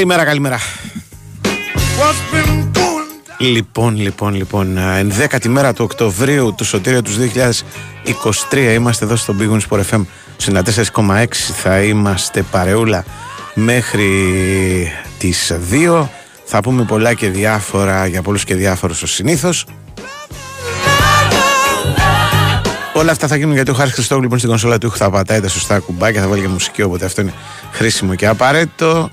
Καλημέρα, καλημέρα. Λοιπόν, λοιπόν, λοιπόν, ενδέκατη μέρα του Οκτωβρίου του Σωτήριο του 2023 είμαστε εδώ στο Big Wings Sport FM 94,6 θα είμαστε παρεούλα μέχρι τις 2 θα πούμε πολλά και διάφορα για πολλούς και διάφορους ως συνήθως Όλα αυτά θα γίνουν γιατί ο Χάρης Χριστόγλου λοιπόν στην κονσόλα του θα πατάει τα σωστά κουμπάκια, θα βάλει και μουσική, οπότε αυτό είναι χρήσιμο και απαραίτητο.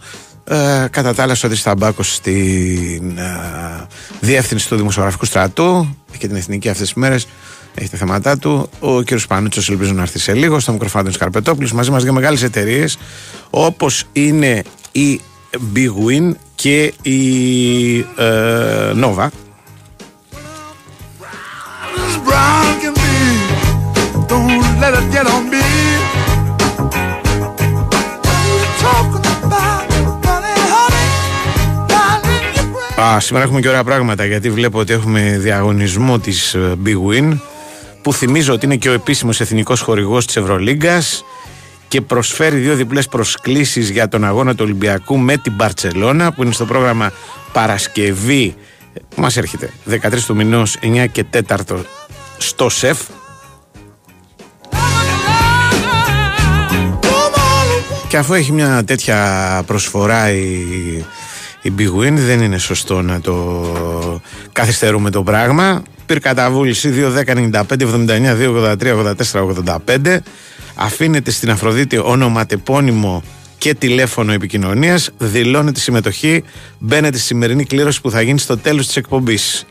Ε, κατά τα άλλα, ο Σταμπάκο στην ε, διεύθυνση του Δημοσιογραφικού Στρατού και την Εθνική αυτές τις μέρες. Έχει τα θέματα του. Ο κ. Πανούτσος ελπίζω να έρθει σε λίγο. Στο μικροφάνο του Καρπετόπουλου μαζί μας για μεγάλες εταιρείες όπως είναι η Big Win και η ε, Nova Α, σήμερα έχουμε και ωραία πράγματα γιατί βλέπω ότι έχουμε διαγωνισμό της ε, Big Win που θυμίζω ότι είναι και ο επίσημος εθνικός χορηγός της Ευρωλίγκας και προσφέρει δύο διπλές προσκλήσεις για τον αγώνα του Ολυμπιακού με την Μπαρτσελώνα που είναι στο πρόγραμμα Παρασκευή. Μας έρχεται. 13 του μηνός 9 και 4 στο ΣΕΦ. Και αφού έχει μια τέτοια προσφορά η, η Big Win, δεν είναι σωστό να το καθυστερούμε το πράγμα. Πυρκαταβούληση 2, 10, 95, 79, 2, 83, 84, 85. Αφήνετε στην Αφροδίτη ονοματεπώνυμο και τηλέφωνο επικοινωνίας, δηλώνετε συμμετοχή, μπαίνετε στη σημερινή κλήρωση που θα γίνει στο τέλος της εκπομπής.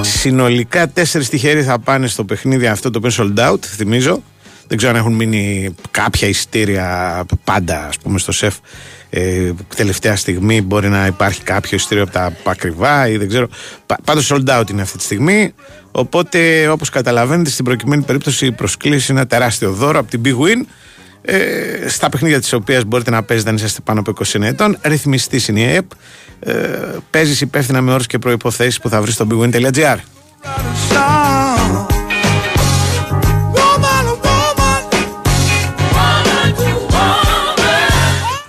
Συνολικά τέσσερις τυχεροί θα πάνε στο παιχνίδι αυτό το οποίο sold out, θυμίζω. Δεν ξέρω αν έχουν μείνει κάποια ειστήρια πάντα, ας πούμε, στο σεφ. Ε, τελευταία στιγμή μπορεί να υπάρχει κάποιο ειστήριο από τα ακριβά ή δεν ξέρω. Πάντως sold out είναι αυτή τη στιγμή. Οπότε, όπως καταλαβαίνετε, στην προκειμένη περίπτωση η προσκλήση είναι ένα τεράστιο δώρο από την Big Win. Ε, στα παιχνίδια της οποίας μπορείτε να παίζετε αν είσαστε πάνω από 20 ετών. Ρυθμιστής είναι η ΕΕΠ. Ε, Παίζεις υπεύθυνα με όρους και προποθέσει που θα βρεις στο bigwin.gr.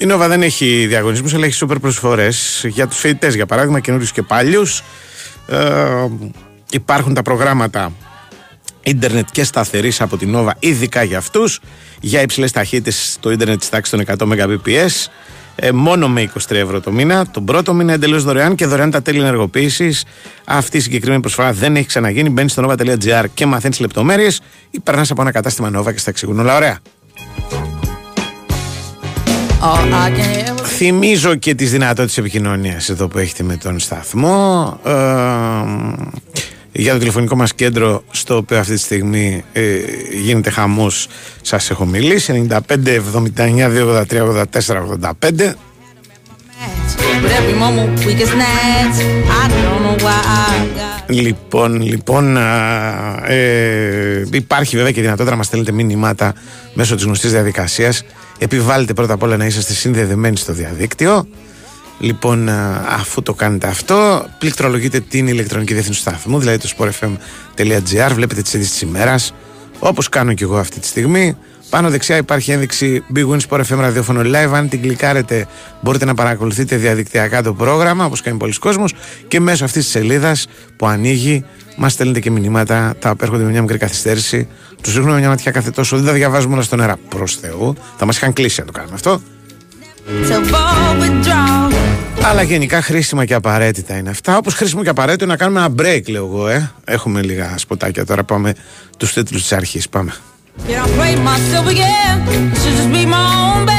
Νόβα δεν έχει διαγωνισμούς αλλά έχει σούπερ προσφορές για τους φοιτητές για παράδειγμα καινούριους και παλιούς ε, υπάρχουν τα προγράμματα ίντερνετ και σταθερής από την Νόβα ειδικά για αυτούς για υψηλές ταχύτητες στο ίντερνετ της τάξης των 100 Mbps ε, μόνο με 23 ευρώ το μήνα. Τον πρώτο μήνα εντελώς δωρεάν και δωρεάν τα τέλη ενεργοποίησης. Αυτή η συγκεκριμένη προσφορά δεν έχει ξαναγίνει. Μπαίνει στο nova.gr και μαθαίνεις λεπτομέρειες ή περνάς από ένα κατάστημα Nova και στα εξηγούν όλα ωραία. Θυμίζω και τις δυνατότητες επικοινωνίας εδώ που έχετε με τον σταθμό. Ε, για το τηλεφωνικό μας κέντρο στο οποίο αυτή τη στιγμή ε, γίνεται χαμός σας έχω μιλήσει. 95 79 283 84 85 Λοιπόν, λοιπόν, ε, υπάρχει βέβαια και δυνατότητα να μας στέλνετε μηνύματα μέσω της γνωστής διαδικασίας. Επιβάλλετε πρώτα απ' όλα να είσαστε συνδεδεμένοι στο διαδίκτυο. Λοιπόν, αφού το κάνετε αυτό, πληκτρολογείτε την ηλεκτρονική διεύθυνση του σταθμού, δηλαδή το sportfm.gr, βλέπετε τις ειδήσεις της ημέρας, όπως κάνω και εγώ αυτή τη στιγμή. Πάνω δεξιά υπάρχει ένδειξη Big Win Sport FM ραδιόφωνο live. Αν την κλικάρετε, μπορείτε να παρακολουθείτε διαδικτυακά το πρόγραμμα, όπως κάνει πολλοί κόσμος. Και μέσω αυτής της σελίδας που ανοίγει, μας στέλνετε και μηνύματα τα οποία έρχονται με μια μικρή καθυστέρηση. Τους ρίχνουμε μια ματιά κάθε τόσο. Δεν τα διαβάζουμε όλα στον αέρα προς Θεού. Θα μας είχαν κλείσει να το κάνουμε αυτό. Αλλά γενικά χρήσιμα και απαραίτητα είναι αυτά. Όπως χρήσιμο και απαραίτητο να κάνουμε ένα break, λέω εγώ. Ε. Έχουμε λίγα σποτάκια τώρα. Πάμε τους τίτλους της αρχής. Πάμε. Yeah, I played myself again. Should just be my own best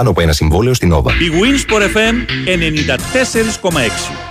πάνω από ένα συμβόλαιο στην Nova. Η Winsport FM 94,6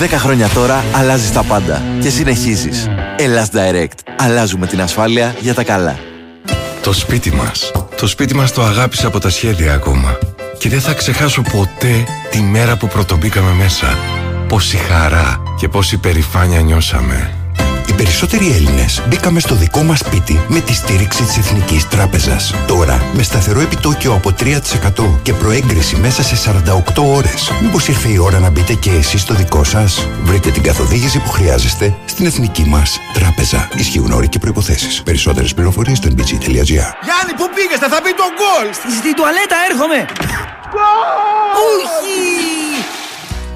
10 χρόνια τώρα αλλάζεις τα πάντα και συνεχίζεις. Ελλάς Direct. Αλλάζουμε την ασφάλεια για τα καλά. Το σπίτι μας. Το σπίτι μας το αγάπησα από τα σχέδια ακόμα. Και δεν θα ξεχάσω ποτέ τη μέρα που πρωτομπήκαμε μέσα. Πόση χαρά και πόση περηφάνεια νιώσαμε. Οι περισσότεροι Έλληνες μπήκαμε στο δικό μας σπίτι με τη στήριξη της Εθνικής Τράπεζας. Τώρα, με σταθερό επιτόκιο από 3% και προέγκριση μέσα σε 48 ώρες. Μήπως ήρθε η ώρα να μπείτε και εσείς στο δικό σας; Βρείτε την καθοδήγηση που χρειάζεστε στην Εθνική μας Τράπεζα. Ισχύουν όροι και προποθέσει. Περισσότερες πληροφορίες στο nbg.gr. Γιάννη, πού πήγες, θα μπει το γκολ! Στη τουαλέτα έρχομαι! Όχι!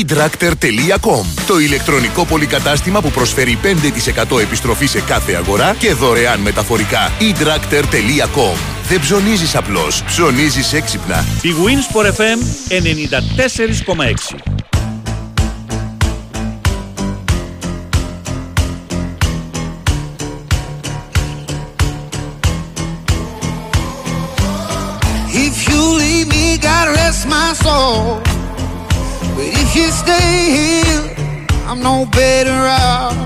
eDractor.com Το ηλεκτρονικό πολυκατάστημα που προσφέρει 5% επιστροφή σε κάθε αγορά και δωρεάν μεταφορικά eDractor.com Δεν ψωνίζεις απλώς, ψωνίζεις έξυπνα. Η Winsport FM 94,6 If you leave me, God rest my soul. You stay here, I'm no better off.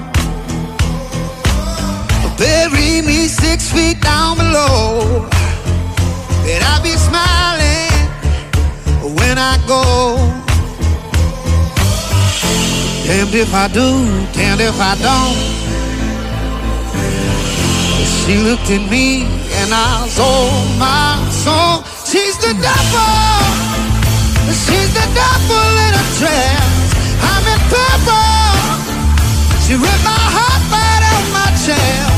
Bury me six feet down below. But I'll be smiling when I go. Damned if I do, damned if I don't. She looked at me and I sold my soul. She's the devil. She's the devil dress. I'm in purple. She ripped my heart right out of my chest.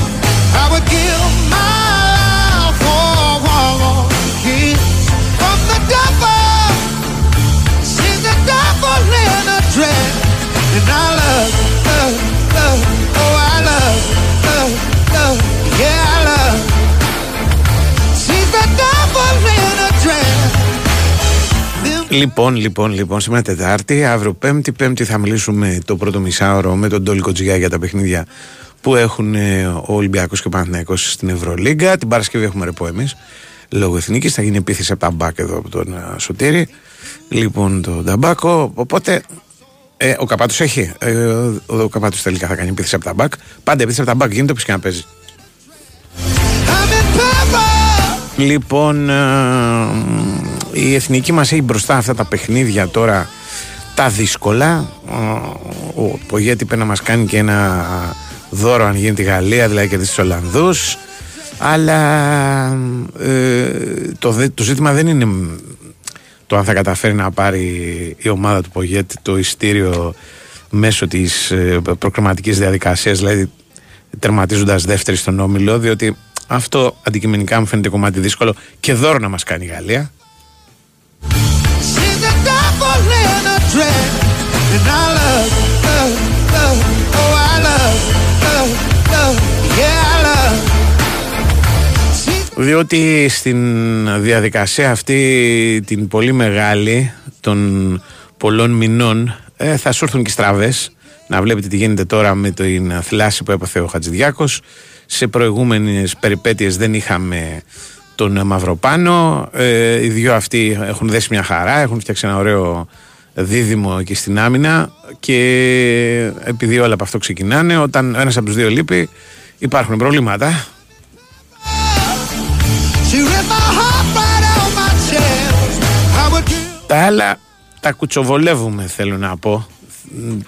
Λοιπόν, λοιπόν, λοιπόν, σήμερα Τετάρτη, αύριο Πέμπτη. Πέμπτη θα μιλήσουμε το πρώτο μισάωρο με τον Τόλικο Τζιγιά για τα παιχνίδια που έχουν ε, ο Ολυμπιακός και ο Παναθηναϊκός στην Ευρωλίγκα. Την Παρασκευή έχουμε ρεπό εμείς. Λόγω εθνικής θα γίνει επίθεση από τα μπακ εδώ από τον ε, Σωτήρη. Λοιπόν, τον Ταμπάκο. Οπότε ε, ο Καπάτος έχει. Ε, ο, ο Καπάτος τελικά θα κάνει επίθεση από τα μπακ. Πάντα επίθεση από τα μπακ γίνεται όπω και να παίζει. Λοιπόν, ε, η εθνική μας έχει μπροστά αυτά τα παιχνίδια τώρα τα δύσκολα. Ο Πογέτη είπε να μας κάνει και ένα δώρο αν γίνει τη Γαλλία, δηλαδή και τις Ολλανδούς. Αλλά ε, το, το ζήτημα δεν είναι το αν θα καταφέρει να πάρει η ομάδα του Πογέτη το ειστήριο μέσω της ε, προκριματικής διαδικασίας, δηλαδή τερματίζοντας δεύτερη στον Όμιλο, διότι αυτό αντικειμενικά μου φαίνεται κομμάτι δύσκολο και δώρο να μας κάνει η Γαλλία. Διότι στην διαδικασία αυτή την πολύ μεγάλη των πολλών μηνών ε, θα σου έρθουν και στραβές. Να βλέπετε τι γίνεται τώρα με την θλάση που έπαθε ο Χατζηδιάκος. Σε προηγούμενες περιπέτειες δεν είχαμε τον Μαυροπάνο. Ε, οι δυο αυτοί έχουν δέσει μια χαρά έχουν φτιάξει ένα ωραίο δίδυμο εκεί στην άμυνα και επειδή όλα από αυτό ξεκινάνε όταν ένας από τους δύο λείπει υπάρχουν προβλήματα. Τα άλλα τα κουτσοβολεύουμε θέλω να πω.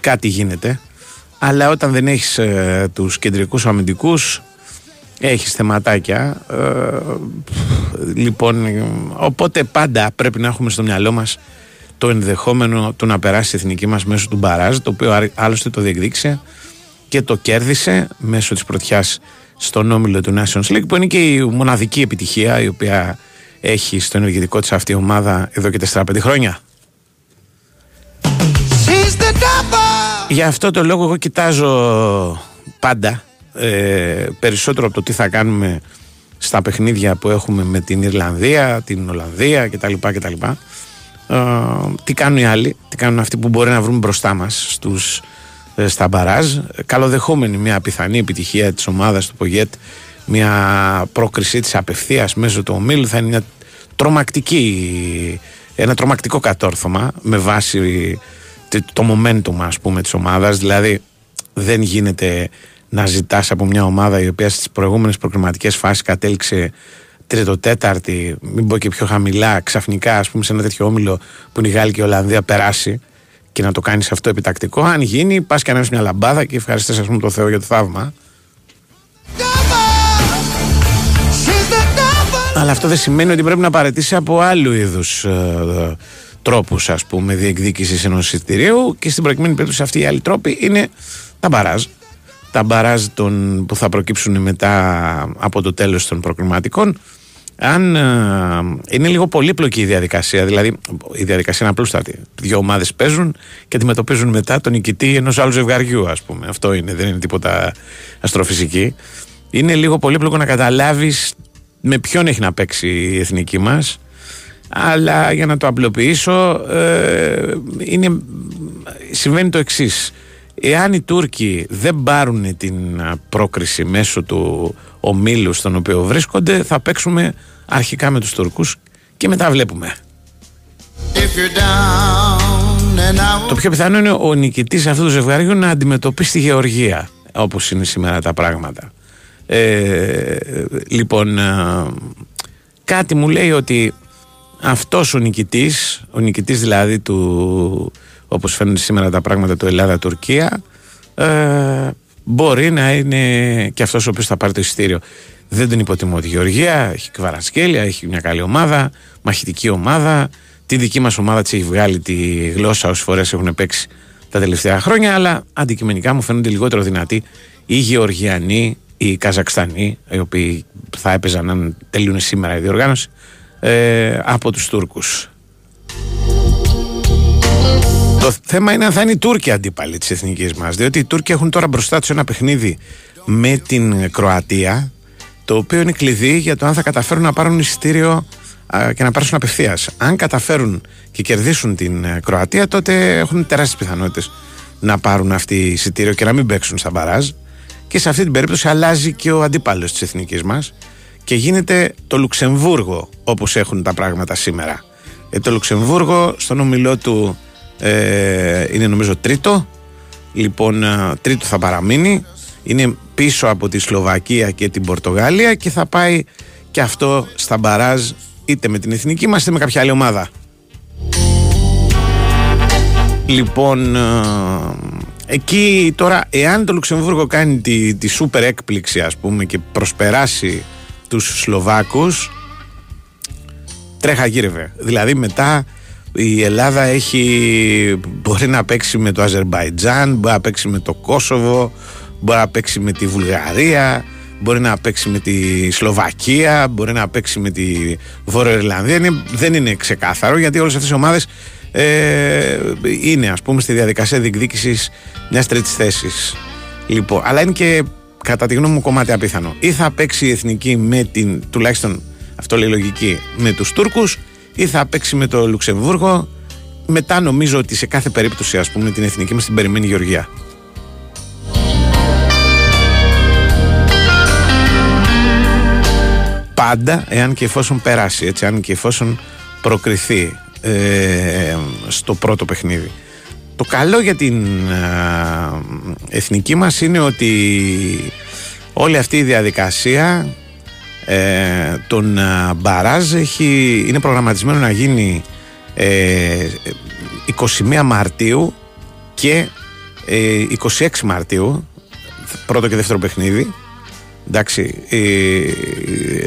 Κάτι γίνεται. Αλλά όταν δεν έχεις ε, τους κεντρικούς αμυντικούς έχεις θεματάκια. Ε, λοιπόν, οπότε πάντα πρέπει να έχουμε στο μυαλό μας το ενδεχόμενο του να περάσει η εθνική μας μέσω του μπαράζ, το οποίο άλλωστε το διεκδίκησε και το κέρδισε μέσω της πρωτιάς στον όμιλο του Nations League, που είναι και η μοναδική επιτυχία η οποία έχει στο ενεργητικό της αυτή η ομάδα εδώ και 4-5 χρόνια. Για αυτό το λόγο εγώ κοιτάζω πάντα ε, περισσότερο από το τι θα κάνουμε στα παιχνίδια που έχουμε με την Ιρλανδία, την Ολλανδία κτλ. κτλ. Ε, τι κάνουν οι άλλοι, τι κάνουν αυτοί που μπορεί να βρούμε μπροστά μας στους, ε, στα μπαράζ. Καλοδεχόμενη μια πιθανή επιτυχία της ομάδας του Πογέτ, μια πρόκρισή της απευθείας μέσω του ομίλου θα είναι μια τρομακτική, ένα τρομακτικό κατόρθωμα με βάση το momentum ας πούμε της ομάδας δηλαδή δεν γίνεται να ζητάς από μια ομάδα η οποία στις προηγούμενες προκριματικές φάσεις κατέληξε τρίτο-τέταρτη, μην πω και πιο χαμηλά, ξαφνικά ας πούμε σε ένα τέτοιο όμιλο που είναι η Γάλλη και η Ολλανδία περάσει και να το κάνεις αυτό επιτακτικό. Αν γίνει, πας και ανέβεις μια λαμπάδα και ευχαριστές ας πούμε το Θεό για το θαύμα. Αλλά αυτό δεν σημαίνει ότι πρέπει να παρετήσει από άλλου είδους ε, τρόπους, ας πούμε, διεκδίκησης ενός εισιτηρίου και στην προκειμένη περίπτωση αυτοί οι άλλοι τρόποι είναι τα μπαράζ τα μπαράζ των, που θα προκύψουν μετά από το τέλος των προκριματικών αν ε, είναι λίγο πολύπλοκη η διαδικασία, δηλαδή η διαδικασία είναι απλούστατη. Δύο ομάδες παίζουν και αντιμετωπίζουν μετά τον νικητή ενός άλλου ζευγαριού, ας πούμε. Αυτό είναι, δεν είναι τίποτα αστροφυσική. Είναι λίγο πολύπλοκο να καταλάβεις με ποιον έχει να παίξει η εθνική μας. Αλλά για να το απλοποιήσω, ε, είναι, συμβαίνει το εξής. Εάν οι Τούρκοι δεν πάρουν την πρόκριση μέσω του ομίλου στον οποίο βρίσκονται, θα παίξουμε αρχικά με τους Τούρκους και μετά βλέπουμε. Το πιο πιθανό είναι ο νικητής αυτού του ζευγαριού να αντιμετωπίσει τη Γεωργία, όπως είναι σήμερα τα πράγματα. Ε, λοιπόν, κάτι μου λέει ότι αυτός ο νικητής, ο νικητής δηλαδή του Όπως φαίνονται σήμερα τα πράγματα του Ελλάδα-Τουρκία, ε, μπορεί να είναι και αυτός ο οποίος θα πάρει το εισιτήριο. Δεν τον υποτιμώ τη Γεωργία, έχει κβαρασκέλια, έχει μια καλή ομάδα, μαχητική ομάδα. Τη δική μας ομάδα της έχει βγάλει τη γλώσσα όσες φορές έχουν παίξει τα τελευταία χρόνια, αλλά αντικειμενικά μου φαίνονται λιγότερο δυνατοί οι Γεωργιανοί, οι Καζακστανοί, οι οποίοι θα έπαιζαν αν τελειώνει σήμερα η διοργάνωση, ε, από τους Τούρκους. Το θέμα είναι αν θα είναι οι Τούρκοι αντίπαλοι της εθνικής μας. Διότι οι Τούρκοι έχουν τώρα μπροστά τους ένα παιχνίδι με την Κροατία, το οποίο είναι κλειδί για το αν θα καταφέρουν να πάρουν εισιτήριο και να πάρουν απευθείας. Αν καταφέρουν και κερδίσουν την ε, Κροατία, τότε έχουν τεράστιες πιθανότητες να πάρουν αυτή εισιτήριο και να μην παίξουν στα μπαράζ. Και σε αυτή την περίπτωση αλλάζει και ο αντίπαλος της εθνικής μας και γίνεται το Λουξεμβούργο όπως έχουν τα πράγματα σήμερα. Ε, το Λουξεμβούργο στον ομιλό του ε, είναι νομίζω τρίτο. Λοιπόν, ε, τρίτο θα παραμείνει. Είναι πίσω από τη Σλοβακία και την Πορτογάλια και θα πάει και αυτό στα μπαράζ είτε με την εθνική μας είτε με κάποια άλλη ομάδα. Λοιπόν, ε, εκεί τώρα εάν το Λουξεμβούργο κάνει τη, τη σούπερ έκπληξη ας πούμε και προσπεράσει τους Σλοβάκους τρέχα γύρευε. Δηλαδή μετά η Ελλάδα έχει, μπορεί να παίξει με το Αζερμπαϊτζάν, μπορεί να παίξει με το Κόσοβο, μπορεί να παίξει με τη Βουλγαρία, μπορεί να παίξει με τη Σλοβακία, μπορεί να παίξει με τη Βόρεια Ιρλανδία. δεν είναι ξεκάθαρο γιατί όλες αυτές οι ομάδες ε, είναι ας πούμε στη διαδικασία διεκδίκησης μιας τρίτης θέσης. Λοιπόν, αλλά είναι και κατά τη γνώμη μου κομμάτι απίθανο. Ή θα παίξει η εθνική με την, τουλάχιστον αυτό λέει λογική, με τους Τούρκους ή θα παίξει με το Λουξεμβούργο. Μετά νομίζω ότι σε κάθε περίπτωση, ας πούμε, την εθνική μας την περιμένει η Γεωργία. Πάντα, εάν και εφόσον περάσει, έτσι, αν και εφόσον προκριθεί ε, στο πρώτο παιχνίδι. Το καλό για την ε, εθνική μας είναι ότι όλη αυτή η διαδικασία ε, τον ε, Μπαράζ έχει, είναι προγραμματισμένο να γίνει ε, 21 Μαρτίου και 26 ε, Μαρτίου πρώτο και δεύτερο παιχνίδι Εντάξει, ε,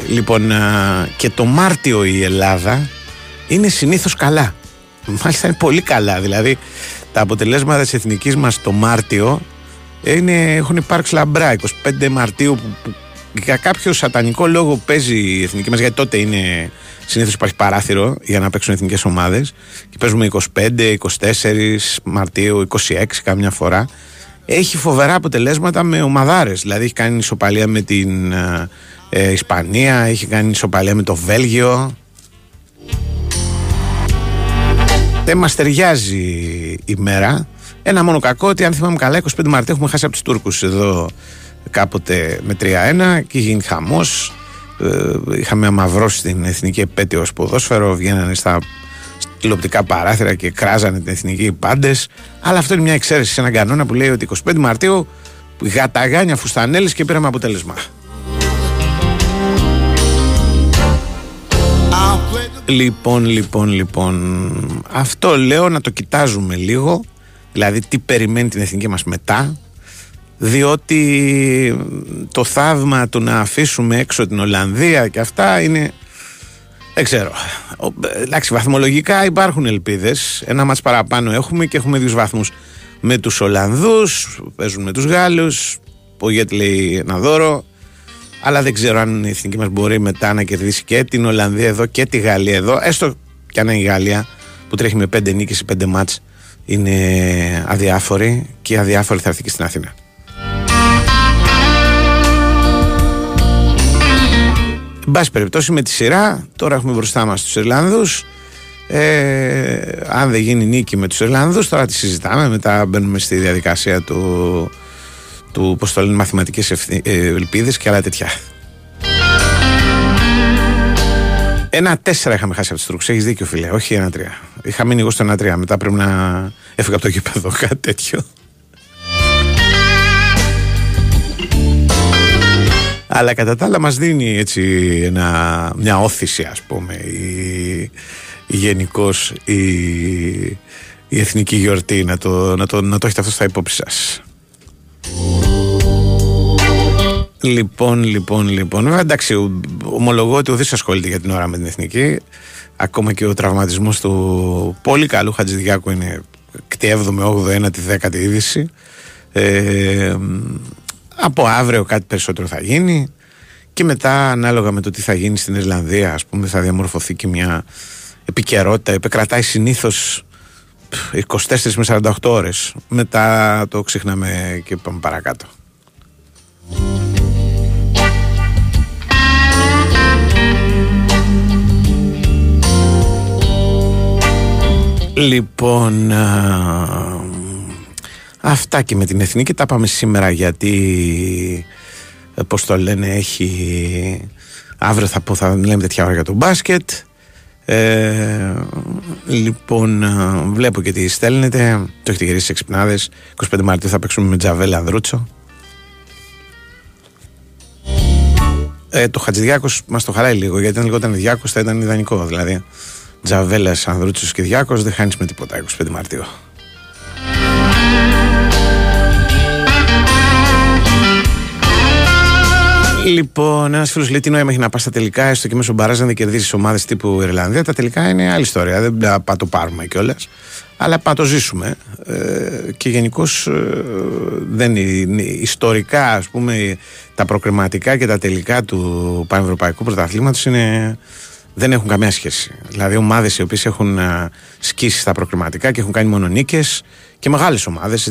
λοιπόν, α, και το Μάρτιο η Ελλάδα είναι συνήθως καλά. Μάλιστα είναι πολύ καλά. Δηλαδή, τα αποτελέσματα της εθνικής μας το Μάρτιο είναι, έχουν υπάρξει λαμπρά. 25 Μαρτίου που, που για κάποιο σατανικό λόγο παίζει η εθνική μας γιατί τότε είναι συνήθως υπάρχει παράθυρο για να παίξουν εθνικές ομάδες. Και παίζουμε 25, 24 Μαρτίου, 26 κάμια φορά. Έχει φοβερά αποτελέσματα με ομαδάρες Δηλαδή έχει κάνει ισοπαλία με την ε, ε, Ισπανία, έχει κάνει ισοπαλία με το Βέλγιο. Δεν μας ταιριάζει η μέρα. Ένα μόνο κακό ότι αν θυμάμαι καλά, 25 Μαρτίου έχουμε χάσει από τους Τούρκους εδώ κάποτε με 3-1 και γίνει χαμός. Ε, είχαμε αμαυρώσει την εθνική επέτειος ως ποδόσφαιρο, βγαίνανε στα τηλεοπτικά παράθυρα και κράζανε την εθνική πάντες. Αλλά αυτό είναι μια εξαίρεση σε έναν κανόνα που λέει ότι 25 Μαρτίου γαταγάνια φουστανέλης και πήραμε αποτέλεσμα. Λοιπόν, λοιπόν, λοιπόν. Αυτό λέω να το κοιτάζουμε λίγο. Δηλαδή, τι περιμένει την εθνική μας μετά. Διότι το θαύμα του να αφήσουμε έξω την Ολλανδία και αυτά είναι. Δεν ξέρω. Εντάξει, βαθμολογικά υπάρχουν ελπίδες. Ένα μάτς παραπάνω έχουμε και έχουμε δύο βαθμούς με τους Ολλανδούς. Παίζουν με τους Γάλλους. Ο Γετ λέει ένα δώρο. Αλλά δεν ξέρω αν η εθνική μας μπορεί μετά να κερδίσει και την Ολλανδία εδώ και τη Γαλλία εδώ. Έστω κι αν είναι η Γαλλία που τρέχει με πέντε νίκες ή πέντε μάτς είναι αδιάφορη και αδιάφορη θα έρθει και στην Αθήνα. Εν πάση περιπτώσει με τη σειρά, τώρα έχουμε μπροστά μας τους Ιρλανδούς. Ε, αν δεν γίνει νίκη με τους Ιρλανδούς, τώρα τη συζητάμε, μετά μπαίνουμε στη διαδικασία του, του πώς το λένε, μαθηματικές ευθύ, ε, ελπίδες και άλλα τέτοια. Ένα τέσσερα είχαμε χάσει από τους Τούρκους. Έχεις δίκιο, φίλε. Όχι ένα τρία. Είχα μείνει εγώ στο ένα τρία. Μετά πρέπει να έφυγα από το γήπεδο, κάτι τέτοιο. Αλλά κατά τα άλλα μας δίνει έτσι ένα, μια όθηση ας πούμε η, η γενικώς η, η εθνική γιορτή να το, να, το, να το έχετε αυτό στα υπόψη σας. Λοιπόν, λοιπόν, λοιπόν. Βέβαια, εντάξει, ομολογώ ότι ουδής ασχολείται για την ώρα με την εθνική. Ακόμα και ο τραυματισμός του πολύ καλού Χατζηδιάκου είναι κτή 7η, 8η, 9η, 10η είδηση. Ε, από αύριο κάτι περισσότερο θα γίνει και μετά ανάλογα με το τι θα γίνει στην Ιρλανδία ας πούμε θα διαμορφωθεί και μια επικαιρότητα επικρατάει συνήθως 24 με 48 ώρες. Μετά το ξεχνάμε και πάμε παρακάτω. Λοιπόν Αυτά και με την εθνική τα πάμε σήμερα γιατί ε, πώς το λένε έχει αύριο θα, πω, θα λέμε τέτοια ώρα για το μπάσκετ. Ε, λοιπόν ε, βλέπω και τι στέλνετε. Το έχετε γυρίσει σε εξυπνάδες 25 Μαρτίου θα παίξουμε με Τζαβέλα Ανδρούτσο. Ε, το Χατζηδιάκος μας το χαράει λίγο γιατί αν λιγότερο Διάκος θα ήταν ιδανικό. Δηλαδή Τζαβέλας Ανδρούτσος και Διάκος δεν χάνεις με τίποτα 25 Μαρτίου Λοιπόν, ένας φίλος λέει τι νόημα έχει να πας στα τελικά, έστω και μέσω μπαράζ να δεν κερδίσεις ομάδες τύπου Ιρλανδία. Τα τελικά είναι άλλη ιστορία. Δεν θα το πάρουμε κιόλας. Αλλά θα το ζήσουμε. Ε, και γενικώς ε, δεν είναι, ιστορικά, ας πούμε, τα προκριματικά και τα τελικά του Πανευρωπαϊκού Πρωταθλήματος δεν έχουν καμία σχέση. Δηλαδή, ομάδες οι οποίες έχουν ε, σκίσει στα προκριματικά και έχουν κάνει μόνο νίκες και μεγάλες ομάδες,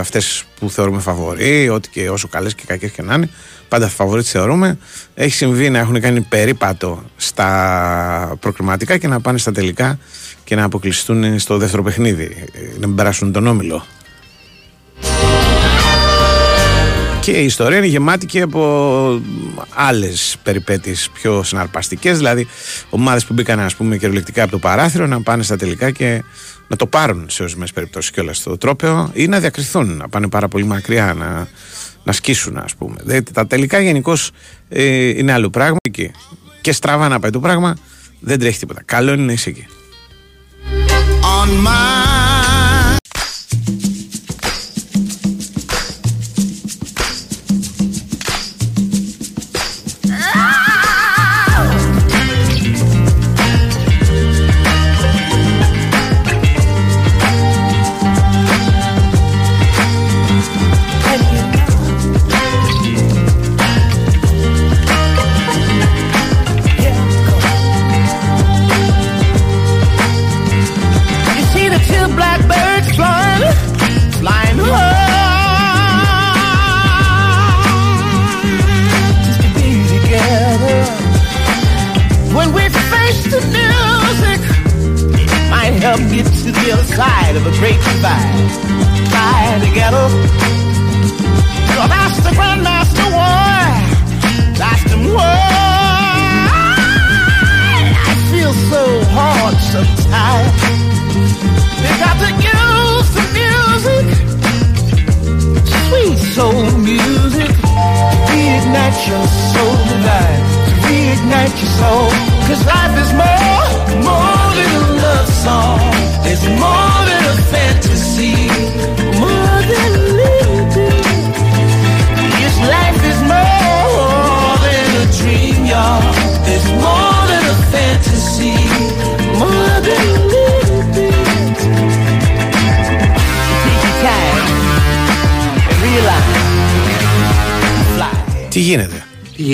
αυτές που θεωρούμε φαβοροί, ό,τι και όσο καλές και κακές και να είναι, πάντα φαβοροί θεωρούμε. Έχει συμβεί να έχουν κάνει περίπατο στα προκριματικά και να πάνε στα τελικά και να αποκλειστούν στο δεύτερο παιχνίδι, να μην περάσουν τον όμιλο. Και η ιστορία είναι γεμάτη και από άλλες περιπέτειες πιο συναρπαστικές. Δηλαδή, ομάδες που μπήκαν ας πούμε, κυριολεκτικά από το παράθυρο να πάνε στα τελικά και να το πάρουν σε ορισμένες περιπτώσεις κιόλας στο τρόπαιο ή να διακριθούν, να πάνε πάρα πολύ μακριά, να, να σκίσουν, ας πούμε. Δηλαδή, τα τελικά γενικώ ε, είναι άλλο πράγμα. Εκεί. Και στραβά να πάει το πράγμα, δεν τρέχει τίποτα. Καλό είναι να είσαι εκεί. hear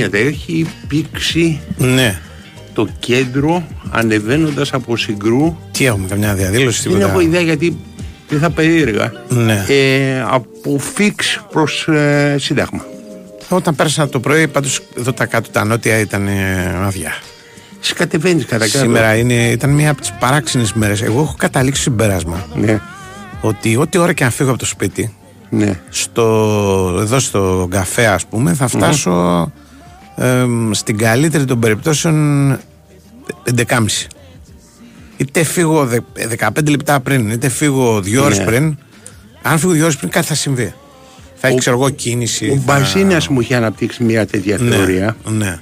γίνεται, έχει πήξει Ναι. το κέντρο ανεβαίνοντας από συγκρού. Τι έχουμε, καμιά διαδήλωση, Δεν τίποτα. έχω ιδέα γιατί δεν θα περίεργα. Ναι. Ε, από φίξ προς ε, σύνταγμα. Όταν πέρασα το πρωί, πάντως εδώ τα κάτω τα νότια ήταν ε, άδεια. Σκατεβαίνει κατά κάτω. Σήμερα είναι, ήταν μια από τις παράξενες μέρες. Εγώ έχω καταλήξει συμπέρασμα Ναι. ότι ό,τι ώρα και αν φύγω από το σπίτι, Ναι. στο, εδώ στο καφέ, ας πούμε, θα φτάσω εμ, στην καλύτερη των περιπτώσεων 11.30. Είτε φύγω δε- 15 λεπτά πριν, είτε φύγω 2 ώρες Ναι. πριν. Αν φύγω 2 ώρες πριν, κάτι θα συμβεί. Θα έχει, Ο- ξέρω εγώ, κίνηση. Ο θα- Μπαρσίνια μου είχε αναπτύξει μια τέτοια Ναι, θεωρία. Ναι.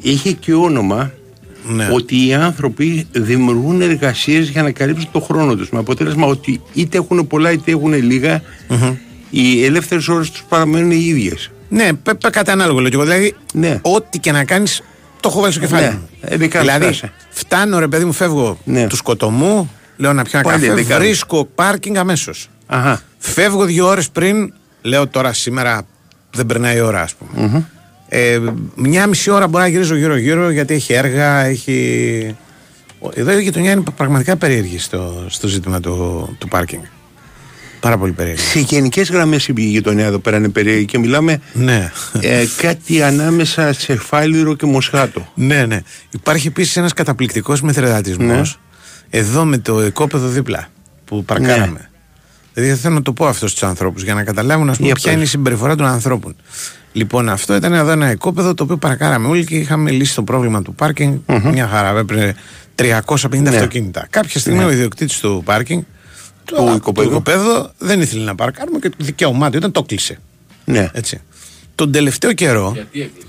Είχε και όνομα Ναι. ότι οι άνθρωποι δημιουργούν εργασίες για να καλύψουν το χρόνο τους. Με αποτέλεσμα ότι είτε έχουν πολλά είτε έχουν λίγα, οι ελεύθερες ώρες τους παραμένουν οι ίδιες. Ναι, πέ, πέ, κάτι ανάλογο λέω και εγώ. Δηλαδή, Ναι. ό,τι και να κάνεις, το έχω βάλει στο κεφάλι Ναι, μου. ε, δικά δηλαδή, φτάσε. φτάνω ρε παιδί μου, φεύγω Ναι. του σκοτωμού, λέω να πιω ένα Πάλι καφέ, δικά. βρίσκω πάρκινγκ αμέσως. Αχα. Φεύγω δύο ώρες πριν, λέω τώρα σήμερα δεν περνάει η ώρα, ας πούμε. Ε, μια μισή ώρα μπορώ να γυρίζω γύρω-γύρω γιατί έχει έργα, έχει. Ο- Εδώ η γειτονιά είναι πραγματικά περίεργη στο, στο ζήτημα του, του πάρκινγκ. Πάρα πολύ περίεργη. Σε γενικές γραμμές η γειτονιά εδώ πέρα είναι περίεργη και μιλάμε Ναι. ε, κάτι ανάμεσα σε φάλιρο και μοσχάτο. Ναι, ναι. Υπάρχει επίσης ένας καταπληκτικός μεθρεδατισμό Ναι. εδώ με το οικόπεδο δίπλα που παρκάραμε. Ναι. Δηλαδή θέλω να το πω αυτό στους ανθρώπους για να καταλάβουν ας πούμε, Για ποια πες. είναι η συμπεριφορά των ανθρώπων. Λοιπόν, αυτό ήταν εδώ ένα οικόπεδο το οποίο παρκάραμε όλοι και είχαμε λύσει το πρόβλημα του πάρκινγκ. Μια χαρά, έπρεπε 350 Ναι. αυτοκίνητα. Κάποια στιγμή Ναι. ο ιδιοκτήτης του πάρκινγκ, Του το, οικοπαίδου. το οικοπαίδο, δεν ήθελε να παρκάρουμε και το δικαίωμά του ήταν το κλείσε. Ναι. Έτσι. Τον τελευταίο καιρό. Γιατί έκλεισε;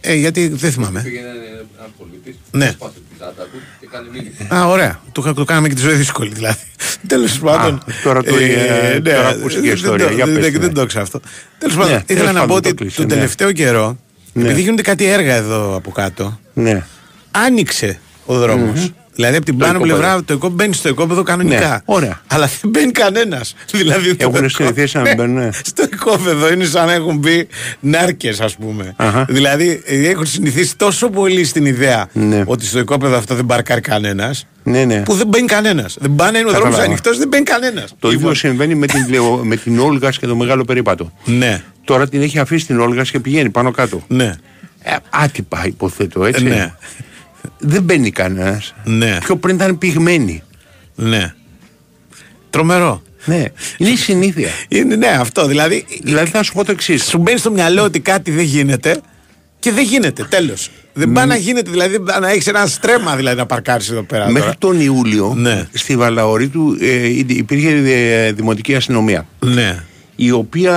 Ε, γιατί δεν θυμάμαι. Πήγαινε ένα πολίτη, Ναι. σπάσε την τσάντα του και κάνει μήνυμα. Α, ωραία. Του είχα- του κάναμε και τη ζωή δύσκολη δηλαδή. Τέλος πάντων. τώρα το- ε, τώρα ακούστηκε η δεν ιστορία. το- Για δεν- πες δεν- τη, Δεν ναι. το ξέρω αυτό. Τέλος Ναι, πάντων, τέλος ήθελα να πάντων, πω το ότι κλείσε, τον ναι. τελευταίο καιρό, Ναι. επειδή γίνονται κάτι έργα εδώ από κάτω, Ναι. άνοιξε ο δρομο Δηλαδή από την Το πάνω οικόπεδο. πλευρά το οικόπεδο μπαίνει στο οικόπεδο κανονικά. Ναι, ωραία. Αλλά δεν μπαίνει κανένας. Δηλαδή, το Έχουν οικό- συνηθίσει να μην Ναι, μπαίνουν, ναι. Στο οικόπεδο είναι σαν να έχουν μπει νάρκες, ας πούμε. Αχα. Δηλαδή ε, έχουν συνηθίσει τόσο πολύ στην ιδέα Ναι. ότι στο οικόπεδο αυτό δεν παρκάρει κανένας. Ναι, ναι. Που δεν μπαίνει κανένας. Δεν πάνε, είναι ο δρόμο Καταλάβα. ανοιχτός, δεν μπαίνει κανένας. Το ίδιο συμβαίνει με την, Λεω- με την Όλγα και το μεγάλο περίπατο. Ναι, Τώρα την έχει αφήσει την Όλγα και πηγαίνει πάνω κάτω. ναι, Ε, άτυπα υποθέτω έτσι. ναι, Δεν μπαίνει κανένας. ναι, Πιο πριν ήταν πυγμένη. ναι. Τρομερό. Ναι, είναι η συνήθεια. Είναι, ναι, αυτό. Δηλαδή, δηλαδή θα σου πω το εξής. σου μπαίνει στο μυαλό ότι κάτι δεν γίνεται και δεν γίνεται. Τέλος. Δεν πάει να γίνεται, δηλαδή να έχεις ένα στρέμμα δηλαδή, να παρκάρεις εδώ πέρα. Μέχρι τώρα. τον Ιούλιο Ναι. στη Βαλαωρή του ε, υπήρχε ε, δημοτική αστυνομία. Ναι. Η οποία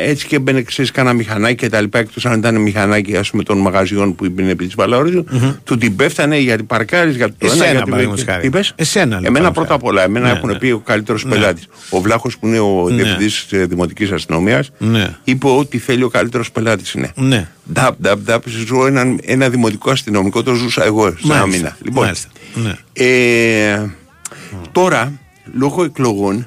έτσι και μπαίνει ξέρεις κανένα μηχανάκι και τα λοιπά εκτός αν ήταν μηχανάκι ας πούμε των μαγαζιών που είναι επί της Βαλαωρίδου του την πέφτανε γιατί παρκάρεις για το Εσένα, ένα γιατί παραδείγματος χάρη. τι είπες; Εσένα, λοιπόν, εμένα παραδείγματος πρώτα απ' όλα εμένα Ναι, έχουν ναι. πει ο καλύτερος Ναι. πελάτης ο Βλάχος που είναι ο Ναι. διευθυντής της ε, δημοτικής αστυνομίας Ναι. είπε ότι θέλει ο καλύτερος πελάτης είναι Ναι. Νταπ, νταπ, νταπ, ζω ένα, ένα δημοτικό αστυνομικό, το ζούσα εγώ σε ένα Μάλιστα, μήνα. Λοιπόν, μάλιστα. Ναι. ε, τώρα, λόγω εκλογών,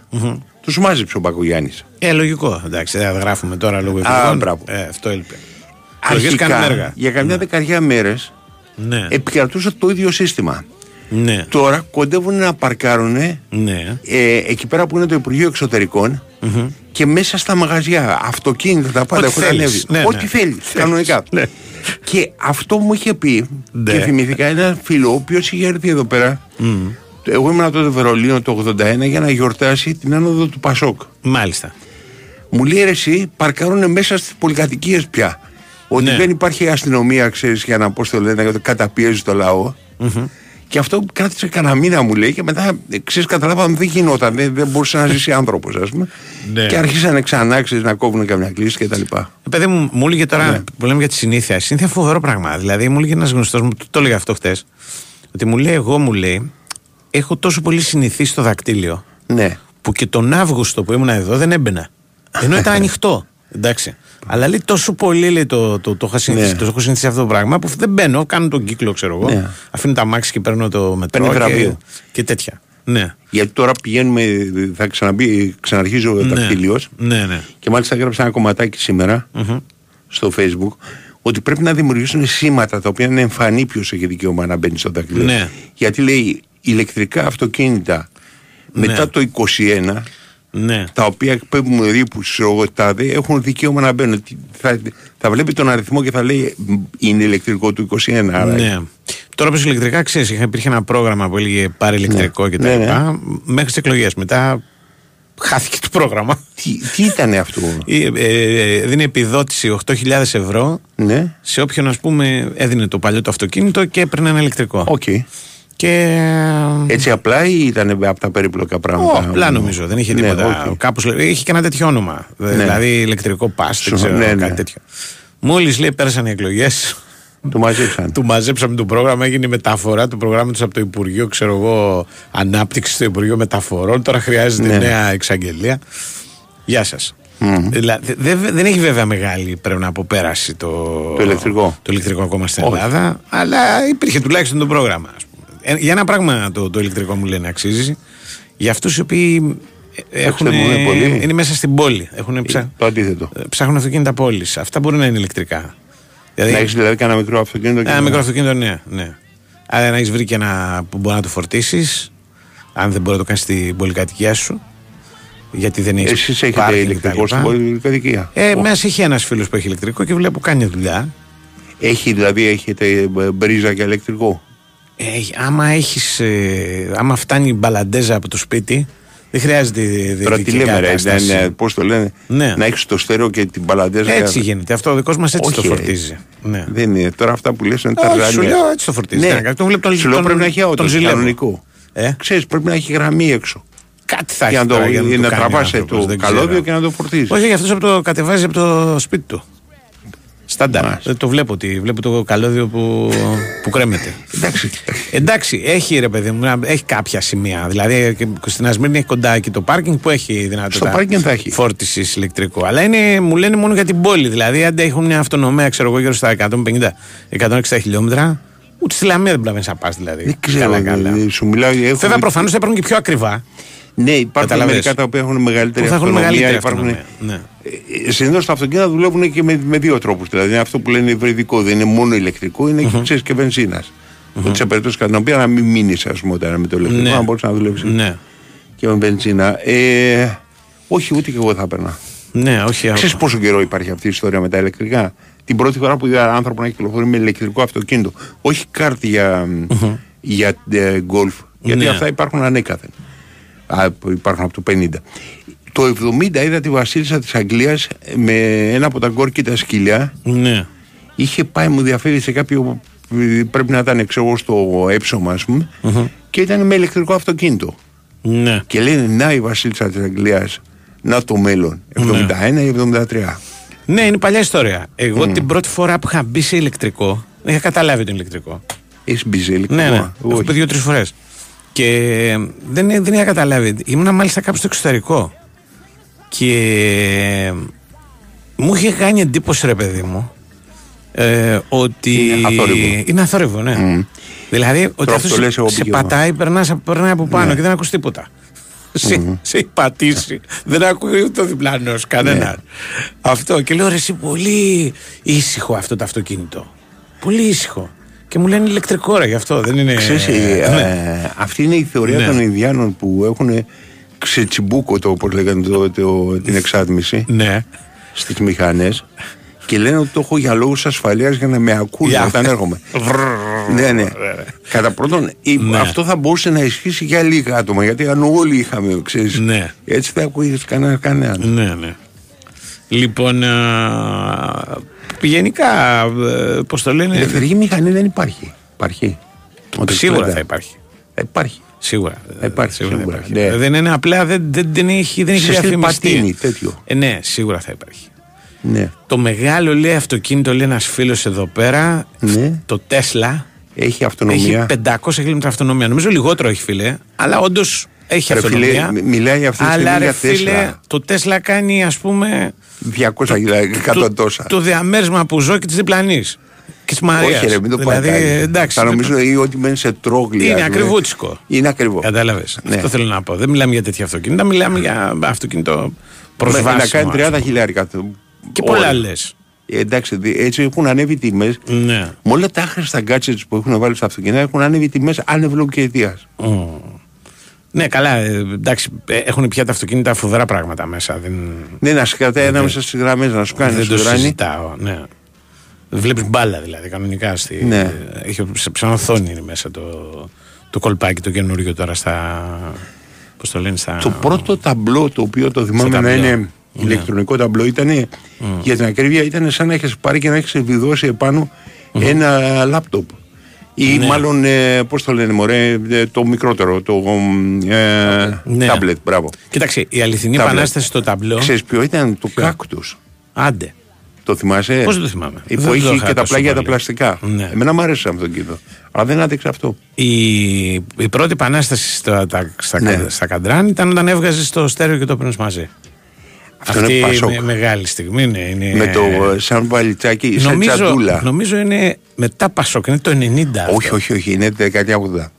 τους μάζεψε ο Μπακογιάννης. Ε, λογικό. Εντάξει, δεν γράφουμε τώρα λόγω Α, εκλογών. μπράβο. Ε, αυτό έλειπε. Εκλογές κάναμε Αρχικά, έργα. για καμιά δεκαριά μέρες, Ναι. επικρατούσε το ίδιο σύστημα. Ναι. Τώρα κοντεύουν να παρκάρουν Ναι. ε, εκεί πέρα που είναι το Υπουργείο Εξωτερικών και μέσα στα μαγαζιά, αυτοκίνητα τα πάντα Ό,τι έχουν θέλεις. ανέβει. Ναι, Ό,τι ναι. θέλεις, κανονικά. Και αυτό μου είχε πει Ναι. και θυμηθήκα ένα φίλο ο οποίος είχε έρθει εδώ πέρα. Εγώ ήμουν τότε Βερολίνο το 81 για να γιορτάσει την άνοδο του Πασόκ. Μάλιστα. Μου λέει ρε εσύ, παρκάρουν μέσα στις πολυκατοικίες πια. Ότι Ναι. δεν υπάρχει αστυνομία, ξέρεις, για να πώς το λένε, να καταπιέζει το λαό. Και αυτό κράτησε κανένα μήνα μου λέει και μετά ξέρεις, καταλάβαμε δεν γινόταν. Δεν, δεν μπορούσε να ζήσει άνθρωπος, ας πούμε. Ναι. Και άρχισαν ξανά ξέρεις, να κόβουν καμιά κλίση κτλ. Ε, Παιδί μου, μου έλεγε τώρα Ναι. που λέμε για τη συνήθεια. Η συνήθεια φοβερό πράγμα. Δηλαδή, μου έλεγε ένας γνωστός μου, το, το έλεγα αυτό χτε, ότι μου λέει, εγώ μου λέει, έχω τόσο πολύ συνηθίσει στο δακτύλιο Ναι. που και τον Αύγουστο που ήμουν εδώ δεν έμπαινα. Ενώ ήταν ανοιχτό. Εντάξει. Αλλά λέει τόσο πολύ λέει, το, το, το, είχα συνηθίσει, Ναι. το έχω συνηθίσει αυτό το πράγμα που δεν μπαίνω, κάνω τον κύκλο, ξέρω εγώ. Ναι. Αφήνω τα μάξι και παίρνω το μετρό. Παίρνει Και, βραβείο. και τέτοια. Ναι. Γιατί τώρα πηγαίνουμε, θα ξαναμπεί, ξαναρχίζει ο Ναι. δακτύλιος Ναι, ναι. και μάλιστα έγραψα ένα κομματάκι σήμερα στο facebook ότι πρέπει να δημιουργήσουν σήματα τα οποία είναι εμφανή ποιος έχει δικαίωμα να μπαίνει στο δακτύλιο. Ναι. Γιατί λέει ηλεκτρικά αυτοκίνητα Ναι. μετά το 21 Ναι. τα οποία εκπέμπουν ρήπους τάδε έχουν δικαίωμα να μπαίνουν. Τι- Θα, θα βλέπει τον αριθμό και θα λέει «Μ, είναι ηλεκτρικό του 21. Άρα Ναι. Τώρα πες ηλεκτρικά, ξέρεις, υπήρχε ένα πρόγραμμα που έλεγε πάρε ηλεκτρικό Ναι. και τα Ναι, ναι. λοιπά, μέχρι τις εκλογές. Μετά χάθηκε το πρόγραμμα. Τι, τι ήταν αυτό; Ε, ε, δίνει επιδότηση 8.000 ευρώ Ναι. σε όποιον ας πούμε έδινε το παλιό το αυτοκίνητο και έπαιρνε ένα ηλεκτρικό. Οκ. Και. Έτσι απλά ή ήταν από τα περίπλοκα πράγματα; Ω, απλά νομίζω, δεν είχε Ναι, τίποτα. οκ. Κάπως, λέει- είχε και ένα τέτοιο όνομα. Δηλαδή ηλεκτρικό pass, δεν Σου- ξέρω, ναι, κάτι ναι. τέτοιο. Μόλις λέει πέρασαν οι εκλογές, Το μαζέψαν. του μαζέψαμε το πρόγραμμα, έγινε η μεταφορά του προγράμματος από το Υπουργείο, ξέρω εγώ, Ανάπτυξη στο Υπουργείο Μεταφορών. Τώρα χρειάζεται Ναι. νέα εξαγγελία. Γεια σας. Δηλαδή, δε- δε- δεν έχει βέβαια μεγάλη πρέπει να πω πέραση το, Το ηλεκτρικό. το ηλεκτρικό ακόμα στην Όχι. Ελλάδα, αλλά υπήρχε τουλάχιστον το πρόγραμμα. ας πούμε. Ε, για ένα πράγμα το, το ηλεκτρικό μου λένε αξίζει. Για αυτούς οι οποίοι ε, έχουν, Ξέρουμε πολύ. είναι μέσα στην πόλη. Έχουν ψα, Το αντίθετο. ε, ψάχνουν αυτοκίνητα πόλης. Αυτά μπορεί να είναι ηλεκτρικά. Δηλαδή, Να έχεις δηλαδή κανένα μικρό αυτοκίνητο και ένα να- μικρό αυτοκίνητο, ναι. ναι. Άρα να έχεις βρει και ένα που μπορεί να το φορτίσεις, αν δεν μπορεί να το κάνεις στην πολυκατοικία σου. Γιατί δεν έχεις. Εσείς έχετε ηλεκτρικό στην πολυκατοικία; Ε, Ω. μέσα έχει ένας φίλος που έχει ηλεκτρικό και βλέπω κάνει δουλειά. Έχει δηλαδή, έχετε ε, μπρίζα και ηλεκτρικό; Ε, άμα έχεις, ε, άμα φτάνει η μπαλαντέζα από το σπίτι, δεν χρειάζεται δι- Τώρα τι δυτική λέμε, ρε, κατάσταση. δεν είναι, πώς το λένε, Ναι. να έχεις το στέρεο και την παλαντέζα. Έτσι γίνεται. Αυτό ο δικός μας έτσι Όχι, το ρε. φορτίζει. Ναι. Δεν είναι. Τώρα αυτά που λες είναι τα Όχι, σου ζάνια. λέω έτσι το φορτίζει. Ναι. Τι να κάνει, τον βλέπω τον- Σου λέω τον- πρέπει να έχει τον auto, ζηλεύω. κανονικό. Ε; Ξέρεις, πρέπει να έχει γραμμή έξω. Κάτι θα Για έχει να, το, τώρα για να, να, το κάνει ο τραβάσει άνθρωπος, το δεν καλώδιο ξέρω. και να το φορτίζει. Όχι, αυτός από το κατεβάζει από το σπίτι του. Στάνταρ. Μάλιστα. Ε, Το βλέπω, ότι, βλέπω το καλώδιο που, που κρέμεται. Εντάξει. Εντάξει, έχει ρε παιδί μου, να- έχει κάποια σημεία. Δηλαδή και στην Ασμύρνη έχει κοντά εκεί το πάρκινγκ που έχει δυνατότητα Στο πάρκινγκ θα έχει. φόρτισης ηλεκτρικό. Αλλά είναι, μου λένε μόνο για την πόλη. Δηλαδή, αν έχουν μια αυτονομία, ξέρω εγώ, γύρω στα 150-160 χιλιόμετρα, ούτε στη Λαμία δεν μπορεί να πας δηλαδή. Δεν ξέρω, Καλά, καλά. ε, σου μιλάω. έχω Βέβαια, δει- προφανώς θα παίρνουν και πιο ακριβά. Ναι, υπάρχουν Καταλαβες. μερικά τα οποία έχουν μεγαλύτερη Που θα έχουν αυτονομία. μεγαλύτερη υπάρχουν... αυτονομία. Ναι. Συνήθως τα αυτοκίνητα δουλεύουν και με, με δύο τρόπους. Δηλαδή είναι αυτό που λένε υβριδικό, δεν είναι μόνο ηλεκτρικό, είναι και, ξέρεις, και βενζίνας. Ότι σε περίπτωση κατά την οποία να μην μείνεις, ας πούμε, όταν με το ηλεκτρικό, Ναι. να μπορείς να δουλέψεις Ναι. και με βενζίνα. Ε, όχι, ούτε και εγώ θα έπαιρνα. Ναι, όχι. Ξέρεις πόσο καιρό υπάρχει αυτή η ιστορία με τα ηλεκτρικά; Την πρώτη φορά που είδα άνθρωπο να κυκλοφορεί με ηλεκτρικό αυτοκίνητο. Όχι κάρτη για, για ε, γκολφ. Γιατί Ναι. αυτά υπάρχουν ανέκαθεν. Α, που υπάρχουν από το 50. Το 70 είδα τη βασίλισσα της Αγγλίας με ένα από τα γκόρκι τα σκυλιά. Ναι. Είχε πάει, μου διαφέρει σε κάποιο. Πρέπει να ήταν ξέρω εγώ στο έψωμα, ας πούμε. Και ήταν με ηλεκτρικό αυτοκίνητο. Ναι. Και λένε να η βασίλισσα της Αγγλίας, να το μέλλον. 71 ή 73. Ναι, είναι παλιά ιστορία. Εγώ την πρώτη φορά που είχα μπει σε ηλεκτρικό, δεν είχα καταλάβει το ηλεκτρικό. Έχεις μπει σε ηλεκτρικό. Ναι, ναι. Εγώ Έχω όχι. πει δύο-τρεις φορές. Και δεν, δεν είχα καταλάβει. Ήμουνα μάλιστα κάπου στο εξωτερικό. Και μου είχε κάνει εντύπωση, ρε παιδί μου, ε, ότι. Είναι αθόρυβο. Είναι αθόρυβο, ναι. Δηλαδή, ότι Τώρα αυτός αυτό λες, εγώ σε πήγαινα. πατάει, περνάς, περνάει από πάνω και δεν ακούς τίποτα. Σε, σε έχει πατήσει. δεν ακούει ούτε ο διπλανός κανένα. Ναι. Αυτό. Και λέω ρε, εσύ πολύ ήσυχο αυτό το αυτοκίνητο. Πολύ ήσυχο. Και μου λένε ηλεκτρικό ρε γι' αυτό, δεν είναι. Ξέρεις, Ε, ε, ναι. ε, αυτή είναι η θεωρία Ναι. των Ινδιάνων που έχουν ξετσιμπούκο το, όπως λέγανε το, το- την εξάτμιση Ναι. στις μηχανές και λένε ότι το έχω για λόγους ασφαλείας για να με ακούνε Για- όταν έρχομαι. ναι, ναι. Κατά πρώτον, η- Ναι. αυτό θα μπορούσε να ισχύσει για λίγα άτομα γιατί αν όλοι είχαμε, ξέρεις, Ναι. έτσι θα ακούγες κανένα κανέναν. Ναι, ναι. Λοιπόν, α, γενικά, ε, πώς το λένε; Ελευθερική μηχανή δεν υπάρχει. Υπάρχει. Όταν Σίγουρα ξέρετε. θα υπάρχει. Θα υπάρχει. Σίγουρα. υπάρχει, σίγουρα, θα σίγουρα, υπάρχει. ναι. Δεν είναι απλά, δεν, δεν, δεν έχει, δεν έχει Σε στυλ διαφημιστεί. πατίνι, τέτοιο. Ε, ναι, σίγουρα θα υπάρχει. Ναι. Το μεγάλο λέει αυτοκίνητο, λέει ένας φίλος εδώ πέρα, Ναι. το Τέσλα. Έχει αυτονομία. Έχει 500 χιλιόμετρα αυτονομία. Νομίζω λιγότερο έχει φίλε, αλλά όντως έχει Ρε φίλε, αυτονομία. μι- μιλάει αυτή τη αλλά στιγμή ρε για φίλε, Τέσλα. το Τέσλα κάνει ας πούμε 200 εκατό τόσα. το διαμέρισμα που ζω και της διπλανή. Και της Μαρίας. Όχι, ρε, μην το δηλαδή, πατάει. εντάξει. Θα νομίζω ή ότι μένει σε τρόγλια. Είναι ας πούμε. ακριβούτσικο. Είναι ακριβό. Κατάλαβες. Ναι. Αυτό θέλω να πω. Δεν μιλάμε για τέτοια αυτοκίνητα, μιλάμε για αυτοκίνητο προσβάσιμο. Να κάνει ας 30 πούμε. χιλιάρικα. Και πολλά λες. Ε, εντάξει, δι- έτσι έχουν ανέβει οι τιμές. Ναι. Με όλα τα άχρηστα gadgets που έχουν βάλει στα αυτοκίνητα έχουν ανέβει οι τιμές άνευλο και αιτία. Ναι, καλά. ε, εντάξει, ε, έχουν πια τα αυτοκίνητα φοβερά πράγματα μέσα. Δεν, Ναι, να σου κρατάει ανάμεσα στις γραμμές, να σου κάνει να δεν σου το δράνει. συζητάω. Ναι. Βλέπεις μπάλα δηλαδή κανονικά. Στη, Ναι. Έχει σε σαν οθόνη είναι μέσα το, το κολπάκι το καινούριο τώρα στα. Πώς το λένε, στα. Το πρώτο ταμπλό το οποίο το θυμάμαι Στο να ταμπλό. είναι ηλεκτρονικό ταμπλό ήταν για την ακρίβεια ήταν σαν να έχεις πάρει και να έχεις βιδώσει επάνω ένα λάπτοπ. Ή Ναι. μάλλον, ε, πώς το λένε μωρέ, ε, το μικρότερο, το ε, Ναι. τάμπλετ, μπράβο. Κοίταξε, η αληθινή Τάμπλετ. επανάσταση στο ταμπλό. Ξέρεις ποιο ήταν, το κάκτους. Άντε. Το θυμάσαι; Πώς δεν το θυμάμαι; Που Δεν το είχε είχα και τα τόσο πλάγια τα πολύ. πλαστικά. Ναι. Εμένα μου άρεσε αυτό το κίνητο. Αλλά δεν άντεξε αυτό. Η, η πρώτη επανάσταση στα, τα, στα, Ναι. κα- στα καντράν ήταν όταν έβγαζες το στέρεο και το έπαιρνες μαζί. Αυτό Αυτή είναι Πασόκ. με- μεγάλη στιγμή είναι. είναι Με το ε, σαν βαλιτσάκι, σαν νομίζω, τσαντούλα. νομίζω είναι μετά Πασόκ, είναι το 90. αυτό. Όχι, όχι, όχι, είναι δεκαετία 80.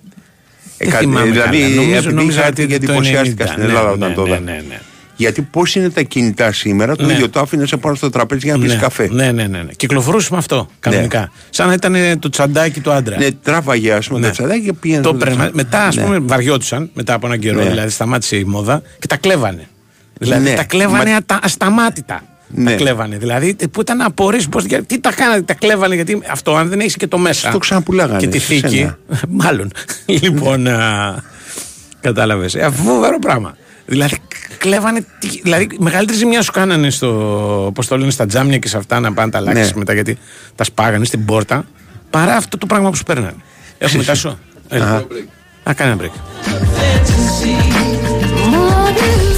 Δεν θυμάμαι δηλαδή, καλά. Νομίζω- επειδή νόμιζα είχα ότι έρθει και το εντυπωσιάστηκα 90. στην Ναι, Ελλάδα ναι, όταν το ναι, είδα. ναι, ναι. Γιατί πώς είναι τα κινητά σήμερα, το Ναι. ίδιο το άφηνες πάνω στο τραπέζι για να πεις ναι, καφέ. Ναι, ναι, ναι, ναι. Κυκλοφορούσε με αυτό κανονικά. Σαν να ήταν ε, το τσαντάκι του άντρα. Ναι, τράβαγε ας πούμε Ναι. το τσαντάκι και πήγαινε. Το στο έπαιρνε. τσαντάκι. Μετά, ας Ναι. πούμε, βαριόντουσαν μετά από έναν καιρό. Ναι. Δηλαδή, σταμάτησε η μόδα και τα κλέβανε. Δηλαδή, Ναι. τα κλέβανε Μα- ατα- ασταμάτητα. Ναι. Τα κλέβανε. Δηλαδή, ε, που ήταν να απορρίσει πώ. Τι τα κάνατε, τα κλέβανε. Γιατί αυτό, αν δεν έχεις και το μέσα. Το ξαναπουλάγανε Και τη σε θήκη. σένα. Μάλλον. λοιπόν. Κατάλαβες. Ε, φοβερό πράγμα. Δηλαδή, κλέβανε. τι- Δηλαδή, μεγαλύτερη ζημιά σου κάνανε στο. Πώς το λένε, στα τζάμια και σε αυτά να πάνε τα αλλάξει Ναι. μετά γιατί τα σπάγανε στην πόρτα. Παρά αυτό το πράγμα που σου παίρνανε. Έχουμε τάσο; Έλα. Α, κάνε ένα break.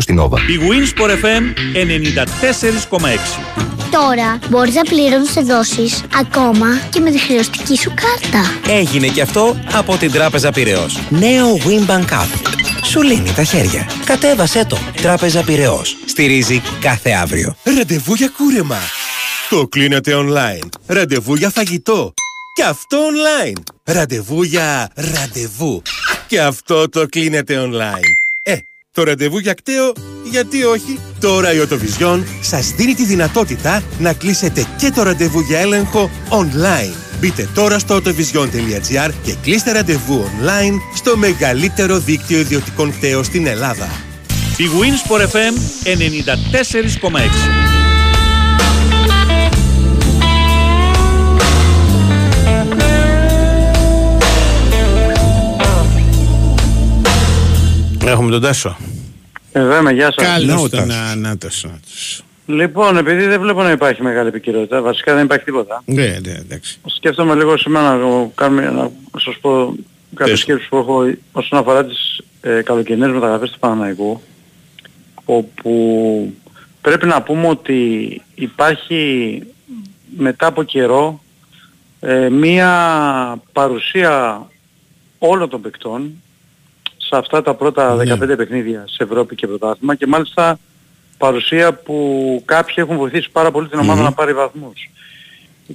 στην Nova. Η Winsport FM 94,6. Τώρα μπορείς να πληρώνεις σε δόσεις ακόμα και με τη χρεωστική σου κάρτα. Έγινε και αυτό από την Τράπεζα Πυραιός. Νέο Winbank App. Σου λύνει τα χέρια. Κατέβασέ το. Τράπεζα Πυραιός. Στηρίζει κάθε αύριο. Ραντεβού για κούρεμα. Το κλείνετε online. Ραντεβού για φαγητό. Και αυτό online. Ραντεβού για ραντεβού. Και αυτό το κλείνετε online. Ε, το ραντεβού για κταίο, γιατί όχι. Τώρα η Οτοβιζιόν σας δίνει τη δυνατότητα να κλείσετε και το ραντεβού για έλεγχο online. Μπείτε τώρα στο autovision.gr και κλείστε ραντεβού online στο μεγαλύτερο δίκτυο ιδιωτικών κταίων στην Ελλάδα. Η Winsport FM 94,6. Έχουμε τον Τάσο. Εδώ είμαι, γεια σας. Καλώς τον να, Νάτος, Νάτος. Λοιπόν, επειδή δεν βλέπω να υπάρχει μεγάλη επικαιρότητα, βασικά δεν υπάρχει τίποτα. Ναι, ναι, εντάξει. Σκέφτομαι λίγο σήμερα να, κάνουμε, να σας πω κάποιες σκέψεις που έχω όσον αφορά τις ε, καλοκαιρινές μεταγραφές του Παναναϊκού, όπου πρέπει να πούμε ότι υπάρχει μετά από καιρό ε, μία παρουσία όλων των παικτών σε αυτά τα πρώτα 15 παιχνίδια σε Ευρώπη και πρωτάθλημα και μάλιστα παρουσία που κάποιοι έχουν βοηθήσει πάρα πολύ την ομάδα να πάρει βαθμούς.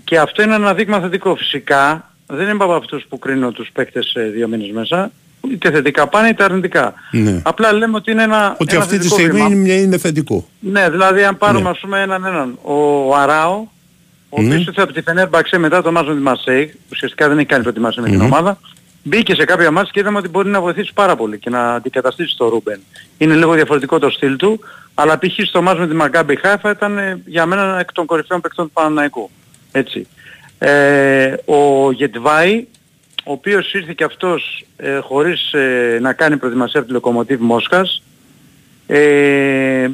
Και αυτό είναι ένα δείγμα θετικό. Φυσικά δεν είμαι από αυτούς που κρίνω τους παίκτες σε δύο μήνες μέσα. Είτε θετικά πάνε είτε αρνητικά. Ναι. Απλά λέμε ότι είναι ένα, Ότι ένα αυτή τη θετικό στιγμή βήμα. είναι, είναι θετικό. Ναι, δηλαδή αν πάρουμε Ναι. ας πούμε έναν έναν. Ο Αράο, ο Ναι. οποίος ήρθε από τη Φενέρμπαξε μετά το μάζο με τη Μαρσέη, ουσιαστικά δεν έχει κάνει προετοιμασία με την Μμμ. ομάδα, μπήκε σε κάποια μάτς και είδαμε ότι μπορεί να βοηθήσει πάρα πολύ και να αντικαταστήσει τον Ρούμπεν. Είναι λίγο διαφορετικό το στυλ του, αλλά π.χ. στο μάτς με τη Μακάμπι Χάιφα ήταν ε, για μένα ένα εκ των κορυφαίων παικτών του Παναναϊκού. Έτσι. Ε, ο Γετβάη, ο οποίος ήρθε και αυτός ε, χωρίς ε, να κάνει προετοιμασία από τη Λοκομοτίβ Μόσχας, ε,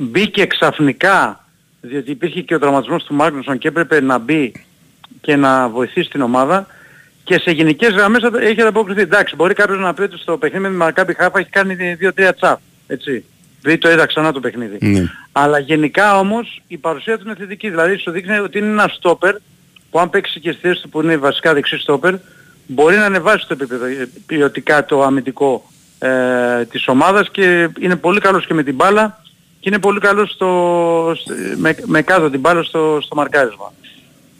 μπήκε ξαφνικά διότι υπήρχε και ο τραυματισμός του Μάγνουσον και έπρεπε να μπει και να βοηθήσει την ομάδα και σε γενικές γραμμές θα- έχει ανταποκριθεί. Εντάξει, μπορεί κάποιος να πει ότι στο παιχνίδι με τη Μακάμπι Χάφα έχει κάνει 2-3 τσάπ. Έτσι. Δηλαδή το είδα ξανά το παιχνίδι. Ναι. Αλλά γενικά όμως η παρουσία του είναι θετική. Δηλαδή σου δείχνει ότι είναι ένα στόπερ που αν παίξει και στη θέση του που είναι βασικά δεξί στόπερ μπορεί να ανεβάσει το επίπεδο ε, ποιοτικά το αμυντικό ε, της ομάδας και είναι πολύ καλός και με την μπάλα και είναι πολύ καλός στο, στο- με, με κάτω την μπάλα στο, στο μαρκάρισμα.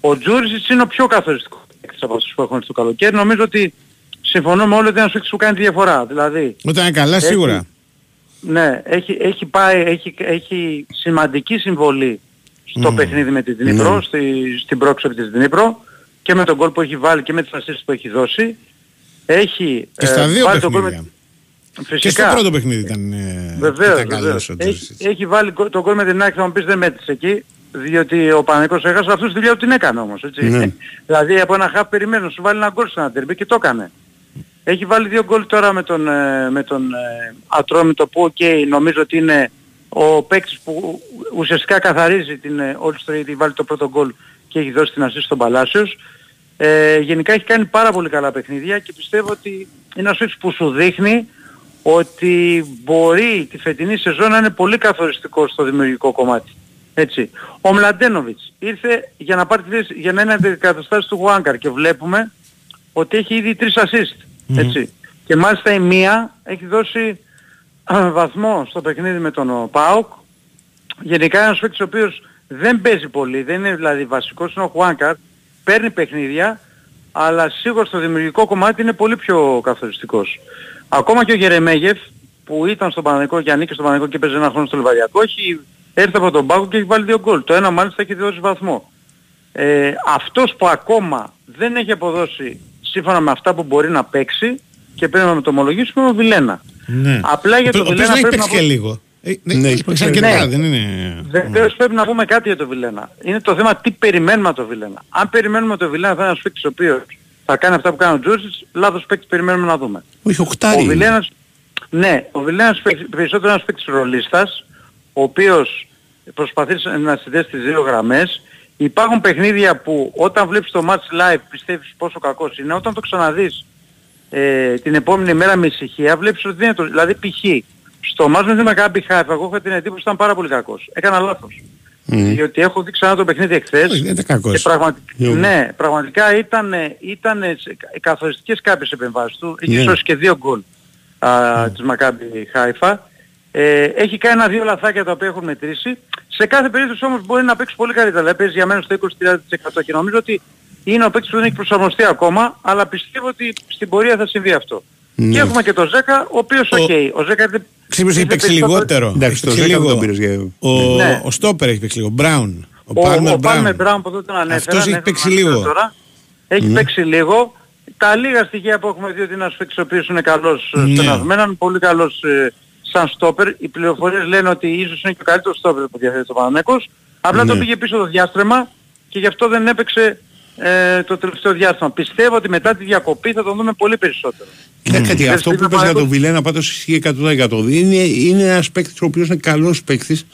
Ο Τζούρισιτς είναι ο πιο καθοριστικός παίκτης από αυτούς που έχουν έρθει το καλοκαίρι. Νομίζω ότι συμφωνώ με όλο ότι είναι ένας παίκτης που κάνει τη διαφορά. Δηλαδή, Όταν είναι καλά, έχει- σίγουρα. ναι, έχει, έχει πάει, έχει, έχει σημαντική συμβολή στο Μμμ. παιχνίδι με την Δνήπρο, Ναι. στη, στην πρόξενη της Δνήπρο και με τον γκολ που έχει βάλει και με τις ασίσεις που έχει δώσει. Έχει Και στα ε, δύο βάλει τον γκολ με- παιχνίδια. Φυσικά. Και στο πρώτο παιχνίδι ήταν, ε, Βεβαίως, ήταν καλός βεβαίως. ο Έχει, Τζούρισιτς. έχει βάλει γκολ- τον γκολ με την άκρη, θα μου πεις δεν μέτρησε εκεί, διότι ο Παναθηναϊκός έχασε αυτός τη δουλειά του την έκανε όμως, έτσι. Ναι. δηλαδή από ένα χαφ περιμένω, να σου βάλει ένα γκολ σε ένα ντέρμπι και το έκανε. Έχει βάλει δύο γκολ τώρα με τον, ε, με τον ε, Ατρόμητο που οκ, νομίζω ότι είναι ο παίκτης που ουσιαστικά καθαρίζει την ε, όλη ιστορία γιατί βάλει το πρώτο γκολ και έχει δώσει την ασίστ στον Παλάσιος. Ε, γενικά έχει κάνει πάρα πολύ καλά παιχνίδια και πιστεύω ότι είναι ένας παίκτης που σου δείχνει ότι μπορεί τη φετινή σεζόν να είναι πολύ καθοριστικό στο δημιουργικό κομμάτι. Έτσι. Ο Μλαντένοβιτς ήρθε για να, πάρει τη θέση, για να είναι αντικαταστάσεις του Γουάνκαρ και βλέπουμε ότι έχει ήδη τρεις assist. Έτσι. Και μάλιστα η μία έχει δώσει α, βαθμό στο παιχνίδι με τον ο, ΠΑΟΚ. Γενικά ένας παίκτης ο οποίος δεν παίζει πολύ, δεν είναι δηλαδή βασικός, είναι ο Χουάνκαρ, παίρνει παιχνίδια, αλλά σίγουρα στο δημιουργικό κομμάτι είναι πολύ πιο καθοριστικός. Ακόμα και ο Γερεμέγεφ που ήταν στο Παναγικό και ανήκει στο Παναγικό και παίζει ένα χρόνο στο Λιβαδιακό έχει έρθει από τον Πάκο και έχει βάλει δύο γκολ. Το ένα μάλιστα έχει δώσει βαθμό. Ε, αυτός που ακόμα δεν έχει αποδώσει σύμφωνα με αυτά που μπορεί να παίξει και πρέπει να το ομολογήσουμε είναι ο Βιλένα. Ναι. Απλά για Ο τον οποίος Βιλένα δεν έχει πρέπει παίξει να και πω- λίγο. Ε, Ναι, ναι, έχει έχει παίξει παίξει αρκετά, ναι. δεν είναι... Βεβαίως πρέπει να πούμε κάτι για τον Βιλένα. Είναι το θέμα τι περιμένουμε από τον Βιλένα. Αν περιμένουμε από τον Βιλένα θα είναι ένας παίκτης ο οποίος θα κάνει αυτά που κάνει ο Τζούσιτς, λάθος παίκτης περιμένουμε να δούμε. Όχι, οχτάρι Ο είναι. Βιλένας, ναι, ο Βιλένας παίκτης- περισσότερο ένας παίκτης ρολίστας, ο οποίος προσπαθείς να συνδέσεις τις δύο γραμμές. Υπάρχουν παιχνίδια που όταν βλέπεις το match live πιστεύεις πόσο κακός είναι. Όταν το ξαναδείς ε, την επόμενη μέρα με ησυχία βλέπεις ότι δεν είναι το... Δηλαδή π.χ. στο match με τη Μακάμπι Χάιφα εγώ είχα την εντύπωση ότι ήταν πάρα πολύ κακός. Έκανα λάθος. Μμ. Διότι έχω δει ξανά το παιχνίδι εχθές Όχι, δεν ήταν κακός. και πραγματι... Jo. ναι, πραγματικά ήταν, ήταν σε- καθοριστικές κάποιες επεμβάσεις του. Έχει Ναι. σώσει και δύο γκολ α, της Μακάμπι Χάιφα. Ε, έχει κάνει ένα-δύο λαθάκια τα οποία έχουν μετρήσει. Σε κάθε περίπτωση όμως μπορεί να παίξει πολύ καλύτερα. Δηλαδή παίζει για μένα στο 20-30% και νομίζω ότι είναι ο παίκτης που δεν έχει προσαρμοστεί ακόμα, αλλά πιστεύω ότι στην πορεία θα συμβεί αυτό. Ναι. Και έχουμε και τον Ζέκα, ο οποίος οκ. Ο Ζέκα ήρθε- Ξέρεις ποιος έχει ήρθε παίξει περισσότερο- λιγότερο. Εντάξει, Έχει το παίξει 10 δεν λίγο. τον πήρες για... Ο, Ναι. ο Στόπερ έχει παίξει λίγο. Μπράουν. Ο Ο, Πάλμερ ο Πάλμερ Μπράουν. Μπράουν που δεν τον ανέφερα. Αυτός έχει ανέφερα παίξει τον λίγο. ανέφερα Τώρα. Έχει Ναι. παίξει λίγο. Τα λίγα στοιχεία που έχουμε δει ότι είναι ένας παίκτης ο οποίος είναι καλός Ναι. ναι. στον αγμένα, είναι πολύ καλός ε, σαν στόπερ. Οι πληροφορίες λένε ότι ίσως είναι και ο καλύτερος στόπερ που διαθέτει το Παναναϊκός. Απλά Ναι. το πήγε πίσω το διάστρεμα και γι' αυτό δεν έπαιξε ε, το τελευταίο διάστημα. Πιστεύω ότι μετά τη διακοπή θα τον δούμε πολύ περισσότερο. Κοίτα κάτι, Δεν αυτό που είναι είπες για απαραίτητο. τον Βιλένα πάντως ισχύει 100%. Είναι, είναι ένας παίκτης ο οποίος είναι καλός παίκτης.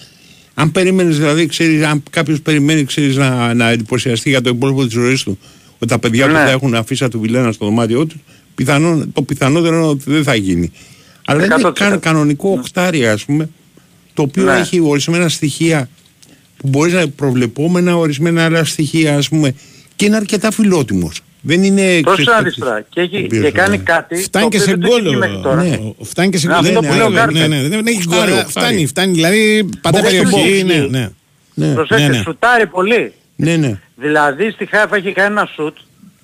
Αν περίμενες δηλαδή, ξέρεις, αν κάποιος περιμένει ξέρεις, να, να εντυπωσιαστεί για το υπόλοιπο της ζωής του ότι τα παιδιά του Ναι. θα έχουν αφήσει του Βιλένα στο δωμάτιό τους, πιθανό, το πιθανότερο είναι ότι δεν θα γίνει. Αλλά είναι 100%. καν, κανονικό οχτάρι ας πούμε, το οποίο Ναι. έχει ορισμένα στοιχεία που μπορείς να προβλεπόμενα ορισμένα άλλα στοιχεία ας πούμε και Και είναι αρκετά φιλότιμος. Δεν είναι... Πρόσεχε να ξέρεις, δεις τώρα. Και, έχει, οποίος, και κάνει ναι. κάτι Φτάνει το και οποίο σε δεν το έχει γκολ. γίνει μέχρι τώρα. Ναι, φτάνει και σε Ναι, γκολ. αυτό Δεν που λέω, είναι- Γκάρπετ. ναι, ναι, δεν έχει Φτάρει, γκολ. φτάρει. Φτάνει, φτάνει. Δηλαδή πατάει Μπόξ, περιοχή. μπόξ. Ναι, ναι. Προσέξτε, ναι, ναι. σουτάρει πολύ. Ναι, ναι. Δηλαδή στη Χάφα έχει κάνει ένα σουτ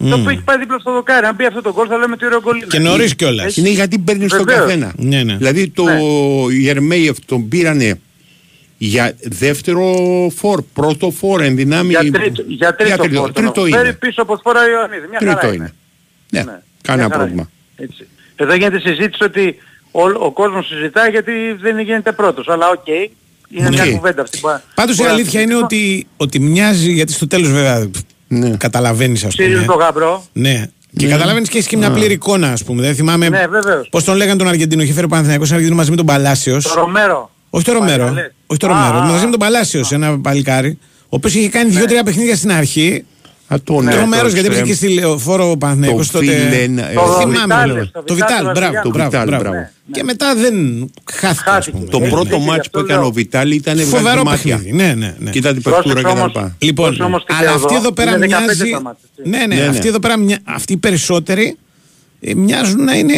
το οποίο έχει πάει δίπλα στο δοκάρι. Αν πει αυτό το γκολ θα λέμε τι ωραίο γκολ είναι. Και νωρίς κιόλας. Έχει- Είναι γιατί παίρνει στον Βεβαίως. καθένα. Ναι, ναι. Δηλαδή το Ναι. Γερμέιεφ τον πήρανε για δεύτερο φόρ, πρώτο φόρ, εν δυνάμει... Για τρίτο, για τρίτο, φόρ, τρίτο τον είναι. Φέρει πίσω όπως φοράει ο Ιωαννίδης. Μια Τρίτο χαρά είναι. Ναι, Ναι, κανένα μια χαρά πρόβλημα. είναι. Έτσι. Εδώ γίνεται συζήτηση ότι ο, ο κόσμος συζητάει γιατί δεν γίνεται πρώτος. Αλλά οκ, είναι Ναι. μια κουβέντα αυτή. που- Πάντως η που να αλήθεια είναι συζητήσουμε. ότι, ότι μοιάζει, γιατί στο τέλος βέβαια Ναι. καταλαβαίνεις ας Ψήφιζε πούμε. το γαμπρό. Ναι. Και καταλαβαίνεις και έχεις και μια πλήρη εικόνα ας πούμε. Δεν θυμάμαι Ναι, βεβαίως. πώς τον λέγανε τον Αργεντίνο. Είχε φέρει ο Παναθηναϊκός Αργεντίνο μαζί με τον Παλάσιος. Το Ρομέρο. Όχι το Ρομέρο. Παγαλές. Όχι το Α, Ρομέρο. α, Μαζί με τον Παλάσιος ένα παλικάρι. Ο οποίος είχε κάνει δύο-τρία παιχνίδια στην αρχή. Α, το Ναι, ναι, το μέρος το γιατί εξτρέμ. πήγε στη λεωφόρο ο Παναθηναϊκός Το τότε. Βίλεν, ε, Δεν το θυμάμαι. Βιτάλ, λέω. το Το Βιτάλ, Βιτάλ, το μπράβο, Βραζιλιάνο. μπράβο, Βιτάλ, μπράβο. μπράβο. Και μετά δεν χάθηκε ας Χάθηκε. πούμε. Το Ναι, πρώτο ναι, μάτς γι' που αυτό έκανε λέω. ο Βιτάλ ήταν Φοβερό βγάζει μάτια. παιχνίδι. Ναι, ναι, ναι. Κοίτα την παιχτούρα Πρόσεξε και τα όμως, λοιπά. Λοιπόν, Πρόσεχε όμως τι αλλά λέω αυτή εδώ. εδώ πέρα Είναι 15 μοιάζει. τα μάτια, έτσι. Ναι, ναι, Ναι, ναι. αυτοί εδώ πέρα μοια- αυτοί οι περισσότεροι ε, μοιάζουν να είναι.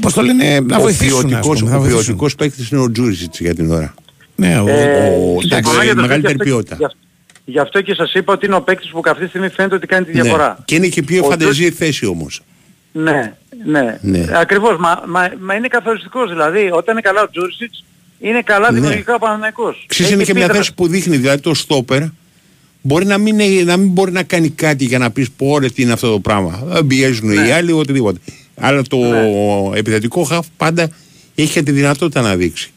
Πώς το λένε, να Ο βοηθήσουν. ας ποιοτικός, πούμε, να ο βοηθήσουν. ποιοτικός παίκτης είναι ο Τζούρισιτς για την ώρα. Ναι, ο, Ε, ο- συμφωνώ εντάξει, για το μεγαλύτερη γι' αυτό- ποιότητα. Γι' αυτό- Γι' αυτό και σας είπα ότι είναι ο παίκτης που αυτή τη στιγμή φαίνεται ότι κάνει τη διαφορά. Ναι. Και είναι και πιο Ο φανταζή θέση όμως. Ναι, ναι. Ναι. Ακριβώς. Μα, μα, μα είναι καθοριστικός. Δηλαδή, όταν είναι καλά ο Τζούρισιτς, είναι καλά Ναι. δημιουργικά ο Παναθηναϊκός. Ξέρεις είναι Έχει και μια επίδραση. θέση που δείχνει, δηλαδή το στόπερ μπορεί να μην, έχει- να μην μπορεί να κάνει κάτι για να πεις πω ρε τι είναι αυτό το πράγμα. Δεν πιέζουν Ναι. οι άλλοι, οτιδήποτε. Αλλά το επιθετικό χαφ πάντα έχει και τη δυνατότητα να δείξει.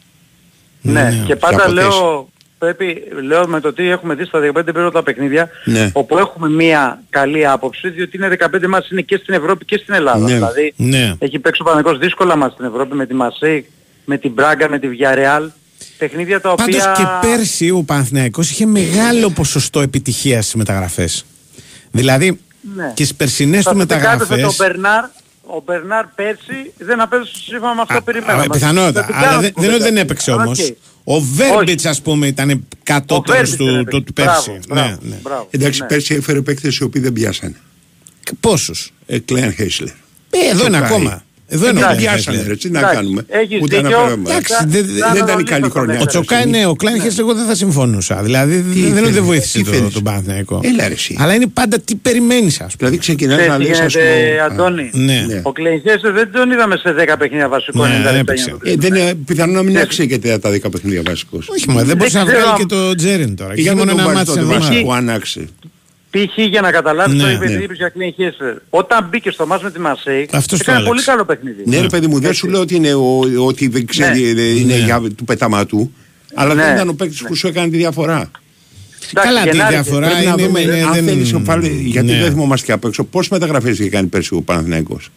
Ναι, και πάντα αποθέσει. λέω, πρέπει, λέω με το τι έχουμε δει στα 15 πρώτα παιχνίδια, Ναι. όπου έχουμε μία καλή άποψη, διότι είναι 15 μας είναι και στην Ευρώπη και στην Ελλάδα. Ναι. Δηλαδή, Ναι. έχει παίξει ο Παναγικός δύσκολα μας στην Ευρώπη με τη Μασέικ, με την Μπράγκα, με τη Villarreal. Παιχνίδια τα Πάντως οποία... και πέρσι ο Παναθηναϊκός είχε μεγάλο ποσοστό επιτυχίας στις μεταγραφές. Δηλαδή Ναι. και στις περσινές Θα του σου πει κάτι, μεταγραφέ. Ο Μπερνάρ, ο Μπερνάρ πέρσι δεν απέδωσε σύμφωνα με αυτό που περιμέναμε. Πιθανότατα. Θα την Αλλά κάνω δεν, την δεν είναι ότι δεν κουβέντα. έπαιξε Αλλά όμω. Οκ. Ο Βέρμπιτς, ας πούμε, ήταν κατώτερος Βέρμπιτς δεν του, έπαιξε. του, του πέρσι. Μπράβο, ναι, ναι. μπράβο. Εντάξει, Ναι. πέρσι έφερε παίκτες οι οποίοι δεν πιάσανε. Πόσους; Ε, Κλέαν Χέισλερ. Ε, εδώ είναι Σοκάρι. ακόμα. Εδώ είναι ο Δεν Κλάιν πιάσανε Χέσλερ. ρε, τι να Εντάξει, κάνουμε. έχεις Ούτε δίκιο. αναφέρομαι. Εντάξει, Θα- δεν- θα δεν ήταν αναλύσω καλή το χρονιά. Ο δεύτερο. Τσοκά είναι ο Κλάιν Χέσλερ, εγώ δεν θα συμφωνούσα. Δηλαδή δεν είναι ότι θέλεις, δεν βοήθησε τι το, θέλεις; τον Παναθηναϊκό. Έλα, ρε, εσύ. Αλλά είναι πάντα τι περιμένεις, ας πούμε. Δηλαδή ξεκινάς Ξέρεις να τι λες ας γίνεται, πούμε... Αντώνη. Ναι. Ναι. Ο Κλεϊχέστερ δεν τον είδαμε σε 10 παιχνίδια βασικό. Ναι, 90 δεν λεπτά έπαιξε. για να Ε, δεν είναι πιθανό να μην άξιζε και τα 10 παιχνίδια βασικός. Όχι, μα δεν μπορούσε να ξέρω βγάλει αν- και το Τζέριν τώρα. Για Είχε να μόνο τον ένα βάλει μάτι σε τότε εβδομάδα. βασικό αν άξιζε. Π.χ. για να καταλάβεις Ναι, το είπε ναι. τι είπες για Κλεϊχέστερ. Όταν μπήκε στο μάτς με τη Μασέικ, Αυτός το έκανε πολύ άλλαξε. καλό παιχνίδι. Ναι, ρε παιδί μου, δεν σου λέω ότι είναι ο, ότι δεν ξέρει, Ναι. ε, είναι Ναι. για του πεταματού. Αλλά Ναι. δεν ήταν ο παίκτης που σου έκανε τη διαφορά. Εντάξει, Καλά, τη Γενάρη- διαφορά Πρέπει να είναι. δούμε, είναι- αν δεν- θέλεις, πάλι, γιατί ναι. δεν θυμόμαστε και απ' έξω, πόσες μεταγραφές είχε κάνει πέρσι ο Παναθηναϊκός;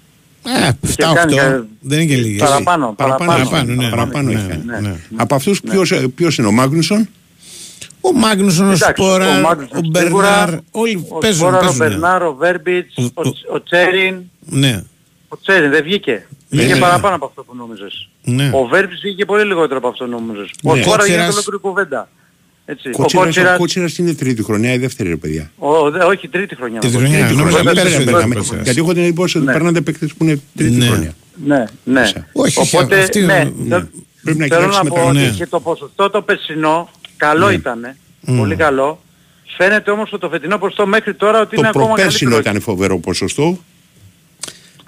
Ε, 7-8. κάνει, Δεν είναι και λίγες. Παραπάνω, Παραπάνω, παραπάνω, ναι, παραπάνω ναι, είχε ναι, κάνει. ναι. Από αυτούς ποιος, ποιος είναι ο Μάγνουσον, Ο Μάγνουσον, ο Εντάξει, Σπόρα, Μάγνουσον ο σίγουρα, Μπερνάρ, όλοι Ο παίζουν. Σπόραρ, ο παίζουν, ναι. Μπερνάρ, ο Βέρμπιτς, Ο- ο, ο- ο Τσέριν. Ναι. Ο Τσέριν δεν βγήκε. Ναι, Βγήκε ναι. παραπάνω από αυτό που νόμιζες. Ναι. Ο Βέρμπιτς βγήκε πολύ λιγότερο από αυτό που νόμιζες. Ο Ναι. Σπόρα γίνεται Κότσιρας. ολόκληρη κουβέντα. Έτσι. Ο Κότσιρας, ο Κότσιρας, Κότσιρας είναι τρίτη χρονιά ή δεύτερη ρε παιδιά. ο, δε- όχι τρίτη χρονιά. Τρίτη ο χρονιά. Κότσιρας. νόμιζα Δεύτερη πέρσι χρονιά, ήταν ο παιδιά. Κότσιρας. Γιατί έχω την εντύπωση ότι Ναι. περνάνε παίκτες που είναι τρίτη Ναι. χρονιά. Ναι, ναι. Όχι, όχι, Οπότε, αυτή- ναι, ναι. θε- Πρέπει να θέλω κοιτάξεις να πω μετά. ότι Ναι. και το ποσοστό το περσινό καλό ήταν. Πολύ καλό. Φαίνεται όμως ότι το φετινό ποσοστό μέχρι τώρα ότι είναι Το ακόμα προπέρσινο καλύτερο. ήταν φοβερό ποσοστό.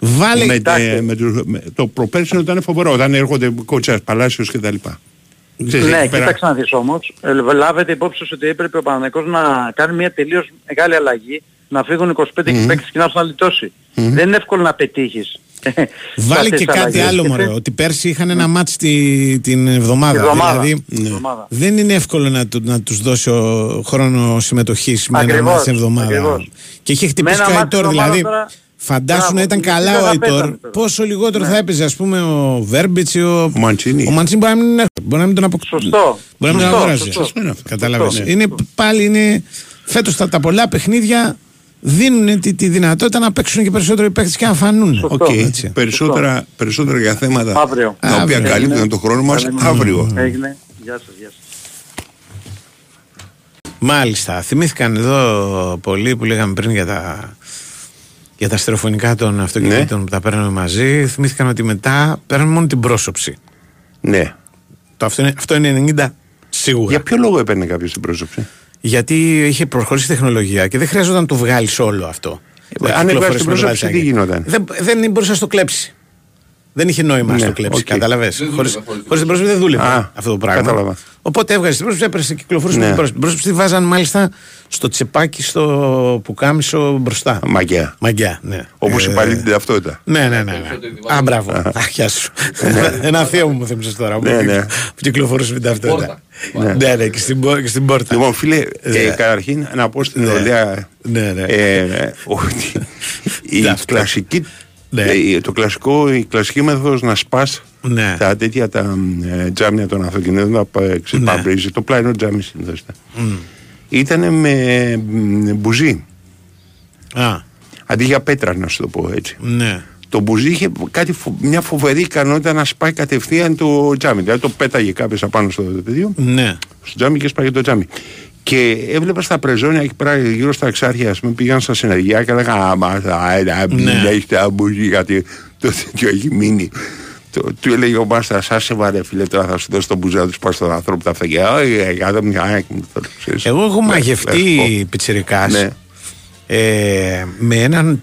Βάλε. Με, εντάξει. ε, με τους- με- το προπέρσινο ήταν φοβερό. Όταν έρχονται κότσας, παλάσιος κτλ. Ξέρεις, Ναι, εκεί πέρα- κοίταξε να δεις όμως. Ε, λάβετε υπόψη σας ότι έπρεπε ο Παναθηναϊκός να κάνει μια τελείως μεγάλη αλλαγή, να φύγουν 25 mm παίκτες και να έρθουν να λιτώσει. Δεν είναι εύκολο να πετύχεις. Βάλε αυτές και τις κάτι αλλαγές. άλλο, Και μωρέ. θε- Ότι πέρσι είχαν ένα μάτς τη, την εβδομάδα. Τη εβδομάδα. Δηλαδή, Τη εβδομάδα. δεν είναι εύκολο να, του, να τους δώσει ο χρόνο συμμετοχής με ένα Ακριβώς, μάτς την εβδομάδα. ακριβώς. Και είχε χτυπήσει Με ένα και ο μάτς την Αϊτόρ. εβδομάδα Δηλαδή, τώρα- φαντάσου να Μπράβο, ήταν γιατί καλά δεν ο θα Αϊτόρ. παίζαμε τώρα. Πόσο λιγότερο Ναι. θα έπαιζε, ας πούμε, ο Βέρμπιτς ή ο, Ο Μαντσίνη. ο Μαντσίνη μπορεί να μην, είναι- μπορεί να μην τον αποκτήσει. Σωστό. Μπορεί να μην τον Σωστό, αγοράζει. σωστό. Σωστό είναι αυτό. Κατάλαβες. Σωστό. Είναι πάλι είναι. Φέτος τα, τα πολλά παιχνίδια δίνουν τη, τη δυνατότητα να παίξουν και περισσότερο οι παίκτες και να φανούν. Σωστό. Οκ, Έτσι. περισσότερα, περισσότερα για θέματα Αύριο. τα οποία Αύριο. καλύπτουν το χρόνο μας Καλή αύριο. Έγινε. Γεια σας, γεια σας. Μάλιστα. Θυμήθηκαν εδώ πολλοί που λέγαμε πριν για τα, για τα στερεοφωνικά των αυτοκινήτων που τα παίρνουμε μαζί. Θυμήθηκαν ότι μετά παίρνουν μόνο την πρόσωψη. Ναι. Το αυτό, είναι, αυτό είναι 90 σίγουρα. Για ποιο λόγο έπαιρνε κάποιος την πρόσοψη; Γιατί είχε προχωρήσει η τεχνολογία και δεν χρειαζόταν να το βγάλεις όλο αυτό. Να Ε, αν κυκλοφορείς έβγαζες την με το πρόσοψη, τι βαλιτσάκι. γινόταν; Δεν, δεν μπορούσε να το κλέψει. Δεν είχε νόημα να Ναι, το κλέψει. οκ. Κατάλαβες; Δεν Χωρίς δούλευε χωρίς την πρόσοψη δεν δούλευε Α, αυτό το πράγμα. κατάλαβα. Οπότε έβγαζε την πρόσοψη, έπαιρνε και κυκλοφορούσε Ναι. με την πρόσοψη. Την πρόσοψη τη βάζαν μάλιστα στο τσεπάκι, στο πουκάμισο μπροστά. Μαγκιά. Μαγκιά, ναι. Όπως Ε, η πάλι την ταυτότητα. Ναι, ναι, ναι. ναι. Α, μπράβο. Α, γεια σου. Ένα θείο μου μου θύμισε τώρα. Ναι, που- ναι. Που κυκλοφορούσε με την ταυτότητα. Ναι. Ναι, ναι, και στην πο- και στην πόρτα. Λοιπόν, φίλε, ε, Ναι. καταρχήν να πω στην Ναι. Ολέα Ναι, ναι. ε, ότι η Ναι, αυτό. κλασική, Ναι. ε, το κλασικό, η κλασική μέθοδος να σπάς Ναι. τα τέτοια τα ε, τζάμια των αυτοκινήτων να πα- ξεπαμπρίζεις, το πλάινο τζάμι συνήθως ήταν. Μμ. Ήταν με μ, μπουζί. Α, Αντί για πέτρα, να σου το πω έτσι. ναι. Το μπουζί είχε κάτι, φο- μια φοβερή ικανότητα να σπάει κατευθείαν το τζάμι. Δηλαδή το πέταγε κάποιος απάνω στο πεδίο, Ναι. στο τζάμι και σπάγε το τζάμι. Και έβλεπα στα πρεζόνια εκεί πέρα γύρω στα εξάρχεια, ας πούμε, πήγαν στα συνεργεία και έλεγα Α, μα, θα Ναι. έχεις τα μπουζί, γιατί το τέτοιο έχει μείνει. Το, του έλεγε ο Μάστας, σα σε βαρε φίλε, τώρα θα σου δώσω το μπουζί να του πα στον άνθρωπο τα αυτοκίνητα. Όχι, ε, για δεν μου α, το ξέρεις. Εγώ έχω Ναι, μαγευτεί ναι, πιτσιρικάς Ναι. ε, με έναν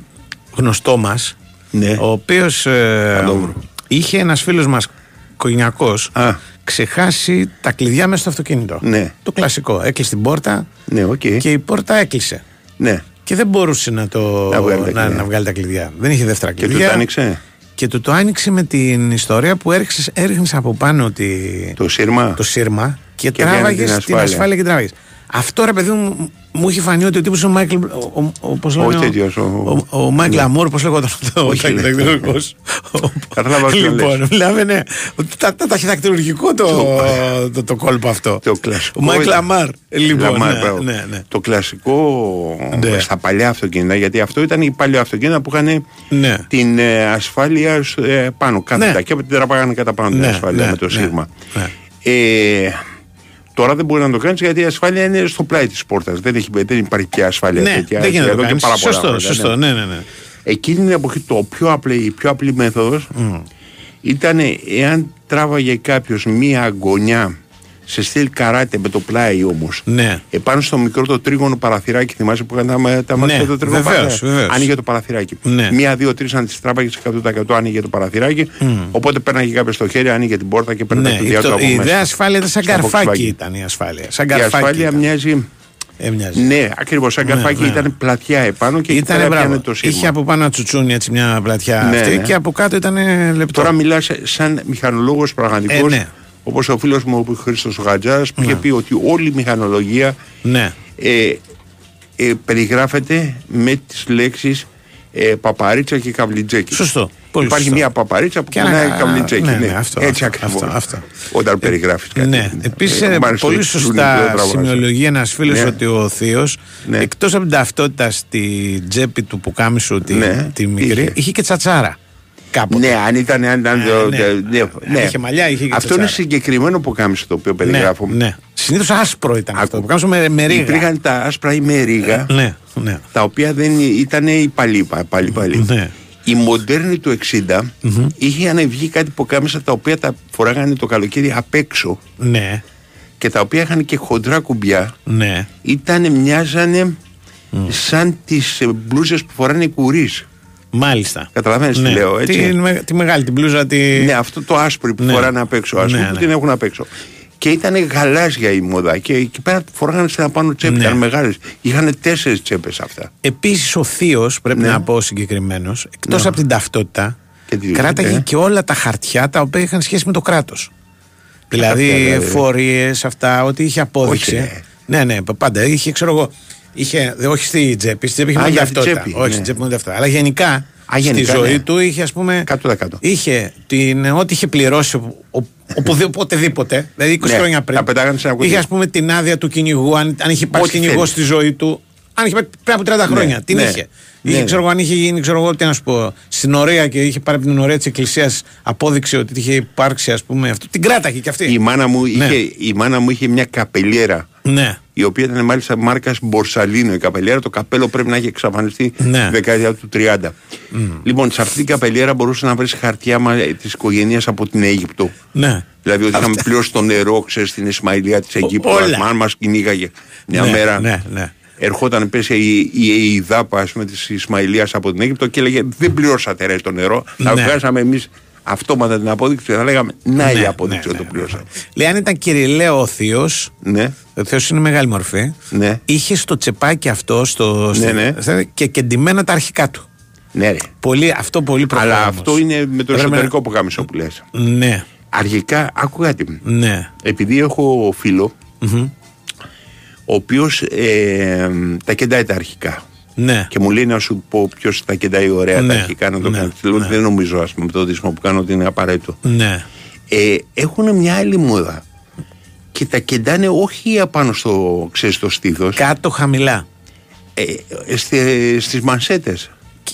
γνωστό μας Ναι. ο οποίος ε, είχε ένας φίλος μας οικογενειακός ξεχάσει τα κλειδιά μέσα στο αυτοκίνητο. Ναι. Το κλασικό. Έκλεισε την πόρτα Ναι, οκ. και η πόρτα έκλεισε. Ναι. Και δεν μπορούσε να, το, Να βγάλει τα να, κλειδιά. να βγάλει τα κλειδιά. Δεν είχε δεύτερα Και κλειδιά. του τα άνοιξε. Και του το άνοιξε με την ιστορία που έριξες, έριχνες από πάνω τη, Το σύρμα. το σύρμα και, Και έκανε τράβαγες την την ασφάλεια. ασφάλεια, και τράβαγες. Αυτό ρε παιδί μου μου είχε φανεί ότι ο τύπος ο Μάικλ. Ο, ο, ο, πώς Όχι λένε, τέτοιος, ο- ο, ο Μάικλ Ναι. Αμόρ, πώς λέγονταν αυτό. Όχι, ο ναι. τακτηρουργικός. Κατάλαβα ποιο Λοιπόν, λες. μιλάμε ναι. ότι Τα, τα, ταχυδακτηλουργικό το, το, το, κόλπο αυτό. Το κλασικό. Ο Μάικλ Αμάρ. Λοιπόν, Λαμάρ, ναι, μπράβο. ναι, ναι. Το κλασικό Ναι. στα παλιά αυτοκίνητα, γιατί αυτό ήταν οι παλιά αυτοκίνητα που είχαν Ναι. την ε, ασφάλεια ε, πάνω κάθετα Ναι. και από την τραπάγανε κατά πάνω την Ναι, ασφάλεια ναι, με το ναι, σύρμα. ναι. Ε, τώρα δεν μπορεί να το κάνεις γιατί η ασφάλεια είναι στο πλάι της πόρτας. Δεν, έχει, δεν υπάρχει πια ασφάλεια Ναι, τέτοια. δεν γίνεται να εδώ το και κάνεις. πάρα πολλά Σωστό, χρόνια, σωστό. Ναι, ναι, ναι. Εκείνη την εποχή το πιο απλή, η πιο απλή μέθοδος ήταν εάν τράβαγε κάποιος μία αγωνιά σε στυλ καράτε με το πλάι όμως Ναι. επάνω στο μικρό το τρίγωνο παραθυράκι θυμάσαι που έκανε τα, τα μάτια Ναι, το τρίγωνο βεβαίως, παραθυράκι βεβαίως. άνοιγε το παραθυράκι Ναι. μία, δύο, τρεις αν τις τράβαγες 100% άνοιγε το παραθυράκι οπότε πέρναγε κάποιος στο χέρι άνοιγε την πόρτα και παίρναγε Ναι, τα κλειδιά του το- από η μέσα ιδέα ασφάλεια ήταν σαν Στο καρφάκι Volkswagen. ήταν η ασφάλεια. Σαν η καρφάκι. ασφάλεια ήταν. μοιάζει Έμοιαζε. ναι ακριβώς σαν Ναι, καρφάκι ναι. ήταν πλατιά επάνω και εκεί Ήταν πέρα μπράβο. πιάνε το σύρμα. Είχε από πάνω ένα τσουτσούνι έτσι μια πλατιά Ναι, αυτή ναι. και από κάτω ήταν λεπτό. Τώρα μιλάς σαν μηχανολόγος πραγματικός Ε, ναι. Όπως ο φίλος μου ο Χρήστος ο Γατζάς που είχε πει ότι όλη η μηχανολογία Ναι. ε, ε, περιγράφεται με τις λέξεις ε, παπαρίτσα και καβλιτζέκι. Σωστό. Πολύ Υπάρχει σωστό. μια παπαρίτσα που Και κουνάει ένα- καβλιτζέκι. ναι, Ναι, ναι, αυτό, Έτσι αυτό, ακριβώς. αυτό, αυτό. Όταν περιγράφεις κάτι. Ναι, επίσης Ε, μάλιστα, πολύ το σωστά τραβάς. σημειολογεί ένας φίλος Ναι. ότι ο Θείος, Ναι. εκτός από την ταυτότητα στη τσέπη του πουκάμισου τη, Ναι, τη μικρή, είχε. είχε. και τσατσάρα. Κάποτε. Ναι, αν ήταν. Αν ήταν Ε, το- ναι. ναι, ναι. Αν είχε μαλλιά, είχε και Αυτό είναι τσατσάρα. συγκεκριμένο που κάμισε το οποίο ναι, περιγράφω. ναι. Συνήθως άσπρο ήταν αυτό. Πουκάμισο με, με ρίγα. Υπήρχαν τα άσπρα ή με ρίγα, Ναι, ναι. τα οποία δεν ήταν οι παλίπα. Πάλι, πάλι. Ναι. Η μοντέρνη του 60 είχε ανεβγεί κάτι που κάμισα τα οποία τα φοράγανε το καλοκαίρι απ' έξω Ναι, και τα οποία είχαν και χοντρά κουμπιά. ναι. Ήταν, μοιάζανε σαν τις ε, μπλούζες που φοράνε οι κουρίς. Μάλιστα. Καταλαβαίνεις ναι. τι λέω, έτσι. Τη, με- τη μεγάλη, την μπλούζα. Τη... Ναι, αυτό το άσπρο που Ναι. φοράνε απ' έξω, ας πούμε, Ναι, που ναι. την έχουν απ' έξω. Και ήταν γαλάζια η μόδα. Και εκεί πέρα φοράγανε στην απάνω τσέπη. Ναι. Ήταν μεγάλες. Είχαν τέσσερις τσέπες αυτά. Επίσης ο Θείος, πρέπει Ναι. να πω συγκεκριμένος, εκτός Ναι. από την ταυτότητα, Και τη- κράταγε ε. και όλα τα χαρτιά τα οποία είχαν σχέση με το κράτος. Δηλαδή χαρτιά, δηλαδή. εφορίες, αυτά, ότι είχε απόδειξη. Όχι, ναι, ναι, πάντα. Είχε, ξέρω εγώ, είχε, δε- όχι στη τσέπη, στη τσέπη είχε Α, μόνο για την ταυτότητα. τσέπη, όχι ναι. στην τσέπη μόνο ταυτότητα. Αλλά γενικά, Α, γενικά, στη ζωή ναι. του είχε, ας πούμε. 100%. Είχε την, ό,τι είχε πληρώσει ο- ο- οπουδη- οποτεδήποτε, δηλαδή 20 Ναι, χρόνια πριν. τα πετάγανε σε ένα κουτί. Είχε, ας πούμε, την άδεια του κυνηγού, αν, αν είχε υπάρξει Ό,τι κυνηγός θέλεις. στη ζωή του. Αν είχε πάει πριν από 30 χρόνια, Ναι, την ναι. είχε. Ναι, Είχε, ναι. ξέρω εγώ, αν είχε γίνει, ξέρω εγώ, τι να σου πω, στην ωραία και είχε πάρει από την ωραία της εκκλησίας απόδειξη ότι είχε υπάρξει, ας πούμε, αυτό. Την κράταγε κι αυτή. Η μάνα, μου Ναι. είχε, η μάνα μου είχε μια καπελιέρα. Ναι. Η οποία ήταν μάλιστα μάρκας Μπορσαλίνο η καπελιέρα. Το καπέλο πρέπει να έχει εξαφανιστεί Ναι. τη δεκαετία του 30. Λοιπόν, σε αυτή την καπελιέρα μπορούσε να βρεις χαρτιά της οικογένειας από την Αίγυπτο. Ναι. Δηλαδή ότι είχαμε πληρώσει το νερό, ξέρεις, στην Ισμαηλία της Αιγύπτου. όλα. Αν μα κυνήγαγε μια Ναι, μέρα. ναι, ναι. Ερχόταν πέσει η, η, η ΔΑΠΑ ας πούμε, της Ισμαηλίας από την Αίγυπτο και έλεγε δεν πληρώσατε ρε το νερό. Θα Ναι. βγάζαμε εμείς αυτόματα την απόδειξη και θα λέγαμε να η Ναι, απόδειξη ναι, ότι το πληρώσατε. Λέει, αν ήταν κυριλαίο ο Θείος, Ναι. ο Θείος είναι μεγάλη μορφή, Ναι. είχε στο τσεπάκι αυτό στο, Ναι, ναι. στο- και κεντυμένα τα αρχικά του. Ναι, ρε. Πολύ, αυτό πολύ προχωρά. Αλλά όμως. αυτό είναι με το Πρέπει να- εσωτερικό που κάμισο που λες. Ναι, Αρχικά, άκου κάτι. ναι. Επειδή έχω φίλο, ο οποίος ε, τα κεντάει τα αρχικά. Ναι. Και μου λέει να σου πω ποιος τα κεντάει ωραία Ναι, τα αρχικά να το ναι, κάνει. Λέω ότι δεν νομίζω, ας πούμε, το δίσμα που κάνω ότι είναι απαραίτητο. Ναι. Ε, έχουν μια άλλη μόδα. Και τα κεντάνε όχι απάνω στο, ξέρεις, στο στήθος. Κάτω χαμηλά. Ε, στη, στις μανσέτες.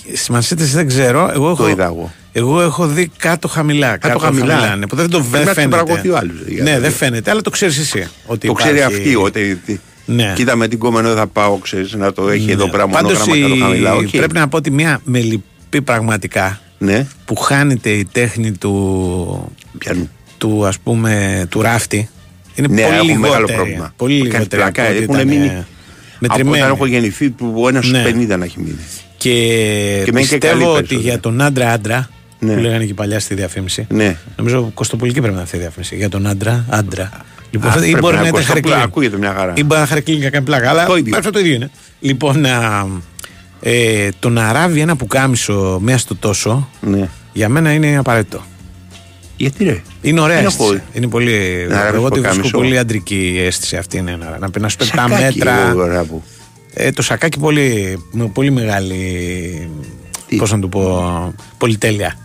Στις μανσέτες δεν ξέρω. Εγώ έχω, Το είδα εγώ. εγώ έχω δει κάτω χαμηλά. Κάτω χαμηλά. ναι, που δεν το Πρέπει δεν να φαίνεται. ξεπραγωθεί ο άλλος, δηλαδή. Ναι, δεν φαίνεται, αλλά το ξέρεις εσύ. Ότι Το ξέρει υπάρχει- αυτή ότι. Τι- Ναι. Κοίτα με την κόμενο θα πάω, ξέρεις, να το έχει εδώ πέρα Πάντως μονόγραμμα κάτω η- χαμηλά. Οκ. πρέπει να πω ότι μια με λυπεί πραγματικά Ναι. που χάνεται η τέχνη του, Πιανού. του ας πούμε του ράφτη είναι Ναι, πολύ έχουν λιγότερη. μεγάλο πρόβλημα. Πολύ Κάνει λιγότερη. πλάκα, από ό,τι έχουν ήταν, μείνει- ε, Από μετρημένη. όταν έχω γεννηθεί του ο ένας Ναι. στους 50 να έχει μείνει. Και, Και μένει και καλή πιστεύω ότι περισσότερο. για τον άντρα άντρα Ναι. που λέγανε και παλιά στη διαφήμιση. Ναι. Νομίζω κοστοπολική πρέπει να είναι αυτή η διαφήμιση. Για τον άντρα άντρα. Λοιπόν, Α, ή πρέπει μπορεί να να ήταν Κωστόπουλο, χαρακτήρι. ακούγεται μια χαρά. Ή μπορεί να χαρακτήρι και να κάνει πλάκα. Αλλά Το ίδιο. αυτό το ίδιο είναι. Λοιπόν, α, ε, το να ράβει ένα πουκάμισο μέσα στο τόσο Ναι. για μένα είναι απαραίτητο. Γιατί ρε; Είναι ωραία Δεν αίσθηση. έχω- Είναι πολύ. Να ράβεις εγώ τη βρίσκω πουκάμισο. πολύ αντρική η αίσθηση αυτή. Είναι, να, να, να σου πει τα Σακάκι, μέτρα. εγώ ράβω. Ε, το σακάκι πολύ, με πολύ μεγάλη. Πώς να το πω. Πολυτέλεια.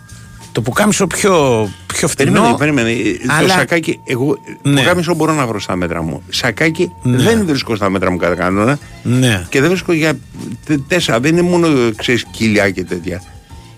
Το πουκάμισο πιο, πιο φτηνό. Περίμενε, περίμενε. Το αλλά- σακάκι, εγώ Ναι. το κάμισο μπορώ να βρω στα μέτρα μου. Σακάκι Ναι. δεν βρίσκω στα μέτρα μου κατά κανόνα. Ναι. Και δεν βρίσκω για τε- τέσσερα. Δεν είναι μόνο ξέρεις, κοιλιά και τέτοια.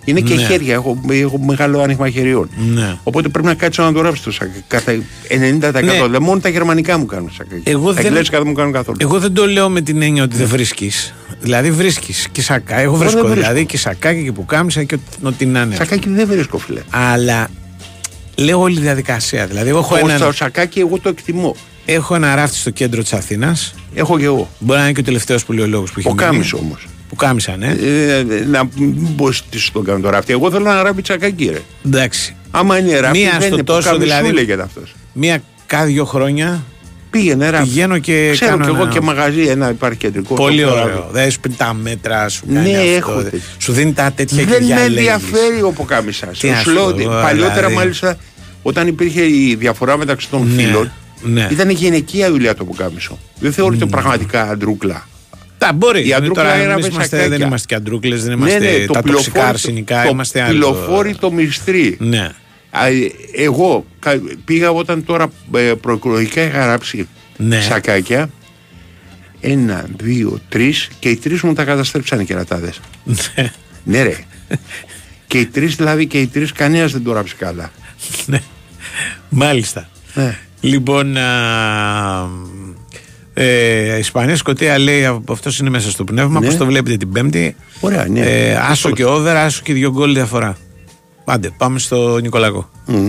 Είναι και Ναι. χέρια. Έχω, έχω μεγάλο άνοιγμα χεριών. Ναι. Οπότε πρέπει να κάτσω να το ράψω το σακάκι. Κατά 90%. Ναι. Δεν μόνο τα γερμανικά μου κάνουν σακάκι. Εγώ τα δεν- εγγλέζικα δεν μου κάνουν καθόλου. Εγώ δεν το λέω με την έννοια ότι δεν βρίσκεις. Δηλαδή βρίσκεις και σακά. Εγώ βρίσκω δεν βρίσκω. δηλαδή και σακάκι και πουκάμισα και ό,τι- ό,τι να είναι. Σακάκι δεν βρίσκω, φίλε. Αλλά λέω όλη τη διαδικασία. Δηλαδή, εγώ έχω, Εγώ ένα, στο σακάκι εγώ το εκτιμώ. έχω ένα ράφτη στο κέντρο της Αθήνας. Έχω και εγώ. Μπορεί να είναι και ο τελευταίος που λέει ο λόγος που έχει Ο μείνει. κάμισο όμως. Που κάμισα, ναι. Ε, να μην πω τι σου τον κάνω τώρα αυτή. Εγώ θέλω να ράβει τσακάκι, ρε. Εντάξει. Άμα είναι ράφτη, Μία δεν στο είναι τόσο, που δηλαδή. λέγεται αυτός. Μία κάθε δύο χρόνια Πήγαινε ράφτη. πηγαίνω και Ξέρω κάνω κι εγώ ένα- και μαγαζί ένα υπάρχει κεντρικό. Πολύ το έχω ωραίο. ράβει. Δεν σου πει τα μέτρα, σου κάνει Ναι, αυτό. έχω δε- τέτοιο. Σου δίνει τα τέτοια και Δεν με διαλέγεις. ενδιαφέρει ο Ποκάμισα. Τι να Σου σου λέω πω ότι εγώ, παλιότερα δηλαδή. μάλιστα όταν υπήρχε η διαφορά μεταξύ των Ναι, φίλων ναι. ήταν γυναικεία δουλειά το Ποκάμισο. Δεν θεωρείται πραγματικά αντρούκλα. Τα μπορεί. Η αντρούκλα Τώρα είναι εμείς ένα είμαστε, σακάκια. δεν είμαστε και αντρούκλες, δεν Ναι, είμαστε ναι, το τα τοξικά πυλοφόρι- αρσενικά, το είμαστε άλλο. πυλοφόρι το μυστρή. Ναι. Α, ε, Εγώ κα- πήγα όταν τώρα ε, προεκλογικά είχα γράψει Ναι. σακάκια. Ένα, δύο, τρεις και οι τρεις μου τα καταστρέψανε οι κερατάδες. Ναι. ναι, ρε. και οι τρεις δηλαδή και οι τρεις κανένας δεν το γράψει καλά. Ναι. Μάλιστα. Ναι. Λοιπόν, α, ε, Ισπανία Σκοτία λέει αυτός είναι μέσα στο πνεύμα. Ναι. Πώς το βλέπετε την Πέμπτη. Ωραία, ναι. Ε, άσο και over, άσο και δύο γκολ διαφορά. Άντε, πάμε στο Νικολακό. Μμ.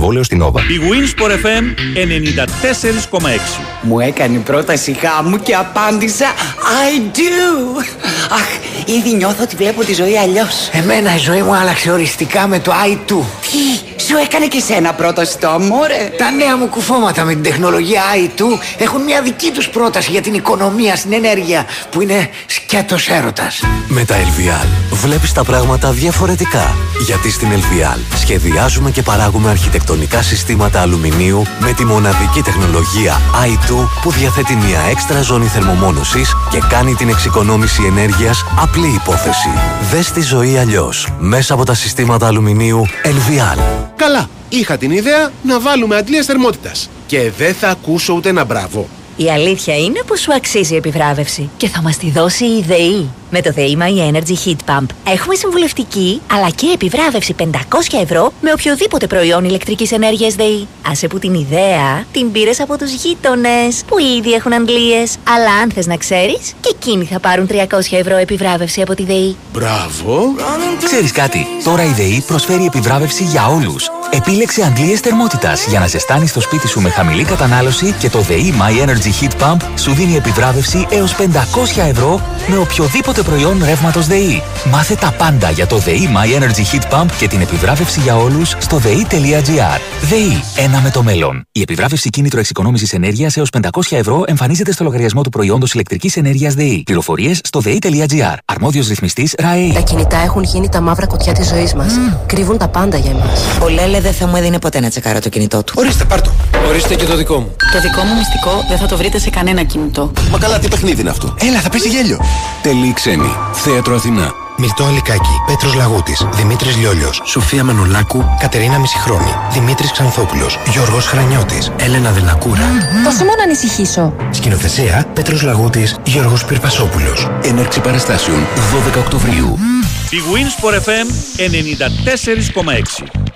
συμβόλαιο στην Nova. Η Winsport FM 94,6. Μου έκανε πρόταση γάμου και απάντησα I do. Αχ, ήδη νιώθω ότι βλέπω τη ζωή αλλιώς. Εμένα η ζωή μου άλλαξε οριστικά με το i2. Τι, σου έκανε και σένα πρόταση το αμόρε. Τα νέα μου κουφώματα με την τεχνολογία i2 έχουν μια δική τους πρόταση για την οικονομία στην ενέργεια που είναι σκέτος έρωτας. Με τα LVL βλέπεις τα πράγματα διαφορετικά. Γιατί στην LVL σχεδιάζουμε και παράγουμε αρχιτεκτονικά συστήματα αλουμινίου με τη μοναδική τεχνολογία i2 που διαθέτει μια έξτρα ζώνη θερμομόνωσης και κάνει την εξοικονόμηση ενέργειας απλή υπόθεση. Δες τη ζωή αλλιώς μέσα από τα συστήματα αλουμινίου LVL. Καλά, είχα την ιδέα να βάλουμε αντλίες θερμότητας. Και δεν θα ακούσω ούτε ένα μπράβο. Η αλήθεια είναι πως σου αξίζει η επιβράβευση και θα μας τη δώσει η ΔΕΗ. Με το ΔΕΗ My Energy Heat Pump έχουμε συμβουλευτική αλλά και επιβράβευση 500 ευρώ με οποιοδήποτε προϊόν ηλεκτρικής ενέργειας ΔΕΗ. Άσε που την ιδέα την πήρες από τους γείτονες που ήδη έχουν αντλίες. Αλλά αν θες να ξέρεις και εκείνοι θα πάρουν 300 ευρώ επιβράβευση από τη ΔΕΗ. Μπράβο. Ξέρεις κάτι, τώρα η ΔΕΗ προσφέρει επιβράβευση για όλους. Επίλεξε αντλίες θερμότητας για να ζεστάνεις το σπίτι σου με χαμηλή κατανάλωση και το ΔΕΗ My Energy Heat Pump σου δίνει επιβράβευση έως 500 ευρώ με οποιοδήποτε προϊόν ρεύματος ΔΕΗ. Μάθε τα πάντα για το ΔΕΗ My Energy Heat Pump και την επιβράβευση για όλους στο ΔΕΗ.gr. ΔΕΗ, ένα με το μέλλον. Η επιβράβευση κίνητρο εξοικονόμησης ενέργειας έως 500 ευρώ εμφανίζεται στο λογαριασμό του προϊόντος ηλεκτρικής ενέργειας ΔΕΗ. Πληροφορίες στο ΔΕΗ.gr. Αρμόδιος ρυθμιστής ΡΑΕ. Τα κινητά έχουν γίνει τα μαύρα κουτιά της ζωής μας. Κρύβουν τα πάντα για εμάς. Ο Λέλε δεν θα μου έδινε ποτέ να τσεκάρω το κινητό του. Ορίστε, πάρτο. Ορίστε και το δικό μου. Το δικό μου μυστικό δεν θα το βρείτε σε κανένα κινητό. Μα καλά, τι παιχνίδι είναι αυτό; Έλα, θα πέσει γέλιο. Τελή ξένη. Θέατρο Αθηνά. Μιλτό Αλικάκη, Πέτρος Λαγούτης, Δημήτρης Λιόλιος, Σοφία Μανολάκου, Κατερίνα Μισηχρόνη, Δημήτρης Ξανθόπουλος, Γιώργος Χρανιώτης, Έλενα Δελακούρα. Δώσε μου να ανησυχήσω. Σκηνοθεσία Πέτρος Λαγούτης, Γιώργος Πυρπασόπουλος. Έναρξη παραστάσεων 12 Οκτωβρίου. Η Winsport FM 94,6.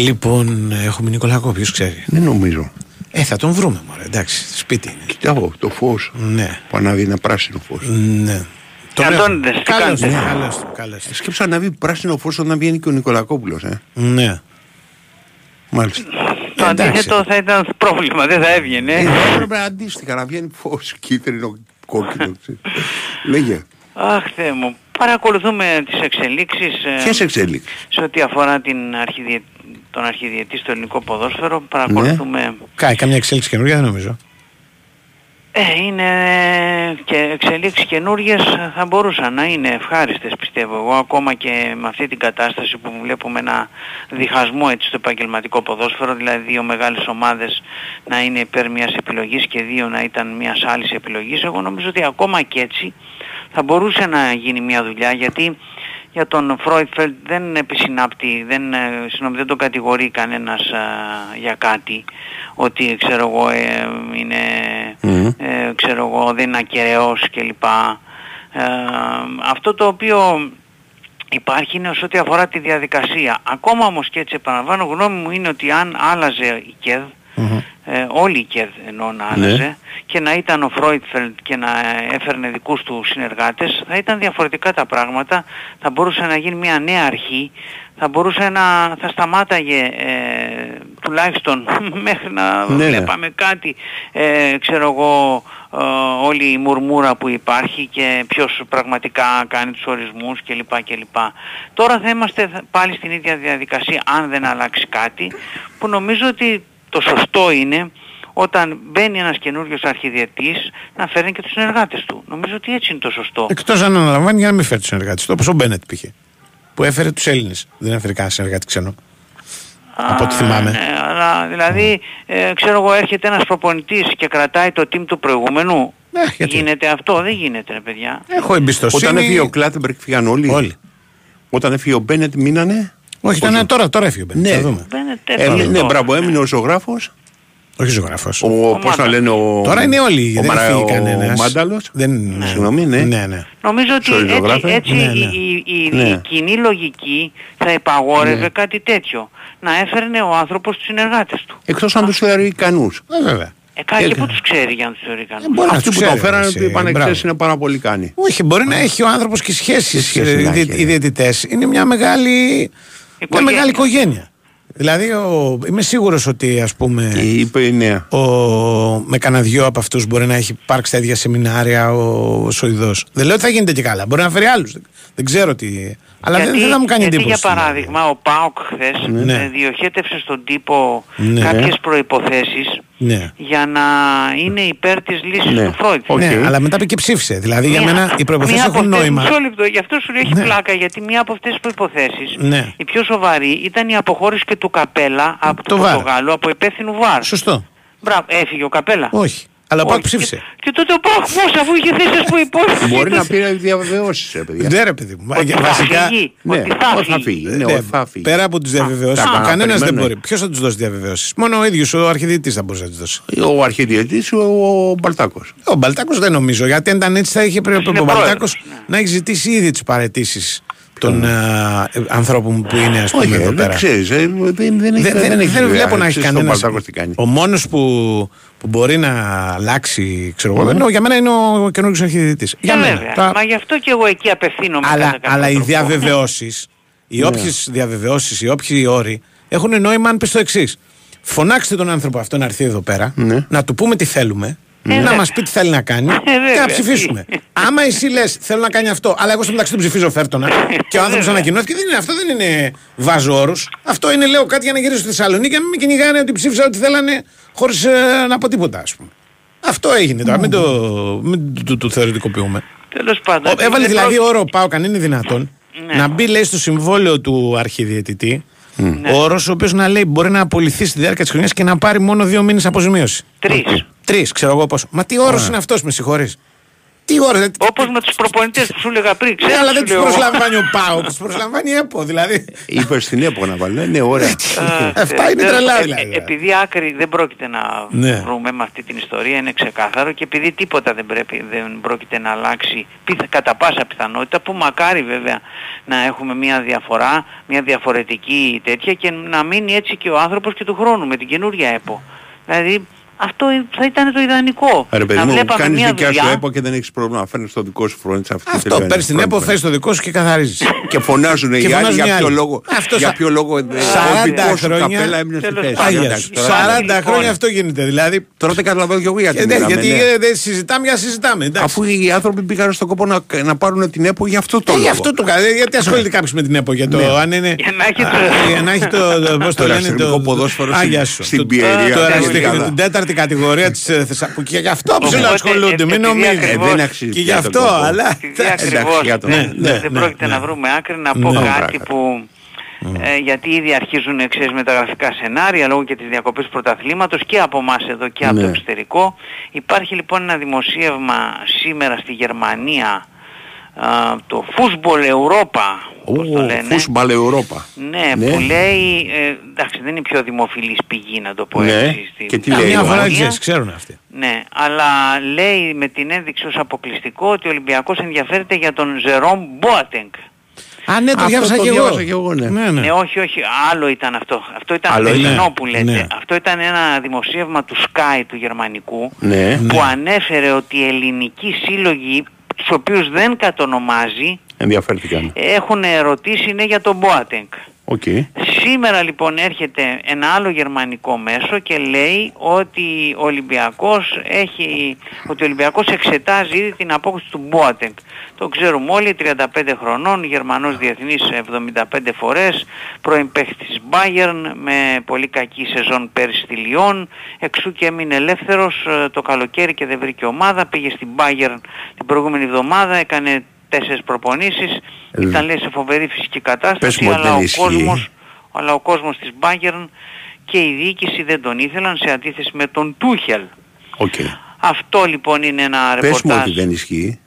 Λοιπόν, έχουμε Νικολάκο, ποιο ξέρει. Δεν νομίζω. Ε, θα τον βρούμε, μωρέ. Εντάξει, σπίτι είναι. Κοιτάω το φως. Ναι. Που ανάβει ένα πράσινο φως. Ναι. Και Αντώνιδες, τι Καλώς, κάνετε. ναι, καλώς, καλώς. Σκέψα να ανάβει πράσινο φως όταν βγαίνει και ο Νικολακόπουλος. Ε. Ναι. Μάλιστα. Το αντίθετο θα ήταν πρόβλημα, δεν θα έβγαινε. Ε, Έπρεπε αντίστοιχα να βγαίνει φως κίτρινο, κόκκινο. ξέρεις. Λέγε. Αχ, Θεέ μου. Παρακολουθούμε τις εξελίξεις ε, Ποιες εξέλιξεις. σε ό,τι αφορά την αρχιδιε... τον αρχιδιετή στο ελληνικό ποδόσφαιρο. Παρακολουθούμε... Κα, καμιά εξέλιξη καινούργια δεν νομίζω. Ε, είναι και εξελίξεις καινούργιες θα μπορούσαν να είναι ευχάριστες πιστεύω εγώ ακόμα και με αυτή την κατάσταση που βλέπουμε ένα διχασμό έτσι στο επαγγελματικό ποδόσφαιρο δηλαδή δύο μεγάλες ομάδες να είναι υπέρ μιας επιλογής και δύο να ήταν μιας άλλης επιλογής εγώ νομίζω ότι ακόμα και έτσι θα μπορούσε να γίνει μια δουλειά γιατί για τον Φρόιτφελτ δεν επισυνάπτει, δεν, ε, συγγνώμη, δεν τον κατηγορεί κανένας α, για κάτι ότι ξέρω εγώ ε, είναι ε, ξέρω εγώ δεν είναι ακεραιός κλπ. Ε, αυτό το οποίο υπάρχει είναι σε ό,τι αφορά τη διαδικασία. Ακόμα όμως και έτσι επαναλαμβάνω γνώμη μου είναι ότι αν άλλαζε η ΚΕΔ ε, όλη η ΚΕΔ εννοώ να άλλαζε και να ήταν ο Φρόιτφελντ και να έφερνε δικούς του συνεργάτες θα ήταν διαφορετικά τα πράγματα θα μπορούσε να γίνει μια νέα αρχή θα μπορούσε να θα σταμάταγε ε, τουλάχιστον μέχρι να Ναι, ναι. βλέπαμε κάτι ε, ξέρω εγώ ε, όλη η μουρμούρα που υπάρχει και ποιος πραγματικά κάνει τους ορισμούς κλπ. κλπ. Τώρα θα είμαστε πάλι στην ίδια διαδικασία αν δεν αλλάξει κάτι που νομίζω ότι το σωστό είναι όταν μπαίνει ένας καινούριος αρχιδιετής να φέρνει και τους συνεργάτες του. Νομίζω ότι έτσι είναι το σωστό. Εκτός αν αναλαμβάνει για να μην φέρει τους συνεργάτες του. Όπως ο Μπένετ π.χ. Που έφερε τους Έλληνες. Δεν έφερε κανένα συνεργάτη ξένο. από ό,τι θυμάμαι. Ναι, αλλά δηλαδή, ε, ξέρω εγώ, έρχεται ένας προπονητής και κρατάει το team του προηγούμενου. γίνεται αυτό, δεν γίνεται ρε παιδιά. Έχω εμπιστοσύνη. Όταν έφυγε ο Κλάτεμπεργκ φύγαν όλοι. Όλοι. Όταν έφυγε ο Μπένετ μείνανε. Όχι, ήταν τώρα, τώρα έφυγε ο Μπένετ. Ναι. Θα δούμε. Μπένετ Ε, έφυγε ναι, τώρα. μπράβο, έμεινε ο ζωγράφος. Όχι ζωγράφος. Ο, πώς το λένε, ο... Τώρα είναι όλοι, ο δεν Μαρα- φύγει ο κανένας. Μάνταλος. Δεν... Συγγνώμη, ναι. Ναι, ναι. Νομίζω ότι Sorry, έτσι, ζωγράφε. έτσι Ναι, ναι. Η, η, η, Ναι. η κοινή λογική θα υπαγόρευε Ναι. κάτι τέτοιο. Να έφερνε ο άνθρωπος τους συνεργάτες του. Εκτός αν τους θεωρεί ικανούς. Ε, βέβαια. Ε, κάτι Ε, που τους ξέρει για να τους θεωρεί κανένας. μπορεί να Αυτοί τους που τον ξέρει, φέρανε εσύ, του είπανε μπράβο. χθες είναι πάρα πολύ κάνει. Όχι, μπορεί να έχει ο άνθρωπος και σχέσεις. σχέση να έχει, Οι διαιτητέ είναι μια μεγάλη, μια μεγάλη οικογένεια. Δηλαδή, ο, είμαι σίγουρος ότι ας πούμε. Είπε η νέα. Ο, με κανένα δυο από αυτούς μπορεί να έχει υπάρξει τα ίδια σεμινάρια ο, ο Σοηδό. Δεν λέω ότι θα γίνεται και καλά. Μπορεί να φέρει άλλους. Δεν, δεν ξέρω τι. Αλλά δεν, δεν θα μου κάνει γιατί εντύπωση. για παράδειγμα ο ΠΑΟΚ χθες Ναι. ε, διοχέτευσε στον τύπο Ναι. κάποιες προϋποθέσεις Ναι. για να είναι υπέρ της λύσης Ναι. του Φρόιντ. ναι, αλλά μετά πήγε και ψήφισε. Δηλαδή για Μία- μένα οι προποθέσει μία έχουν από αυτές- νόημα. Μισό λεπτό, γι' αυτό σου λέω έχει Ναι. πλάκα, γιατί μία από αυτές τις προϋποθέσεις, Ναι. η πιο σοβαρή, ήταν η αποχώρηση και του Καπέλα από Το το βάρ. Πορτογάλου, από υπεύθυνου βάρ. Σωστό. Μπράβο, έφυγε ο Καπέλα. Όχι. Αλλά ο ΠΑΟΚ Όχι. ψήφισε. Και, και τότε ο ΠΑΟΚ πώς, αφού είχε θέσει που υπόθεση. Μπορεί να πήρε διαβεβαιώσεις, ρε παιδιά. Ναι, ρε παιδί μου. Ότι Για- θα Βασικά. φύγει, Ναι, ότι θα ότι θα φύγει. φύγει. Ναι, Ναι, ότι θα φύγει. Πέρα από τις διαβεβαιώσεις, τα κανένας δεν περιμένουμε. μπορεί. Ποιος θα τους δώσει διαβεβαιώσεις; Μόνο ο ίδιος ο αρχιδιετής θα μπορούσε να τους δώσει. Ο αρχιδιετής, ο, ο Μπαλτάκος. Ο Μπαλτάκος δεν νομίζω. Γιατί αν ήταν έτσι θα είχε πρέπει Είναι ο Μπαλτάκος πρόεδρος, να έχει ζητήσει ήδη τις παρετήσεις των α, ε, ανθρώπων που είναι, ας πούμε, Όχι, εδώ δεν πέρα. ξέρεις. ε, Δεν, δεν, έχει, Δεν, δεν, έχει δεν βλέπω να έχει ξέρεις τον κανένας. Μπαλτάκος τι κάνει. Ο μόνος που, που μπορεί να αλλάξει, ξέρω εγώ, Ναι. εννοώ, για μένα είναι ο καινούργιος αρχιδιετή. Για Ε, μένα. βέβαια. Τα- Μα γι' αυτό και εγώ εκεί απευθύνομαι. αλλά, κατά κάποιο αλλά οι τρόπο. διαβεβαιώσεις, οι Ναι. όποιες διαβεβαιώσεις, οι όποιοι όροι έχουν νόημα αν πεις το εξής. Φωνάξτε τον άνθρωπο αυτό να έρθει εδώ πέρα, να του πούμε τι θέλουμε, να βέβαια. μας πει τι θέλει να κάνει και βέβαια. να ψηφίσουμε. Άμα εσύ λες, θέλω να κάνει αυτό, αλλά εγώ στο μεταξύ τον ψηφίζω φέρτονα και ο άνθρωπος ανακοινώθηκε, δεν είναι, αυτό δεν είναι βάζω όρους. Αυτό είναι λέω κάτι για να γυρίσω στη Θεσσαλονίκη και να μην με κυνηγάνε ότι ψήφισα ό,τι θέλανε χωρίς να πω τίποτα, ας πούμε. Αυτό έγινε τώρα. Μην το, μην το, το, το θεωρητικοποιούμε. Τέλος πάντων. Ο- Έβαλε δεν δηλαδή πρόκειται- όρο πάω αν είναι δυνατόν Ναι. να μπει λέει στο συμβόλαιο του αρχιδιαιτητή ο όρο ο οποίος να λέει μπορεί να απολυθεί στη διάρκεια της χρονιάς και να πάρει μόνο δύο μήνες αποζημίωση. Τρεις. Τρεις, ξέρω εγώ πόσο. Μα τι όρος είναι αυτός, με συγχωρείς. Τι όρο. Όπως με τους προπονητές που σου έλεγα πριν. Ναι, ξέρεις, αλλά σου δεν τους λέω. προσλαμβάνει ο Πάο, τους προσλαμβάνει η ΕΠΟ. Δηλαδή. Είπες στην ΕΠΟ να βάλει. Ναι, ωραία. Αυτά είναι Ε, τρελά ε, δηλαδή. ε, Επειδή άκρη δεν πρόκειται να Ναι. βρούμε με αυτή την ιστορία, είναι ξεκάθαρο και επειδή τίποτα δεν, πρέπει, δεν πρόκειται να αλλάξει πιθα- κατά πάσα πιθανότητα, που μακάρι βέβαια να έχουμε μια διαφορά, μια διαφορετική τέτοια και να μείνει έτσι και ο άνθρωπος και του χρόνου με την καινούρια ΕΠΟ. Δηλαδή αυτό θα ήταν το ιδανικό. Ρε παιδί να μου, βλέπαμε κάνεις μια δικιά σου δουλειά ΕΠΟ και δεν έχεις πρόβλημα. Φέρνεις το δικό σου φρόντις αυτή Αυτό παίρνεις την ΕΠΟ, φέρει το δικό σου και καθαρίζεις. Και φωνάζουν οι άλλοι για ποιο λόγο. Για ποιο λόγο ε, ο 40 δικός σου χρόνια. καπέλα έμεινε στη θέση. Άγια Εντάξει, σου. τώρα- 40 χρόνια αυτό γίνεται. Δηλαδή. Τώρα δεν καταλαβαίνω κι εγώ γιατί Ε, ναι, μιλάμε, γιατί ναι. ε, δεν συζητάμε για συζητάμε. εντάξει. Αφού οι άνθρωποι πήγαν στον κόπο να, να πάρουν την ΕΠΟ για αυτό το Ε, λόγο. Γι' αυτό το κάνει. Γιατί ασχολείται κάποιος με την ΕΠΟ για το Ναι. αν είναι. Για να έχει Α, το- για να έχει το. Πώς το Το λένε. ερασιτεχνικό ποδόσφαιρο Άγια στην- σου. στην Το- Πιερία, Το στην ερασιτεχνικό, Πιερία. Την τέταρτη κατηγορία της Θεσσαλονίκη. Που και γι' αυτό Οπότε, ψηλά ασχολούνται. Μην επειδή νομίζετε. ακριβώς- Ε, δεν αξίζει Και γι' πια τον αυτό, κόπο. αλλά. Επειδή Εντάξει, ακριβώς για το- δεν, ναι, ναι, δεν ναι, πρόκειται ναι. να βρούμε άκρη να πω Ναι. κάτι που ε, γιατί ήδη αρχίζουν ξέρεις, μεταγραφικά σενάρια λόγω και της διακοπής πρωταθλήματος και από εμάς εδώ και από το Ναι. εξωτερικό. Υπάρχει λοιπόν ένα δημοσίευμα σήμερα στη Γερμανία α, το Football Europa όπως το λένε. Φούσμπαλ Ευρώπα. Ναι, Ναι. που λέει, ε, εντάξει δεν είναι η πιο δημοφιλής πηγή να το πω Ναι. έτσι. στη- Και τι στη λέει, Μια φορά Γερμανία. ξέρεις, ξέρουν αυτοί. Ναι, αλλά λέει με την ένδειξη ως αποκλειστικό ότι ο Ολυμπιακός ενδιαφέρεται για τον Ζερόμ Μπόατενκ. Α, ναι, το Αυτό διάβασα το και εγώ. διάβασα και εγώ, ναι. Ναι, ναι. Ναι, όχι, όχι, άλλο ήταν αυτό. Αυτό ήταν Άλλο χθεσινό ήταν. που λέτε. Ναι. Αυτό ήταν ένα δημοσίευμα του Sky του γερμανικού Ναι. που ανέφερε ότι οι ελληνικοί σύλλογοι, τους οποίους δεν κατονομάζει, Ενδιαφέρθηκαν. έχουν ερωτήσει ναι για τον Μπόατενκ. Οκ. Σήμερα λοιπόν έρχεται ένα άλλο γερμανικό μέσο και λέει ότι ο Ολυμπιακός, έχει, ότι ο Ολυμπιακός εξετάζει ήδη την απόκτηση του Boateng. Το ξέρουμε όλοι, 35 χρονών, Γερμανός διεθνής 75 φορές, πρώην παίχτης της Bayern με πολύ κακή σεζόν πέρυσι στη Λιόν, εξού και έμεινε ελεύθερος ε, το καλοκαίρι και δεν βρήκε ομάδα, πήγε στην Bayern την προηγούμενη εβδομάδα, έκανε τέσσερις προπονήσεις, Ε, ήταν λέει σε φοβερή φυσική Πες κατάσταση, μου ότι αλλά δεν ο ισχύει. κόσμος, αλλά ο κόσμος της Bayern και η διοίκηση δεν τον ήθελαν σε αντίθεση με τον Τούχελ. Οκ. Αυτό λοιπόν είναι ένα Πες μου ρεπορτάζ. ότι δεν ισχύει.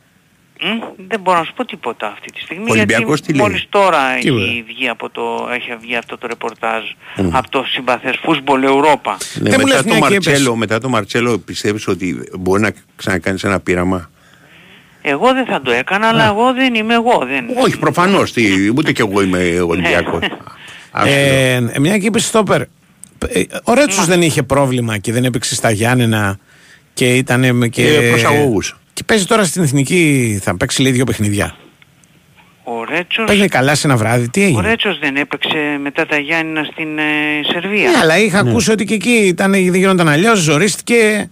Μ, Δεν μπορώ να σου πω τίποτα αυτή τη στιγμή. Ο Ολυμπιακός γιατί τι λέει; μόλις τώρα Τίποτα. έχει βγει, από το, έχει βγει αυτό το ρεπορτάζ Μμ. από το συμπαθές Football Europa. Ναι, μετά, το Μαρτσέλο, μετά το Μαρτσέλο πιστεύεις ότι μπορεί να ξανακάνεις ένα πείραμα; Εγώ δεν θα το έκανα, αλλά εγώ δεν είμαι εγώ. Δεν... Όχι, προφανώς. Τι, ούτε κι εγώ είμαι Ολυμπιακός. Ε, μια και είπες στόπερ. Ε, Ο Ρέτσος δεν είχε πρόβλημα και δεν έπαιξε στα Γιάννενα και ήταν. Και, Ε, προσαγωγούς. Και παίζει τώρα στην εθνική, θα παίξει λέει δύο παιχνιδιά. Ο Ρέτσος, Παίζει καλά σε ένα βράδυ, τι ο έγινε. Ρέτσος δεν έπαιξε μετά τα Γιάννηνα στην ε, Σερβία. Ναι, αλλά είχα ακούσει ότι και εκεί ήταν, δεν γινόταν αλλιώς, ζορίστηκε.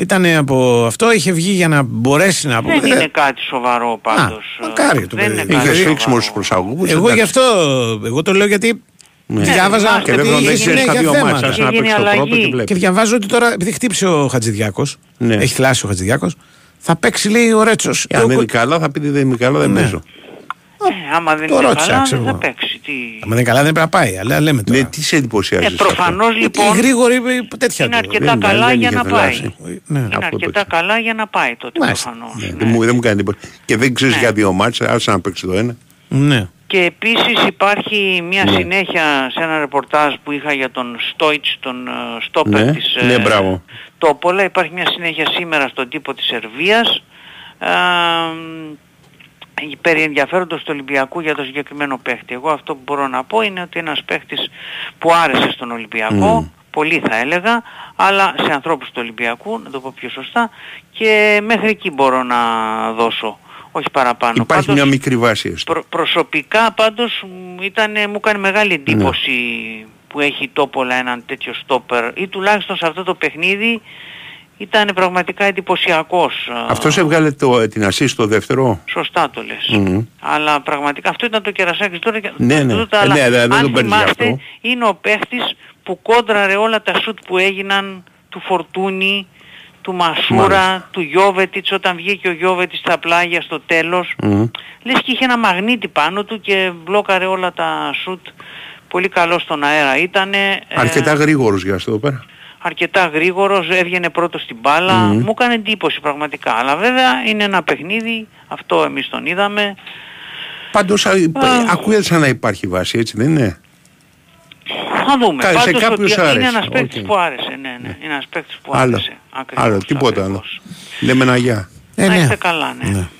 Ήταν από αυτό, είχε βγει για να μπορέσει να Δεν είναι κάτι σοβαρό πάντως. μακάρι το δεν παιδί. είναι κάτι Είχες σοβαρό. σφίξιμο στους προσαγωγούς. Εγώ γι' αυτό, εγώ το λέω γιατί Ναι. διάβαζα Ναι, και βέβαια ότι δεν είναι ξέρεις τα για δύο θέμα. μάτσα, σαν να Έγινε παίξεις το πρώτο αλλαγή. και βλέπεις. Και διαβάζω ότι τώρα, επειδή χτύπησε ο Χατζηδιάκος, Ναι. έχει θλάσει ο Χατζηδιάκος, θα παίξει λέει ο Ρέτσος. Ε, Αν δεν είναι καλά θα πείτε δεν είμαι καλά, δεν Ναι. παίζω. Ε, άμα δεν Το είναι ρώτησα, καλά ξέρω δεν θα εγώ. παίξει. Τι... Αν δεν είναι καλά δεν πρέπει να πάει, αλλά λέμε τώρα. Ναι, τι σε εντυπωσιάζει. Ε, σε αυτό; προφανώς λοιπόν Η γρήγορη ε, τέτοια είναι του. αρκετά δεν- καλά δεν για είχε να πάει. θλάσει. Ναι. Είναι Αφού αρκετά καλά για να πάει τότε Μάλιστα. προφανώς. Ναι, δεν, μου, δεν μου κάνει εντύπωση. Και δεν ξέρεις για δύο μάτσα, άσε να παίξει το ένα. Ναι. Και επίσης υπάρχει μια Ναι. συνέχεια σε ένα ρεπορτάζ που είχα για τον Στόιτς, τον ε, στόπερ Ναι, της ναι, ε, μπράβο. Τόπολα. Υπάρχει μια συνέχεια σήμερα στον τύπο της Σερβίας. Ε, περί ενδιαφέροντος του Ολυμπιακού για το συγκεκριμένο παίχτη. Εγώ αυτό που μπορώ να πω είναι ότι ένας παίχτης που άρεσε στον Ολυμπιακό, πολύ θα έλεγα, αλλά σε ανθρώπους του Ολυμπιακού, να το πω πιο σωστά, και μέχρι εκεί μπορώ να δώσω, όχι παραπάνω. Υπάρχει Πάντως, μια μικρή βάση έστω. Προ- προσωπικά πάντως μου ήτανε- μου κάνει μεγάλη εντύπωση που έχει τόπολα έναν τέτοιο στόπερ ή τουλάχιστον σε αυτό το παιχνίδι ήταν πραγματικά εντυπωσιακός. Αυτός έβγαλε το, την assist στο δεύτερο; Σωστά το λες. Μμμ. Αλλά πραγματικά αυτό ήταν το κερασάκι τώρα. και- Ναι, ναι. τούτα, Ε, αλλά ναι, δεν- δεν αν τον παίρνεις γι' θυμάστε, αυτό. είναι ο παίχτης που κόντραρε όλα τα σουτ που έγιναν του Φορτούνη, του Μασούρα, Μάλιστα. του Γιώβετιτς όταν βγήκε ο Γιώβετιτς στα πλάγια στο τέλος. Μμ. Λες και είχε ένα μαγνήτη πάνω του και μπλόκαρε όλα τα σουτ. Πολύ καλός στον αέρα ήτανε. ε, Αρκετά γρήγορος για αυτό εδώ πέρα. Αρκετά γρήγορος, έβγαινε πρώτος στην μπάλα. Μμμ. Μου έκανε εντύπωση πραγματικά. Αλλά βέβαια είναι ένα παιχνίδι, αυτό εμείς τον είδαμε. Πάντως α, ακούγεται σαν να υπάρχει βάση, έτσι δεν είναι; Θα δούμε. Κα- σε Πάντως κάποιους ότι άρεσε. είναι ένας παίκτης Οκ. που άρεσε. Ναι, ναι. Είναι ένας παίκτης που Άλλο, άρεσε. Ακριβώς, άλλο, τίποτα άλλο. Λέμε ένα γεια. Ε, Να ναι. είστε καλά, ναι. I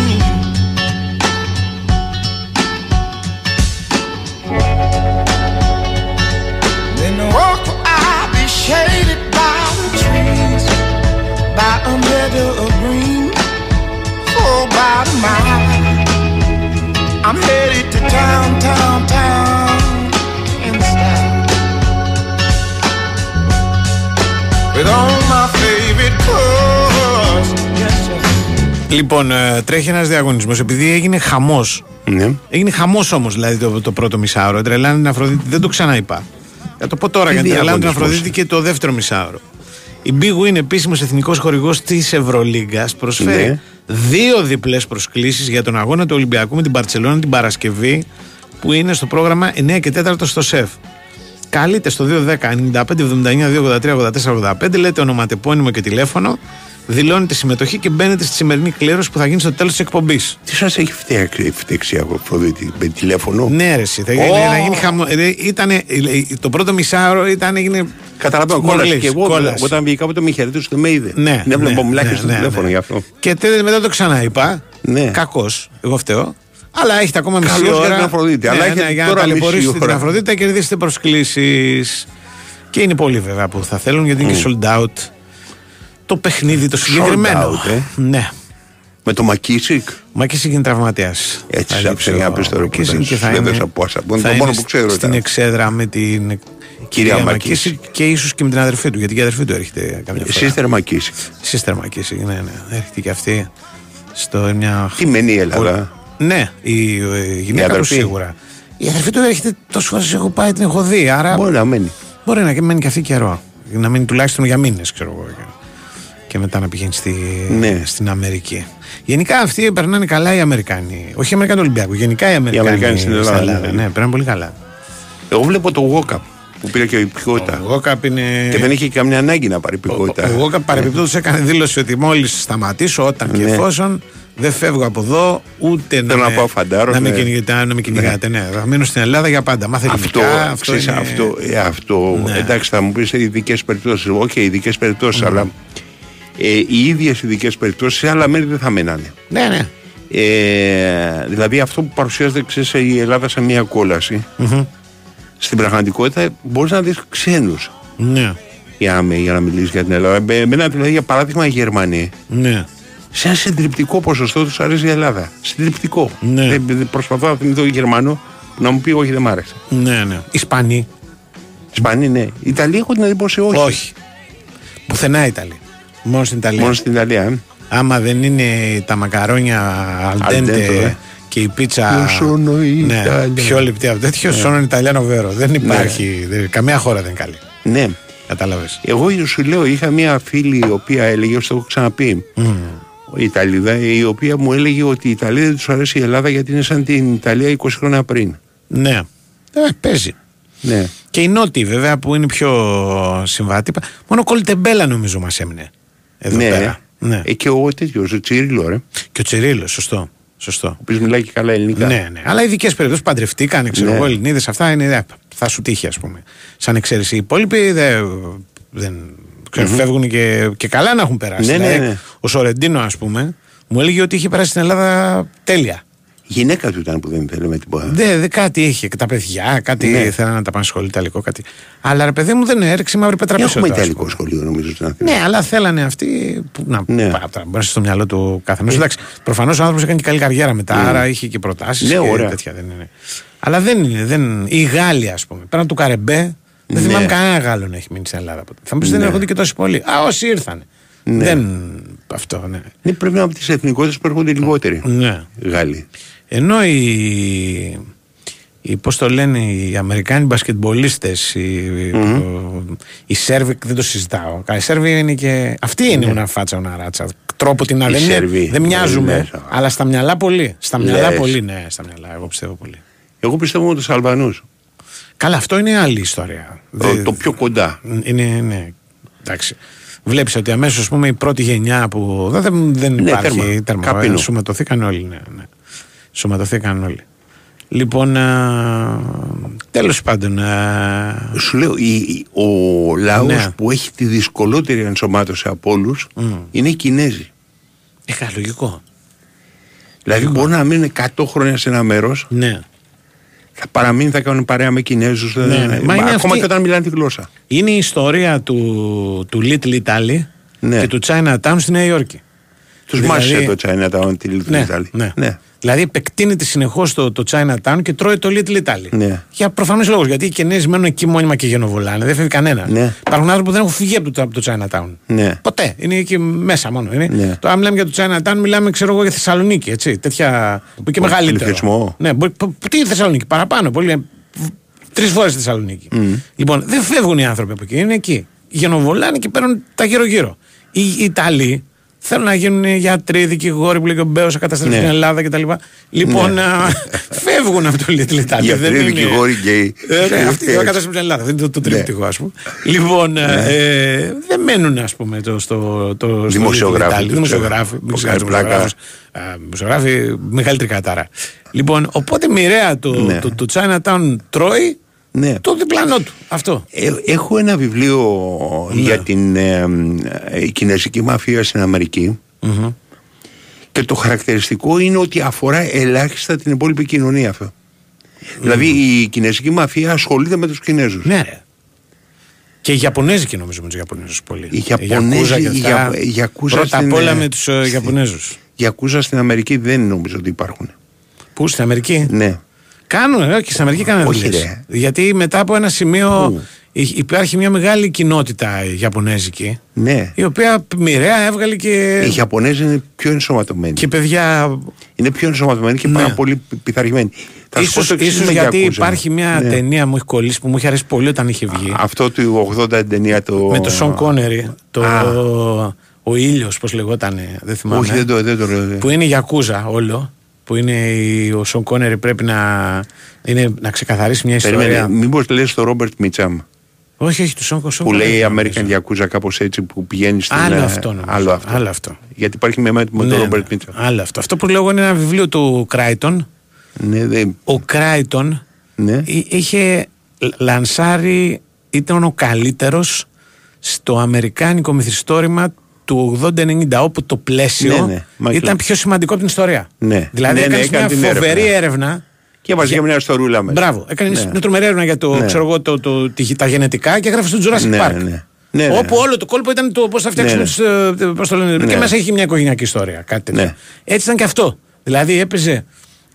Headed to town, town, town, in style. With all my favorite clothes, yes sir. Λοιπόν, ε, τρέχει ένας διαγωνισμός επειδή έγινε χαμός. Ναι. Έγινε χαμός όμως δηλαδή το, το πρώτο μισάωρο. Τρελάνε την Αφροδίτη, δεν το ξαναείπα. Θα το πω τώρα Τι γιατί τρελάνε την διαγωνισμός Αφροδίτη και το δεύτερο μισάωρο. Η Big Win, επίσημος εθνικός χορηγός της Ευρωλίγκας, προσφέρει Ναι. δύο διπλές προσκλήσεις για τον αγώνα του Ολυμπιακού με την Παρσελόνα την Παρασκευή, που είναι στο πρόγραμμα 9 και 4 στο ΣΕΦ. Καλείτε στο 210 95 79 283 84 85, λέτε ονοματεπώνυμο και τηλέφωνο, δηλώνετε συμμετοχή και μπαίνετε στη σημερινή κλήρωση που θα γίνει στο τέλος της εκπομπής. Τι σας έχει φτιάξει, φτιάξει από Αφροδίτη, με τηλέφωνο; Ναι, ρε, εσύ, θα Ω! γίνει, να γίνει χαμο... ρε, ήτανε, ε, το πρώτο μισάωρο ήταν, έγινε. Καταλαβαίνω, κόλλασε. Μολύς, Και εγώ κόλλασε. όταν βγήκα από το με χαιρετούσε, δεν με είδε. Ναι, Δεν έβλεπα ναι, μιλάει ναι, στο ναι, τηλέφωνο ναι. γι' αυτό. Και τέλος μετά το ξαναείπα. Ναι. Κακός, εγώ φταίω. Αλλά έχετε ακόμα μισή Καλώς για ώρα. την Αφροδίτη, αλλά έχετε για τώρα να μισή ταλαιπωρήσετε την ώρα. Αφροδίτη θα κερδίσετε προσκλήσεις. Και είναι πολλοί βέβαια που θα θέλουν γιατί είναι και sold out το παιχνίδι το συγκεκριμένο. out, ε. Ναι. Με το Μακίσικ. Μακίσικ είναι τραυματίας. Έτσι, άψε για να πεις το ρεπορτάζ. και θα Δεν είναι, δες από άσα, που είναι θα το μόνο είναι που ξέρω Στην ήταν. εξέδρα με την Κυρία Μακίση και ίσως και με την αδερφή του. Γιατί και η αδερφή του έρχεται καμιά φορά. Σύστερ Μακίση. Σύστερ Μακίση, ναι, ναι. Έρχεται και αυτή στο μια. Τι μένει η Ελλάδα; Ναι, η, η γυναίκα του αδερφή. σίγουρα. Η αδερφή του έρχεται τόσο φορές έχω πάει, την έχω δει. Άρα Μπορεί να μένει. μπορεί να μένει και αυτή καιρό. Να μείνει τουλάχιστον για μήνες, ξέρω εγώ. Και- Και μετά να πηγαίνει στη, Ναι. στην Αμερική. Γενικά αυτοί περνάνε καλά οι Αμερικάνοι. Όχι οι Αμερικάνοι του Ολυμπιακού. Γενικά οι Αμερικάνοι, Αμερικάνοι στην Ελλάδα, ναι. ναι, περνάνε πολύ καλά. Εγώ βλέπω το Γόκαπ που πήρε και η υπηκότητα. Ο Γόκαπ είναι. Και δεν είχε καμιά ανάγκη να πάρει υπηκότητα. Ο Γόκαπ παρεμπιπτόντως έκανε δήλωση ότι μόλις σταματήσω, όταν και Ναι. εφόσον δεν φεύγω από εδώ, ούτε να, Θέλω να με- πάω φαντάρο, να, με ναι. κυνηγάτε, να με κυνηγάτε. Ναι. Θα μείνω στην Ελλάδα για πάντα. Μάθε Αυτό, ελληνικά. Αυτό, ξέρεις, είναι... αυτό, ε, αυτό Ναι. εντάξει θα μου πεις ειδικές περιπτώσεις, όχι ειδικές περιπτώσεις, αλλά ε, οι ίδιες ειδικές περιπτώσεις σε άλλα μέρη δεν θα μένανε. Ναι, ναι. Ε, δηλαδή αυτό που παρουσιάζεται ξέρεις, η Ελλάδα σε μια κόλαση, Μμμ. στην πραγματικότητα μπορείς να δεις ξένους Ναι. για να, με- για να μιλήσεις για την Ελλάδα. Ε, Εμένα δηλαδή για παράδειγμα οι Γερμανοί, Ναι. σε ένα συντριπτικό ποσοστό τους αρέσει η Ελλάδα. Συντριπτικό. Ναι. Δεν, δεν προσπαθώ να θυμηθώ Γερμανό που να μου πει όχι δεν μ' άρεσε. Ναι, ναι. Ισπανοί. Ισπανοί ναι. Ιταλοί έχω την εντύπωση όχι. Όχι. Πουθενά Ιταλία. Μόνο στην Ιταλία. Μόνο στην Ιταλία. ε. Άμα δεν είναι τα μακαρόνια Al dente, αλντέντε ε. και η πίτσα. Io sono ναι, Italiano. πιο λεπτή από τέτοιο, Ναι. σώνον Ιταλιάνο βέρο. Δεν υπάρχει. δεν- καμία χώρα δεν είναι καλή. Ναι. Κατάλαβες. Εγώ σου λέω, είχα μια φίλη η οποία έλεγε, όσο το έχω ξαναπεί, η Ιταλίδα, η οποία μου έλεγε ότι η Ιταλία δεν τους αρέσει η Ελλάδα γιατί είναι σαν την Ιταλία 20 χρόνια πριν. Ναι. Ε, παίζει. Ναι. Και οι νότιοι βέβαια που είναι πιο συμβατοί. Μόνο κολτεμπέλα νομίζω μας έμεινε. Εδώ ναι. πέρα. Ναι. Ε, και ο τέτοιος, ο Τσίριλο, ρε. Και ο Τσιρίλος, σωστό. Σωστό. Ο οποίος μιλάει και καλά ελληνικά. Ναι, ναι. Αλλά ειδικές περιπτώσεις παντρευτήκαν, ξέρω Ναι. εγώ, Ελληνίδες, αυτά είναι. ε, θα σου τύχει, ας πούμε. Σαν εξαίρεση. Οι υπόλοιποι δεν. δεν ξέρω, Μμμ. φεύγουν και, και καλά να έχουν περάσει. Ναι, ναι, Δηλαδή, ναι. Ο Σορεντίνο, ας πούμε, μου έλεγε ότι είχε περάσει στην Ελλάδα τέλεια. Η γυναίκα του ήταν που δεν ήθελε με τίποτα. Δεν, δεν κάτι είχε. Και τα παιδιά, κάτι Ναι. ήθελαν να τα πάνε σχολείο Ιταλικό, κάτι. Αλλά ρε παιδί μου δεν έριξε μαύρη πέτρα πίσω. Έχουμε του, ας ιταλικό σχολείο νομίζω στην Αθήνα. Ναι, αλλά θέλανε αυτοί. Που, να, Ναι. ναι. Μπορεί στο μυαλό του καθενό. Εντάξει, προφανώς ο άνθρωπος έκανε και καλή καριέρα μετά, Ναι. άρα είχε και προτάσεις. Ναι, και ωραία. τέτοια δεν είναι. Αλλά δεν είναι. Δεν... Οι Γάλλοι, ας πούμε, πέραν του Καρεμπέ, δεν Ναι. θυμάμαι κανένα Γάλλο να έχει μείνει στην Ελλάδα. ποτέ. Θα μου πεις δεν Ναι. έρχονται και τόσοι πολλοί. Α, όσοι ήρθαν. Ναι. Δεν. Αυτό, ναι. Ναι, πρέπει να είναι από τις εθνικότητες που έρχονται λιγότεροι. ναι. Γάλλοι. Ενώ οι, οι πώς το λένε, οι Αμερικάνοι μπασκετμπολίστες, οι, ο- οι Σέρβοι, δεν το συζητάω. Οι Σέρβοι είναι και. Αυτοί είναι Ναι. una φάτσα, una ράτσα. Τρόπο την Οι άλλη. Δεν, είναι- Σέρβοι. δεν μοιάζουμε, Ναι, ναι. αλλά στα μυαλά πολύ. Στα μυαλά Λες. πολύ, ναι, στα μυαλά. Εγώ πιστεύω πολύ. Εγώ πιστεύω με τους Αλβανούς. Καλά, αυτό είναι άλλη ιστορία. Δεν- Το πιο κοντά. Είναι, ναι, εντάξει. Βλέπεις ότι αμέσως πούμε, η πρώτη γενιά που δεν, δεν, δεν Ναι, υπάρχει τέρμα. τέρμα. Καπίνο. ε, Σωματωθήκαν όλοι. Ναι, ναι. Σωματωθήκαν όλοι. Λοιπόν, τέλος πάντων. α, Σου λέω, η- η- ο λαός Ναι. που έχει τη δυσκολότερη ενσωμάτωση από όλους είναι οι Κινέζοι. Ε, καλά, λογικό. Δηλαδή μπορεί να μείνουν 100 χρόνια σε ένα μέρος, Ναι. θα παραμείνουν, θα κάνουν παρέα με Κινέζους. Ναι, ναι. Μα είναι ακόμα αυτή- και όταν μιλάνε τη γλώσσα. Είναι η ιστορία του, του Little Italy Ναι. και του Chinatown στη Νέα Υόρκη. Τους Δηλαδή- μάσησε το Chinatown τη Little Ναι, Italy. ναι. Ναι. Δηλαδή επεκτείνεται συνεχώς το, το Chinatown και τρώει το Little Italy. Ναι. Για προφανείς λόγους. Γιατί οι Κινέζοι μένουν εκεί μόνιμα και γενοβολάνε. Δεν φεύγει κανένα. Ναι. Υπάρχουν άνθρωποι που δεν έχουν φυγεί από το, από το Chinatown. Ναι. Ποτέ. Είναι εκεί μέσα μόνο. Είναι. Ναι. Το, αν μιλάμε για το Chinatown, μιλάμε ξέρω εγώ για Θεσσαλονίκη. Έτσι. Τέτοια. που είναι και Πολύ μεγαλύτερο. πληθυσμό. Ναι, μπορεί, π- π- τι είναι Θεσσαλονίκη, παραπάνω. Πολύ, Τρεις φορές στη Θεσσαλονίκη. Λοιπόν, δεν φεύγουν οι άνθρωποι από εκεί. Είναι εκεί. Γενοβολάνε και παίρνουν τα γύρω-γύρω. Οι, οι Ιταλοί θέλουν να γίνουν γιατροί, δικηγόροι που λέει και ο Μπέος, καταστρέφεις Ναι. την Ελλάδα κτλ. Λοιπόν, Ναι. α, φεύγουν από το Little Italy. Γιατροί, δεν είναι- δικηγόροι, γκέι. Ε, ναι, αυτοί θα Έτσι. καταστρέψουν την Ελλάδα. Δεν είναι το, το Ναι. τρίπτυχο, ας πούμε. Λοιπόν, ε, Ναι. ε, δεν μένουν, ας πούμε, το, στο, το, στο Δημοσιογράφοι, Little Italy. τους Δημοσιογράφοι. ξέρω. Μην Που ξεχνάς κάνει πλάκα. δημοσιογράφους. Α, Δημοσιογράφοι, μεγαλύτερη κατάρα. Λοιπόν, οπότε μοιραία το, Ναι. το, το Chinatown τρώει Ναι. το διπλανό του. Αυτό. Ε, έχω ένα βιβλίο Ναι. για την ε, ε, κινέζικη μαφία στην αμερικη Μμμ. και το χαρακτηριστικό είναι ότι αφορά ελάχιστα την υπόλοιπη κοινωνία αυτό. Δηλαδή η κινέζικη μαφία ασχολείται με τους Κινέζους. Ναι, ρε. Και οι Ιαπωνέζικοι νομίζω με τους Ιαπωνέζους πολύ. Οι Ιαπωνέζοι, Yakuza και οι αυτά. Ιαπ- οι Yakuza Πρώτα στην, απ' όλα ε, με τους Ιαπωνέζους. Γιακούζα στην Αμερική δεν νομίζω ότι υπάρχουν. Πού στην Αμερική; Ναι. Κάνουν, ε, και στην Αμερική κάνουν Όχι, δουλειές. ρε. Γιατί μετά από ένα σημείο Πού; Υ- Υπάρχει μια μεγάλη κοινότητα Ιαπωνέζικη Ναι. η οποία μοιραία έβγαλε και, Οι Ιαπωνέζοι είναι πιο ενσωματωμένοι. και παιδιά Είναι πιο ενσωματωμένοι και Ναι. πάρα πολύ πειθαρχημένοι. Θα σου πω Ίσως, το εξής ίσως με γιατί Yakuza. υπάρχει μια Ναι. ταινία μου έχει κολλήσει που μου είχε αρέσει πολύ όταν είχε βγει. Αυτό του 80 ταινία το. Με τον Σον Κόνερι. Το, Α. ο ήλιος, πώς λεγόταν, δεν θυμάμαι. Όχι, δεν το, δεν το λέω. Που είναι Γιακούζα όλο. Που είναι η- ο Σον Κόνερι πρέπει να, είναι, να ξεκαθαρίσει μια ιστορία. Περίμενε, μήπως λες το Ρόμπερτ Μίτσαμ Όχι, όχι, του Σον Σον που Κόνερι, λέει νομίζω. American Yakuza κάπως έτσι που πηγαίνει στην. Άλλο ε, αυτό, νομίζω. Άλλο αυτό. Άλλο αυτό. Γιατί υπάρχει με, με Ναι, τον ναι. Ρόμπερτ Μίτσαμ. Άλλο αυτό. Αυτό που λέω εγώ είναι ένα βιβλίο του Κράιτον. Ναι, δεν- Ο Κράιτον ναι. εί- είχε λανσάρει, ήταν ο καλύτερος στο αμερικάνικο μυθιστόρημα του 80-90 όπου το πλαίσιο Ναι, ναι, μάλιστα. ήταν πιο σημαντικό από την ιστορία. Ναι. Δηλαδή Ναι, ναι, έκανες έκανε μια την φοβερή έρευνα. έρευνα. Και έβαζε και μια ιστορούλα μέσα. Μπράβο. Έκανες Ναι. μια τρομερή έρευνα για το, Ναι. ξέρω εγώ, το, το, τη- τα γενετικά και έγραφες στο Jurassic Ναι, Park. ναι. Ναι, ναι. όπου όλο το κόλπο ήταν το πώς θα φτιάξουμε Ναι, τους, ε, πώς το λένε, Ναι. Και μέσα είχε μια οικογενειακή ιστορία. Κάτι τέτοιο. Ναι. Έτσι ήταν και αυτό. Δηλαδή έπαιζε.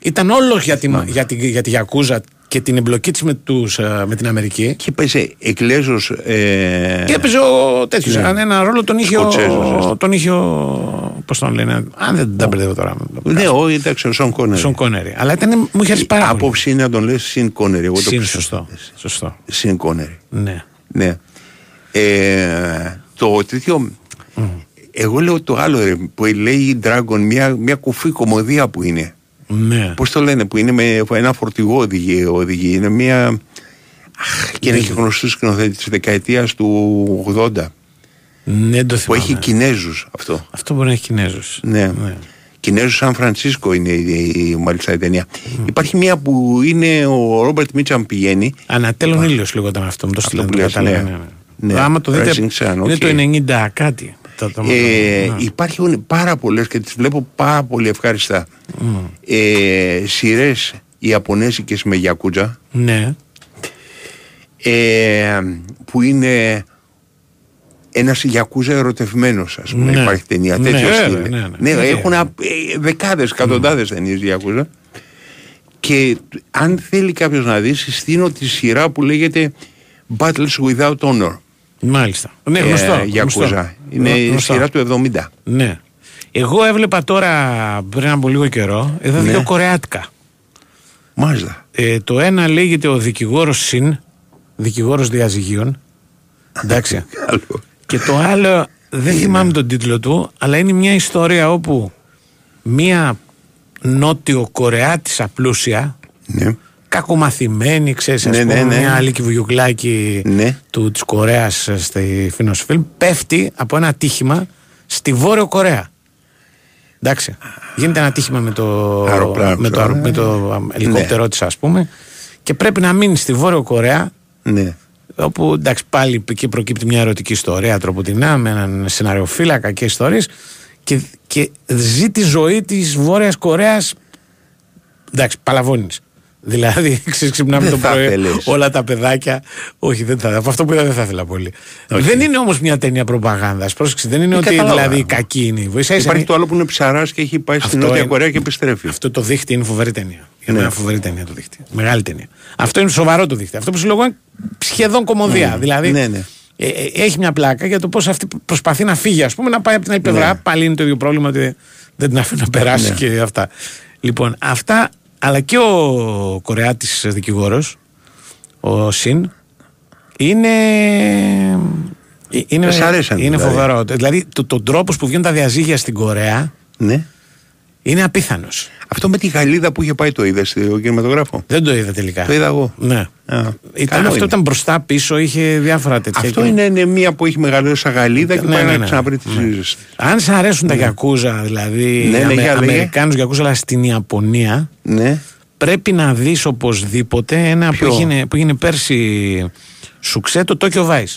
Ήταν όλο για, τη, για, τη, για τη Γιακούζα και την εμπλοκή της με, τους, ε, με την Αμερική. Και έπαιζε Εκκλέζος. Ε... Και έπαιζε ο τέτοιος. Ναι. Αν ένα ρόλο τον είχε ο. Σκοτσέζος, Τον είχε ο. Πώς τον λένε. Αν δεν τα μπερδεύω τώρα. Ναι, όχι, εντάξει, ο Σον Κόνερ. Σον Κόνερι. Αλλά ήταν, μου είχε αρέσει πάρα πολύ. Άποψη είναι να τον λες Συν Κόνερ. Εγώ το Συν, πιστεύω. σωστό. σωστό. Συν Κόνερ. Ναι. Ναι. Ε, το τέτοιο. Εγώ λέω το άλλο ρε, που λέει η Dragon, μια, μια κουφή κομμωδία που είναι. Ναι. Πώς το λένε, που είναι με ένα φορτηγό οδηγεί. οδηγεί. Είναι μια. Αχ, και είναι και γνωστός σκηνοθέτης της δεκαετίας του 80. Ναι, το Που θυμάμαι. έχει Κινέζους αυτό. Αυτό μπορεί να έχει Κινέζους. Ναι. Κινέζους Σαν Φρανσίσκο είναι η, η, μάλιστα η ταινία. Υπάρχει μια που είναι ο Ρόμπερτ Μίτσαμ πηγαίνει. Ανατέλλων ήλιος λίγο ήταν αυτό. Μου το στείλανε. που το λες, κατάλαβα, ναι. ναι, ναι. Ναι. Άμα το δείτε. Rising Sun, είναι οκ. το 90 κάτι. Το, το, Ε, ναι. Υπάρχουν πάρα πολλές και τις βλέπω πάρα πολύ ευχάριστα. Μμ. Ε, Σειρές Ιαπωνέζικες με γιακούτζα Ναι. ε, που είναι ένας γιακούζα ερωτευμένος ας πούμε Ναι. υπάρχει ταινία Ναι, τέτοιο ναι, στυλ. ναι, ναι. Ναι, Ναι. έχουν α- ε, δεκάδες, εκατοντάδες ταινίες γιακούζα και αν θέλει κάποιος να δει συστήνω τη σειρά που λέγεται Battles Without Honor Μάλιστα. Ναι, Ε, γνωστό. Γιακούζα. Γνωστό. Είναι η Γνωστός. σειρά του 70 Ναι. Εγώ έβλεπα τώρα πριν από λίγο καιρό, είδα Ναι. δύο κορεάτικα. Μάλιστα. Ε, το ένα λέγεται ο δικηγόρος Συν, δικηγόρος διαζυγίων. Εντάξει. και το άλλο δεν θυμάμαι τον τίτλο του, αλλά είναι μια ιστορία όπου μια νότιο Κορεάτισα πλούσια, Ναι. Κακομαθημένη, ξέρεις, ας Ναι, ναι, πούμε, ναι. μια άλλη κυβουγιουκλάκι Ναι. του, της Κορέας ε, στη Φίνος Φιλμ, πέφτει από ένα ατύχημα στη Βόρειο Κορέα. Εντάξει. Γίνεται ένα ατύχημα με το, Αεροπλάνο, με το, ξέρω, με το ναι. ελικόπτερό της ας πούμε και πρέπει να μείνει στη Βόρειο Κορέα Ναι. όπου εντάξει πάλι εκεί προκύπτει μια ερωτική ιστορία τροποτινά με έναν σεναριοφύλακα και ιστορίες και, και ζει τη ζωή της Βόρειας Κορέας εντάξει παλαβώνεις Δηλαδή, ξέρεις, ξυπνάμε Δεν το θα πρωί, ήθελες. όλα τα παιδάκια. Όχι, δεν θα. Από αυτό που είδα δεν θα ήθελα πολύ. Όχι. Δεν είναι όμως μια ταινία προπαγάνδας. Πρόσεξε, δεν είναι Ε, ότι κατάλαβα. δηλαδή κακή είναι. Βοηθάει Υπάρχει το άλλο που είναι ψαράς και έχει πάει στην Αυτό Νότια είναι- Κορέα και επιστρέφει. Αυτό το δίχτυ είναι φοβερή ταινία. Για Ναι. μένα φοβερή ταινία το δίχτυ. Μεγάλη ταινία. Αυτό είναι σοβαρό το δίχτυ. Αυτό που σου λέγω είναι σχεδόν κομμωδία. Ναι. Δηλαδή Ναι, ναι. ε, ε, έχει μια πλάκα για το πώς αυτή προσπαθεί να φύγει, ας πούμε, να πάει από την άλλη πλευρά. Ναι. Πάλι είναι το ίδιο πρόβλημα ότι δεν την αφήνει να περάσει Ναι. και αυτά. Λοιπόν, αυτά, αλλά και ο Κορεάτης δικηγόρος, ο Σιν, είναι. ε, Είναι, Σ' αρέσαν, είναι δηλαδή. φοβερό. Δηλαδή, το, τον τρόπος που βγαίνουν τα διαζύγια στην Κορέα Ναι. Είναι απίθανος. Αυτό με τη Γαλλίδα που είχε πάει το είδες στο κινηματογράφο; Δεν το είδα τελικά. Το είδα εγώ. Ναι. Α, Ήταν, καλό αυτό είναι. ήταν μπροστά, πίσω, είχε διάφορα τέτοια. Αυτό Και- είναι, είναι μία που έχει μεγαλώσει σαν Γαλλίδα και Ναι, πάει ναι, να ναι. ξαναβρει τις Ναι. ρίζες. Αν σ' αρέσουν τα γιακούζα, δηλαδή Ναι, ναι, Αμε, για λέγε. Αμερικάνους γιακούζα, αλλά στην Ιαπωνία, Ναι. πρέπει να δεις οπωσδήποτε ένα που Ποιο; έγινε, που έγινε πέρσι σουξέ, το Tokyo Vice.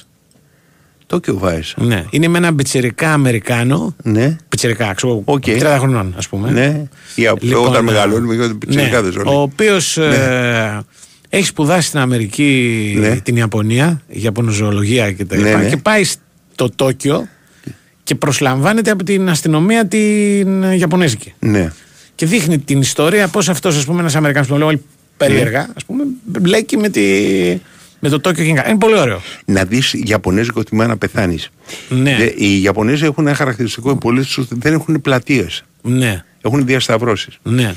Tokyo Vice. Ναι. Είναι με ένα πιτσιρικά Αμερικάνο, Ναι. πιτσιρικά, ξέρω, Οκ. 30 χρονών ας πούμε. Ναι. Ή από Λοιπόν, όταν ε, μεγαλώνουμε γίνονται πιτσιρικάδες ναι, όλοι. Ο οποίος ε, έχει σπουδάσει στην Αμερική Ναι. την Ιαπωνία, Ιαπωνοζωολογία και τα Ναι, λοιπά, ναι. και πάει στο Τόκιο και προσλαμβάνεται από την αστυνομία την Ιαπωνέζικη. Ναι. Και δείχνει την ιστορία πώς αυτός, ας πούμε, ένας Αμερικάνος που τον λέω όλοι περίεργα, Ναι. ας πούμε, μπλέκει με, τη, Με το Tokyo King Kong. Είναι πολύ ωραίο. Να δεις Ιαπωνέζικο τιμά να πεθάνεις. Ναι. Οι Ιαπωνέζοι έχουν ένα χαρακτηριστικό, οι πολίτε του δεν έχουν πλατείες. Ναι. Έχουν διασταυρώσεις. Ναι.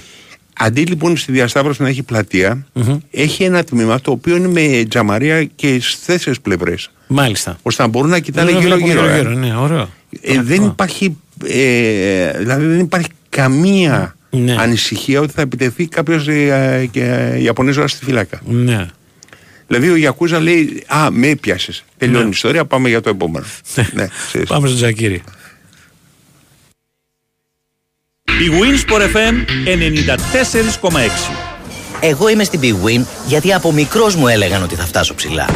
Αντί λοιπόν στη διασταύρωση να έχει πλατεία, έχει ένα τμήμα το οποίο είναι με τζαμαρία και στι τέσσερι πλευρές. Μάλιστα. ώστε να μπορούν να κοιτάνε Να βλέπουν γύρω-γύρω. ε. γύρω-γύρω, ναι, ωραίο. Ε, δεν υπάρχει, ε, δηλαδή δεν υπάρχει καμία Ναι. ανησυχία ότι θα επιτεθεί κάποιος ε, ε, Ιαπωνέζος στη φυλάκα. Ναι. Δηλαδή ο Γιακούζα λέει Α, με έπιασε. Τελειώνει Ναι. η ιστορία, πάμε για το επόμενο. ναι, ξέρεις. Πάμε στον Τζακίρη. Η Winsport FM 94,6. Εγώ είμαι στην Big Win γιατί από μικρός μου έλεγαν ότι θα φτάσω ψηλά.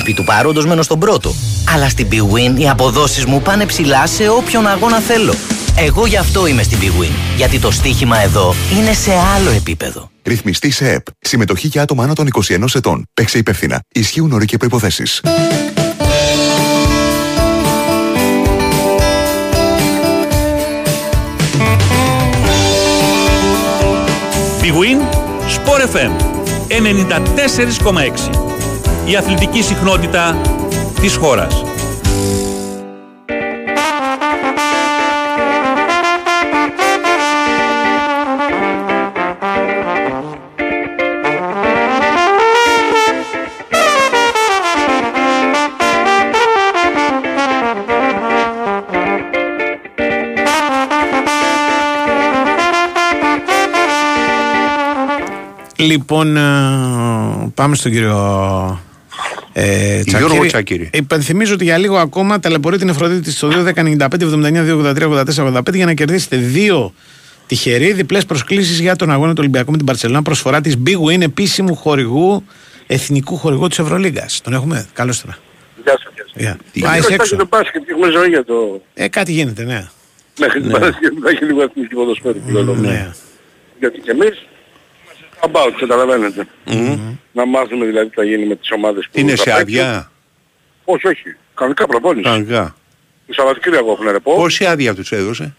Επί του παρόντος μένω στον πρώτο. Αλλά στην Big Win οι αποδόσεις μου πάνε ψηλά σε όποιον αγώνα θέλω. Εγώ γι' αυτό είμαι στην Big Win. Γιατί το στοίχημα εδώ είναι σε άλλο επίπεδο. Ρυθμιστή σε ΕΠ. Συμμετοχή για άτομα άνω των 21 ετών. Παίξε υπεύθυνα. Ισχύουν όροι και προποθέσει. Big Win Sport FM 94,6. Η αθλητική συχνότητα της χώρας. Λοιπόν, ε, πάμε στον κύριο ε, Τσακίρη. Γιώργο Τσακίρη. Υπενθυμίζω ότι για λίγο ακόμα ταλαιπωρεί την Εφροδίτη στο 2.10.95, 79, 283, 84, 85 για να κερδίσετε δύο τυχεροί διπλές προσκλήσεις για τον αγώνα του Ολυμπιακού με την Παρσελόνα. Προσφορά της Big Win επίσημου χορηγού, εθνικού χορηγού της Ευρωλίγκας. Τον έχουμε. Καλώς τώρα. Γεια σας. Yeah. Yeah. Πάει Πάει έξω. το μπάσκετ και έχουμε ζωή για το... Ε, κάτι γίνεται, ναι. Μέχρι την Παρασκευή θα έχει λίγο εθνική ποδοσφαίρη που λέω. Ναι. Γιατί και εμείς είμαστε about, καταλαβαίνετε. Να μάθουμε δηλαδή τι θα γίνει με τις ομάδες που Είναι θα σε παίξουν. άδεια; Όχι, όχι. Κανονικά προπόνηση. Κανονικά. Το Σαββατοκύριακο έχουν ρεπό. Πόση άδεια τους έδωσε;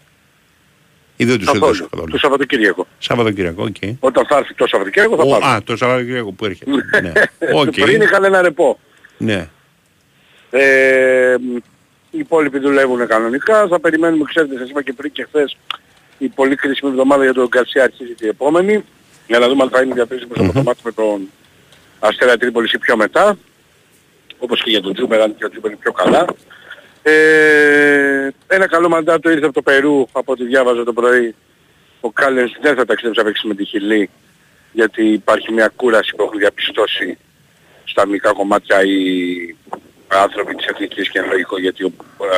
Ή δεν τους Καθόλου. έδωσε καθόλου; Το Σαββατοκύριακο. Σαββατοκύριακο, οκ. Όταν θα έρθει το Σαββατοκύριακο θα Ο- πάμε. Α, το Σαββατοκύριακο που έρχεται. ναι. Οκ. Πριν είχαν ένα ρεπό. Ναι. Ε, οι υπόλοιποι δουλεύουν κανονικά. Θα περιμένουμε, ξέρετε, σας είπα και πριν και χθες, η πολύ κρίσιμη εβδομάδα για τον Γκαρσία αρχίζει την επόμενη. Για να δούμε αν θα είναι διαθέσιμος από το ματς με τον Αστέρα Τρίπολης ή πιο μετά. Όπως και για τον Τζούμπερ, αν και ο Τζούμπερ είναι πιο καλά. Ε, ένα καλό μαντάτο ήρθε από το Περού, από ό,τι διάβαζα το πρωί. Ο Κάλενς δεν θα ταξιδέψει να παίξει με τη Χιλή, γιατί υπάρχει μια κούραση που έχουν διαπιστώσει στα μικρά κομμάτια οι άνθρωποι της Εθνικής και είναι λογικό γιατί ο,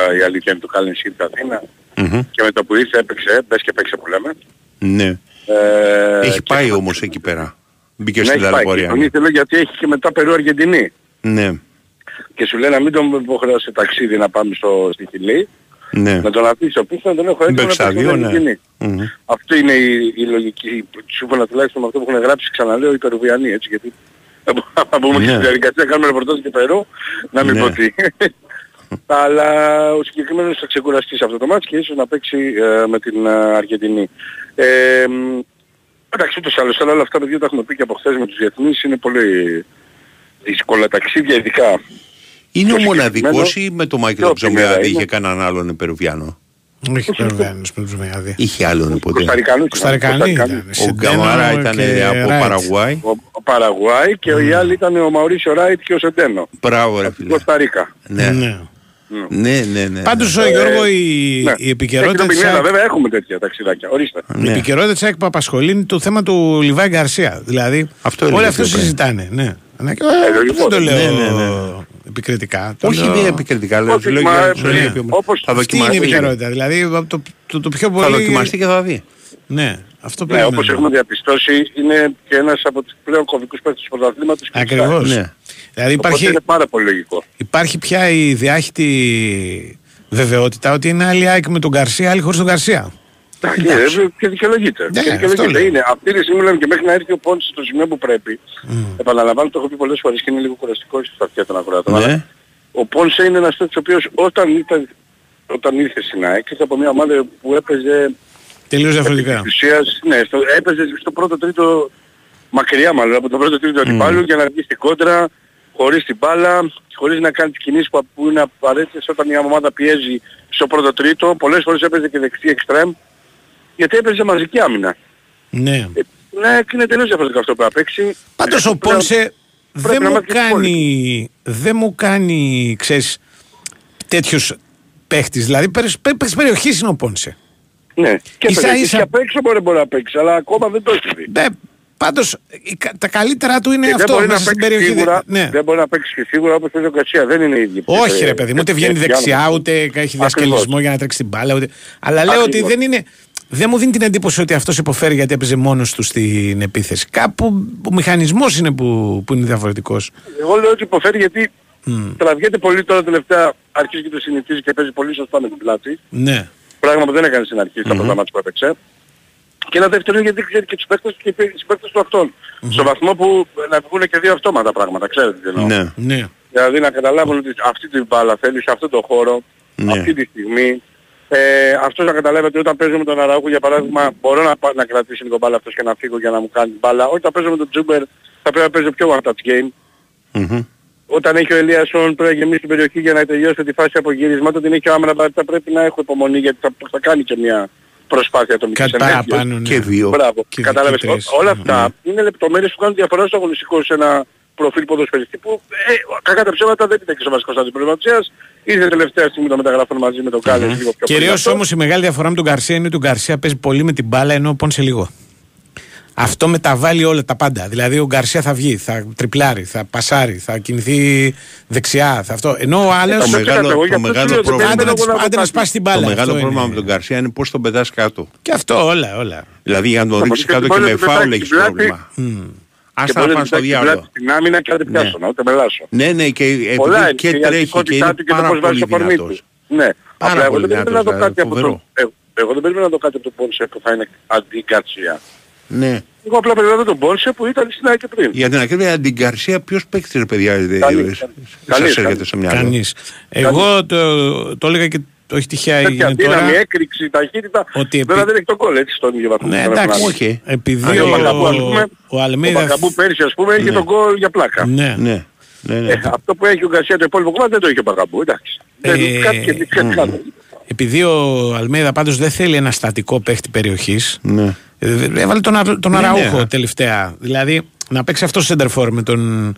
ε, η αλήθεια είναι το Κάλενς ήρθε Αθήνα Μμμ. και με το που ήρθε έπαιξε, μπες και παίξε που λέμε. Ναι. Ε, Έχει και- πάει όμως εκεί πέρα. Μπήκε ναι, στην έχει πάει. Και ταλαιπωρία. τον ήθελε γιατί έχει και μετά Περού Αργεντινή. Ναι. Και σου λέει να μην τον υποχρεώσει σε ταξίδι να πάμε στο, στη Χιλή, Ναι. να τον αφήσω πίσω να τον έχω έτοιμο να Μπέξα παίξει δύο, στην ναι. Αργεντινή. Μμμ. Αυτή είναι η, η λογική, σύμφωνα τουλάχιστον με αυτό που έχουν γράψει, ξαναλέω, οι Περουβιανοί, έτσι, γιατί θα μπούμε και Ναι. στη διαδικασία, να κάνουμε ρεπορτάζ και Περού, να μην Ναι. πω τι. Αλλά ο συγκεκριμένος θα ξεκουραστεί σε αυτό το μάτς και ίσως να παίξει ε, με την ε, Αργεντινή. Ε, μ, εντάξει, ούτως ή άλλως, αλλά όλα αυτά παιδιά τα έχουμε πει και από χθες με τους διεθνείς, είναι πολύ δύσκολα ταξίδια, ειδικά. Είναι Το ο μοναδικός συγκεκριμένο- ή με το Μάικλ Ποιο Ψωμιάδη Πινέδα είχε είναι; κανέναν άλλον Περουβιάνο. Όχι Περουβιάνος με τους Μεϊάδη. Είχε άλλον ποτέ. Κωνσταντινούς. Κωνσταντινοί ήταν. Ο Σεντένο Γκαμάρα ήταν και από Ράιτ. Παραγουάη. Ο, ο Παραγουάη και οι άλλοι ήταν ο Μαουρίσιο Ράιτ και ο Σεντένο. Μπράβο ρε φίλε. Κωνσταντίνα. Ναι. Ναι. Ναι, ναι, ναι. Πάντως Ε, ο Γιώργο η, ναι. η επικαιρότητα Έχει της τον Πινέδα, ΑΕΚ- βέβαια έχουμε τέτοια ταξιδάκια. Ορίστε. Η Ναι. επικαιρότητα της ΑΕΚ που απασχολεί είναι το θέμα του Λιβάη Γκαρσία. Δηλαδή, Αυτό όλοι έλεγε αυτό πιο πριν. συζητάνε. Ναι. Ναι, και- Ε, ε, λογικό. Δεν το λέω Ναι, ναι, ναι. επικριτικά. Το Όχι, λέω- δεν είναι επικριτικά. Λέω, Όχι, σου λέω μα, για- σου λέω ναι. για πιο- Όπως- Θα Αυτή είναι η δοκιμαστεί. επικαιρότητα. Δηλαδή, το, το, το πιο πολύ... Θα δοκιμαστεί και θα δει. Ναι, αυτό Ναι, περιμένω. όπως έχουμε διαπιστώσει, είναι και ένας από τους πλέον κομβικούς παίκτες του πρωταθλήματος. και της ΑΕΚ. Ακριβώς. Ναι. Δηλαδή Οπότε υπάρχει, είναι πάρα πολύ λογικό. υπάρχει πια η διάχυτη βεβαιότητα ότι είναι άλλη ΑΕΚ με τον Γκαρσία, άλλη χωρίς τον Γκαρσία. Εντάξει, ε, και δικαιολογείται. Ναι, και αυτό δικαιολογείται. λέω. Είναι. Αυτή τη στιγμή λέμε και μέχρι να έρθει ο πόντς στο σημείο που πρέπει. Επαναλαμβάνω, το έχω πει πολλές φορές και είναι λίγο κουραστικό στα αυτιά των ακροατών. αλλά Ναι. Ο Πόνσε είναι ένας τέτοιος ο οποίος όταν, ήταν, όταν ήρθε στην ΑΕΚ ήρθε από μια ομάδα που έπαιζε Τελείως διαφορετικά. ουσίας, ναι, στο, έπαιζε στο πρώτο τρίτο μακριά μάλλον από το πρώτο τρίτο αντιπάλου για να βγει στην κόντρα χωρίς την μπάλα, χωρίς να κάνει τις κινήσεις που, που είναι απαραίτητες όταν μια ομάδα πιέζει στο πρώτο τρίτο. Πολλές φορές έπαιζε και δεξί εξτρέμ, γιατί έπαιζε μαζική άμυνα. Ναι. Ναι, και είναι τελείως διαφορετικό αυτό που θα παίξει. Πάντως ο Πρέπει να- Πόνσε δεν πρέπει να μου μάθει και κάνει, δεν μου κάνει, ξέρεις, τέτοιους παίχτης. Δηλαδή παίχτης παίχτης περιοχής είναι ο Πόνσε. Ναι, και Ίσα ίσα, ίσα- και απ' έξω μπορεί, μπορεί να παίξει, αλλά ακόμα δεν το έχει δει. Ναι, πάντως η κα- τα καλύτερα του είναι Και δεν αυτό μπορεί να μέσα στην παίξει περιοχή. σίγουρα, Ναι. δεν μπορεί να παίξει και σίγουρα όπως παίζει ο Γκαρσία, δεν είναι οι ίδιοι. Όχι Ε, ρε παιδί μου, ούτε ε, βγαίνει ε, δεξιά, Γιάννη. ούτε έχει Ακριβώς. διασκελισμό για να τρέξει την μπάλα. Ούτε... Αλλά λέω ότι Ακριβώς. δεν είναι. Δεν μου δίνει την εντύπωση ότι αυτός υποφέρει γιατί έπαιζε μόνος του στην επίθεση. Κάπου ο μηχανισμός είναι που, που είναι διαφορετικός. Εγώ λέω ότι υποφέρει γιατί τραβιέται πολύ τώρα τελευταία, αρχίζει και το συνηθίζει και παίζει πολύ σωστά με την πλάτη. Ναι. Πράγμα που δεν έκανε στην αρχή στα πρώτα μάτια που έπαιξε. Και ένα δεύτερο είναι γιατί ξέρει και τους παίκτες και τους παίκτες του αυτών. Στο βαθμό που να βγουν και δύο αυτόματα πράγματα, ξέρετε τι εννοώ. Ναι. ναι. Δηλαδή να καταλάβουν ότι αυτή την μπάλα θέλει σε αυτό το χώρο, Ναι. αυτή τη στιγμή. Ε, αυτός να καταλάβει ότι όταν παίζω με τον Αραούχο για παράδειγμα μπορώ να, πά- να κρατήσει λίγο μπάλα αυτός και να φύγω για να μου κάνει την μπάλα. Όταν παίζω με τον Τζούμπερ θα πρέπει να παίζω πιο one touch game. Μμμ. Όταν έχει ο Ελίασον πρέπει να γεμίσει την περιοχή για να τελειώσει τη φάση απογύρισμα. Όταν έχει ο Άμενα θα πρέπει να έχω υπομονή γιατί θα, θα κάνει και μια προσπάθεια ατομικής Κάτι ενέργειας. παραπάνω, ναι. Και δύο. Μπράβο. Και Κατάλαβες. και τρεις. Ό- όλα αυτά είναι λεπτομέρειες που κάνουν διαφορά στο αγωνιστικό σε ένα προφίλ ποδοσφαιριστή που ε, κακά τα ψέματα δεν ήταν και στο βασικό στάδιο προβληματίας. Ήρθε τελευταία στιγμή το μεταγράφων μαζί με τον Κάλες λίγο πιο Κυρίως δυνατό. όμως η μεγάλη διαφορά με τον Γκαρσία είναι ότι ο Γκαρσία παίζει πολύ με την μπάλα ενώ ο Πόνσε λίγο. Αυτό μεταβάλλει όλα τα πάντα. Δηλαδή ο Γκαρσία θα βγει, θα τριπλάρει, θα πασάρει, θα κινηθεί δεξιά. Θα αυτό. Ενώ ο άλλο. Το μεγάλο, εγώ γι' το αυτό μεγάλο σου λέω ότι πρόβλημα, Άντε να, εγώ να τις- άντε να το σπάσει την το μπάλα. μεγάλο αυτό πρόβλημα είναι. με τον Γκαρσία είναι πώς τον πετάς κάτω. Και αυτό όλα, όλα. Δηλαδή για να τον Θα ρίξεις μπορείς κάτω και και μπορεί με να του φάουλ πετάξει έχεις την πλάτη πρόβλημα. Και Άστα μπορεί να να πάνε στο του πετάξει την διάλογο. πλάτη στην άμυνα και να την πιάσω, να ούτε μελάσω. Ναι, ναι, και Πολλά επειδή είναι και και η τρέχει και αντικότητά είναι του και το πάρα πώς βάζει πολύ το κορμί του. δυνατός. Ναι. Πάρα Απλά εγώ πολύ δεν περίμενα να δω δυνατός, κάτι από φοβερό. το... ε, Εγώ δεν περίμενα να δω κάτι από τον Πόνσε που θα είναι αντί Γκαρσία. Ναι. Εγώ απλά περίμενα να δω τον Πόνσε που ήταν στην ΑΕΚ και πριν. Για την ακρίβεια, την Γκαρσία, ποιος παίκτης ρε παιδιά, ε, Κανείς, σας κανείς, έρχεται κανείς. στο μυαλό. Κανείς. Εγώ το, το έλεγα και το έχει τυχαία Τέτοια έγινε τώρα. δύναμη, έκρηξη, ταχύτητα. Ότι Βέβαια επί- δεν έχει τον κόλλ έτσι στον ίδιο βαθμό. Ναι, που εντάξει. πρέπει να Όχι. Επειδή είναι. ο, Ο Μπακαμπού, ας πούμε, ο ο Αλμέιδα. Μπακαμπού πέρσι ας πούμε είχε τον κόλλ για πλάκα. Ναι. Ναι, ναι, ναι. Ε, αυτό που έχει ο Γκαρσία το υπόλοιπο κομμάτι δεν το είχε ο Μπακαμπού, εντάξει. Ε, Δεν- Κάτι και κάτι άλλο. Επειδή ο Αλμέιδα πάντως δεν θέλει ένα στατικό παίχτη περιοχής Ναι. Ε, έβαλε τον, Α- τον Ναι, Αραούχο ναι. τελευταία. Δηλαδή να παίξει αυτός σέντερφορ με τον,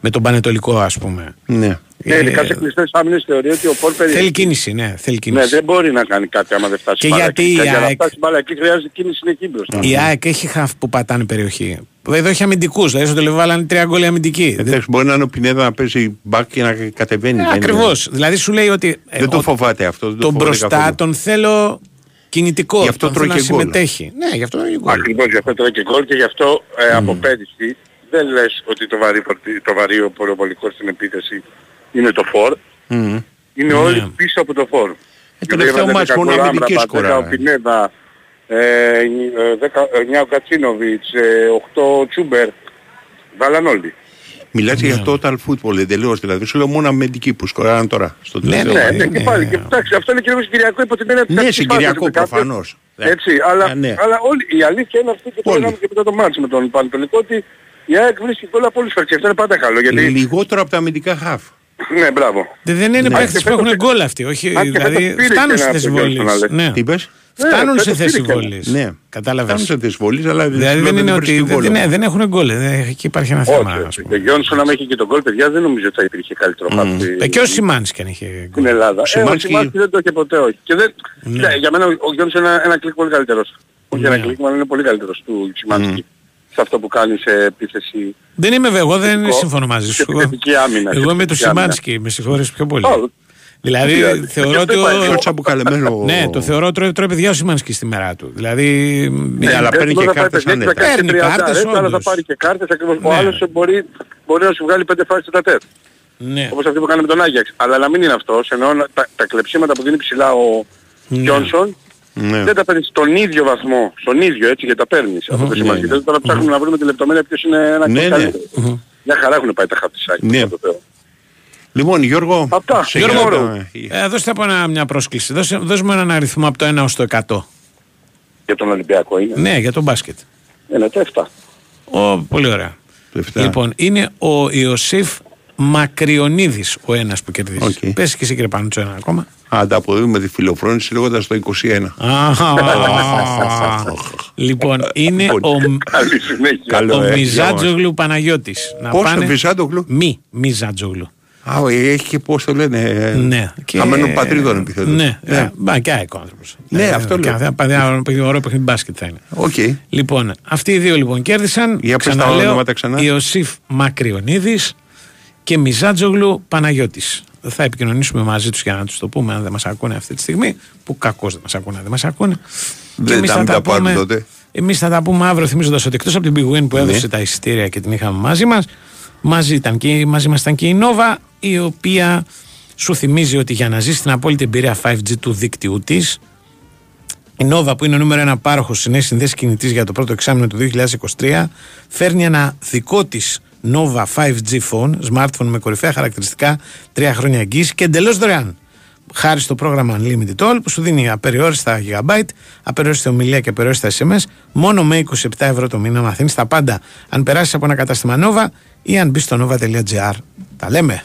με τον Πανετολικό ας πούμε. Ναι. Ναι, Ε, ειδικά σε κλειστές άμυνες θεωρεί ότι ο Πολ Θέλει περιέχει. κίνηση, ναι, θέλει Ναι, κίνηση. δεν μπορεί να κάνει κάτι άμα δεν φτάσει Και μπάλα γιατί εκεί. η Για να ΑΕΚ- φτάσει μπάλα εκεί χρειάζεται κίνηση εκεί μπροστά. Η ΑΕΚ έχει χαφ που πατάνε περιοχή. Εδώ έχει αμυντικούς, δηλαδή στο τελεβό βάλανε τρία γκολ οι αμυντικοί. Εντάξει, μπορεί να είναι ο Πινέδα να παίζει μπακ και να κατεβαίνει. δεν είναι. Ακριβώς. Δηλαδή σου λέει ότι. ε, Δεν το ο- φοβάται αυτό. Δεν το τον φοβάται μπροστά καθόλου. τον θέλω κινητικό. Γι' αυτό τον τρώει θέλω να και γκολ. συμμετέχει. Ναι, γι' αυτό τρώει γκολ. Ακριβώς γι' αυτό τρώει και γκολ και γι' αυτό ε, από πέρυσι δεν λες ότι το βαρύ, φορτι- το βαρύ ο ποροβολικό στην επίθεση είναι το φορ. Μμμ. Είναι Ναι. όλοι πίσω από το φορ. Ε, τελευταίο έβαλε μάτς 10 μόνο γκολ αμυντικές Άμραμπατ, 10 σκοράρε. ο Πινέδα, ε, ε, 10 9 ο Κατσίνοβιτς, ε, 8 ο Τσούμπερ. Βάλαν όλοι. Μιλάς για total football εντελώς. Δηλαδή σου λέω μόνο αμυντικοί που σκοράραν τώρα. Στο Ναι, τελευταίο Ναι, μάτς. ναι, και πάλι. Και, εντάξει, αυτό είναι και Κυριακό υπό την έννοια της Ναι, τακτικής συγκυριακό φάσης, ότι κάποιος- προφανώς. Έτσι, αλλά, Ε, ναι. αλλά όλη, η αλήθεια είναι αυτή και το Όλοι. λέγαμε και μετά το μάτς με τον Πανετολικό ότι η ΑΕΚ βρίσκει γκολ από όλους τους παίκτες. Αυτό είναι πάντα καλό γιατί... Λιγότερο από τα αμυντικά χαφ. Ναι, μπράβο. Δεν δεν είναι Ναι. παίχτε Αν και που έχουν φέτος- γκολ αυτοί. Όχι, αν και δηλαδή φέτος πήρε φτάνουν και στη ένα θέση από το βολή. Γιόνσον, Ναι. Τι είπες; Φτάνουν Ναι, σε φέτος θέση πήρε και βολή. Ναι. Κατάλαβες. Φτάνουν σε θέση βολής, αλλά Δηλαδή δεν είναι ότι. βρίσκει γκολ. Ναι, δεν έχουν γκολ. ε, Εκεί υπάρχει ένα θέμα. ας Όχι, πούμε. ο Γιόνσον άμα είχε και τον γκολ, παιδιά, δεν νομίζω ότι θα υπήρχε καλύτερο χάρτη Ε, Και ο Σιμάνσκι αν είχε γκολ. στην Ελλάδα. Ε, ο Σιμάνσκι- Σιμάνσκι δεν το είχε ποτέ, όχι. Και δεν... Ναι. Ναι, για μένα ο- ο Γιόνσον είναι ένα, ένα κλικ πολύ καλύτερος. Όχι Ναι. ένα κλικ, αλλά είναι πολύ καλύτερος του Σιμάνσκι. Σε αυτό που κάνει σε επίθεση. Δεν είμαι βέβαια, εγώ δεν Επιθετικό συμφωνώ μαζί και σου. Εγώ- επιθετική άμυνα, και Εγώ είμαι του επιθετική άμυνα. Σιμάνσκι, με συγχωρείς πιο πολύ. Ω, Δηλαδή δεν πειράζει. θεωρώ Και ότι. αυτό ο- είπα, Ο τσαμπουκαλεμένο. Ναι, το θεωρώ τρώει, τρώει παιδιά ο Σιμάνσκι στη μέρα του. Δηλαδή. Ναι, αλλά δεν παίρνει μπορεί και να πάει κάρτες παιχνίδι, θα άνετα. κάνει Παίρνει 30 κάρτες, ρέπτα, αλλά θα όντως. πάρει και κάρτες ακριβώς. Ο Ναι. άλλος μπορεί, μπορεί να σου βγάλει πέντε φάσεις στα τετ. Ναι. Όπως αυτή που κάνει με τον Άγιαξ. Αλλά να μην είναι αυτός, ενώ να- τα, τα κλεψίματα που δίνει ψηλά ο Γιόνσον Ναι. δεν τα παίρνεις στον ίδιο βαθμό, στον ίδιο έτσι γιατί τα παίρνεις. Αυτό το Ναι, σημαντικό. ναι. Δεν τώρα ψάχνουμε να βρούμε τη λεπτομέρεια ποιος είναι ένα Ναι, και ναι. καλύτερο. Μια χαρά έχουν πάει τα χαρτισάκια. Ναι. αυτό το Θεό. Λοιπόν, Γιώργο. Αυτά. σε Γιώργο, γεια- ωραίο. Ε, δώστε από ένα, μια πρόσκληση. Δώσε, δώσ' μου έναν αριθμό από το 1 ως το 100. Για τον Ολυμπιακό είναι; Ναι, για τον μπάσκετ. Είναι το 7. Ο, πολύ ωραία. Το εφτά. Λοιπόν, είναι ο Ιωσήφ Μακριονίδης ο ένας που κερδίζει. Οκ. Πες και εσύ κύριε Πανούτσο ένα ακόμα. Ανταποδίδουμε τη φιλοφρόνηση λέγοντας το 21. Α, λοιπόν, είναι ο, Καλή συνέχεια. Καλό, ο ε, Μιζάτζογλου Παναγιώτη. Πώς το Μιζάτζογλου; Μη, Μιζάτζογλου. Α, ε, έχει και πώς το λένε. ε, Ναι. Χαμένων πατρίδων επίθετο. Ναι, ναι. Μπα, και ΑΕΚ ο άνθρωπος. Ναι, Ε, αυτό και λέω. θα πάει ένα παιχνίδι, ωραίο παιχνίδι μπάσκετ θα είναι. Οκ. Λοιπόν, αυτοί οι δύο λοιπόν κέρδισαν. Για πες τα Ξαναλέω, ονόματα ξανά. Ιωσήφ Μακριονίδης και Μιζάτζογλου Παναγιώτης. Θα επικοινωνήσουμε μαζί τους για να τους το πούμε αν δεν μας ακούνε αυτή τη στιγμή. Που κακώς δεν μας ακούνε, δεν μας ακούνε. Δεν εμείς τα- μην τα πάρουν τότε. Εμείς θα τα πούμε αύριο, θυμίζοντας ότι εκτός από την Big Win που έδωσε Ναι. τα εισιτήρια και την είχαμε μαζί μας, μαζί, ήταν και, μαζί μας ήταν και η Nova, η οποία σου θυμίζει ότι για να ζήσει την απόλυτη εμπειρία 5G του δίκτυου της, η Nova που είναι ο νούμερο ένα πάροχος στι νέε συνδέσεις κινητής για το πρώτο εξάμεινο του 2023, φέρνει ένα δικό της Nova 5G phone, smartphone με κορυφαία χαρακτηριστικά, τρία χρόνια εγγύηση και εντελώς δωρεάν. Χάρη στο πρόγραμμα Unlimited All που σου δίνει απεριόριστα GB, απεριόριστα ομιλία και απεριόριστα SMS, μόνο με 27 ευρώ το μήνα μαθαίνεις τα πάντα αν περάσεις από ένα κατάστημα Nova ή αν μπει στο nova.gr. Τα λέμε.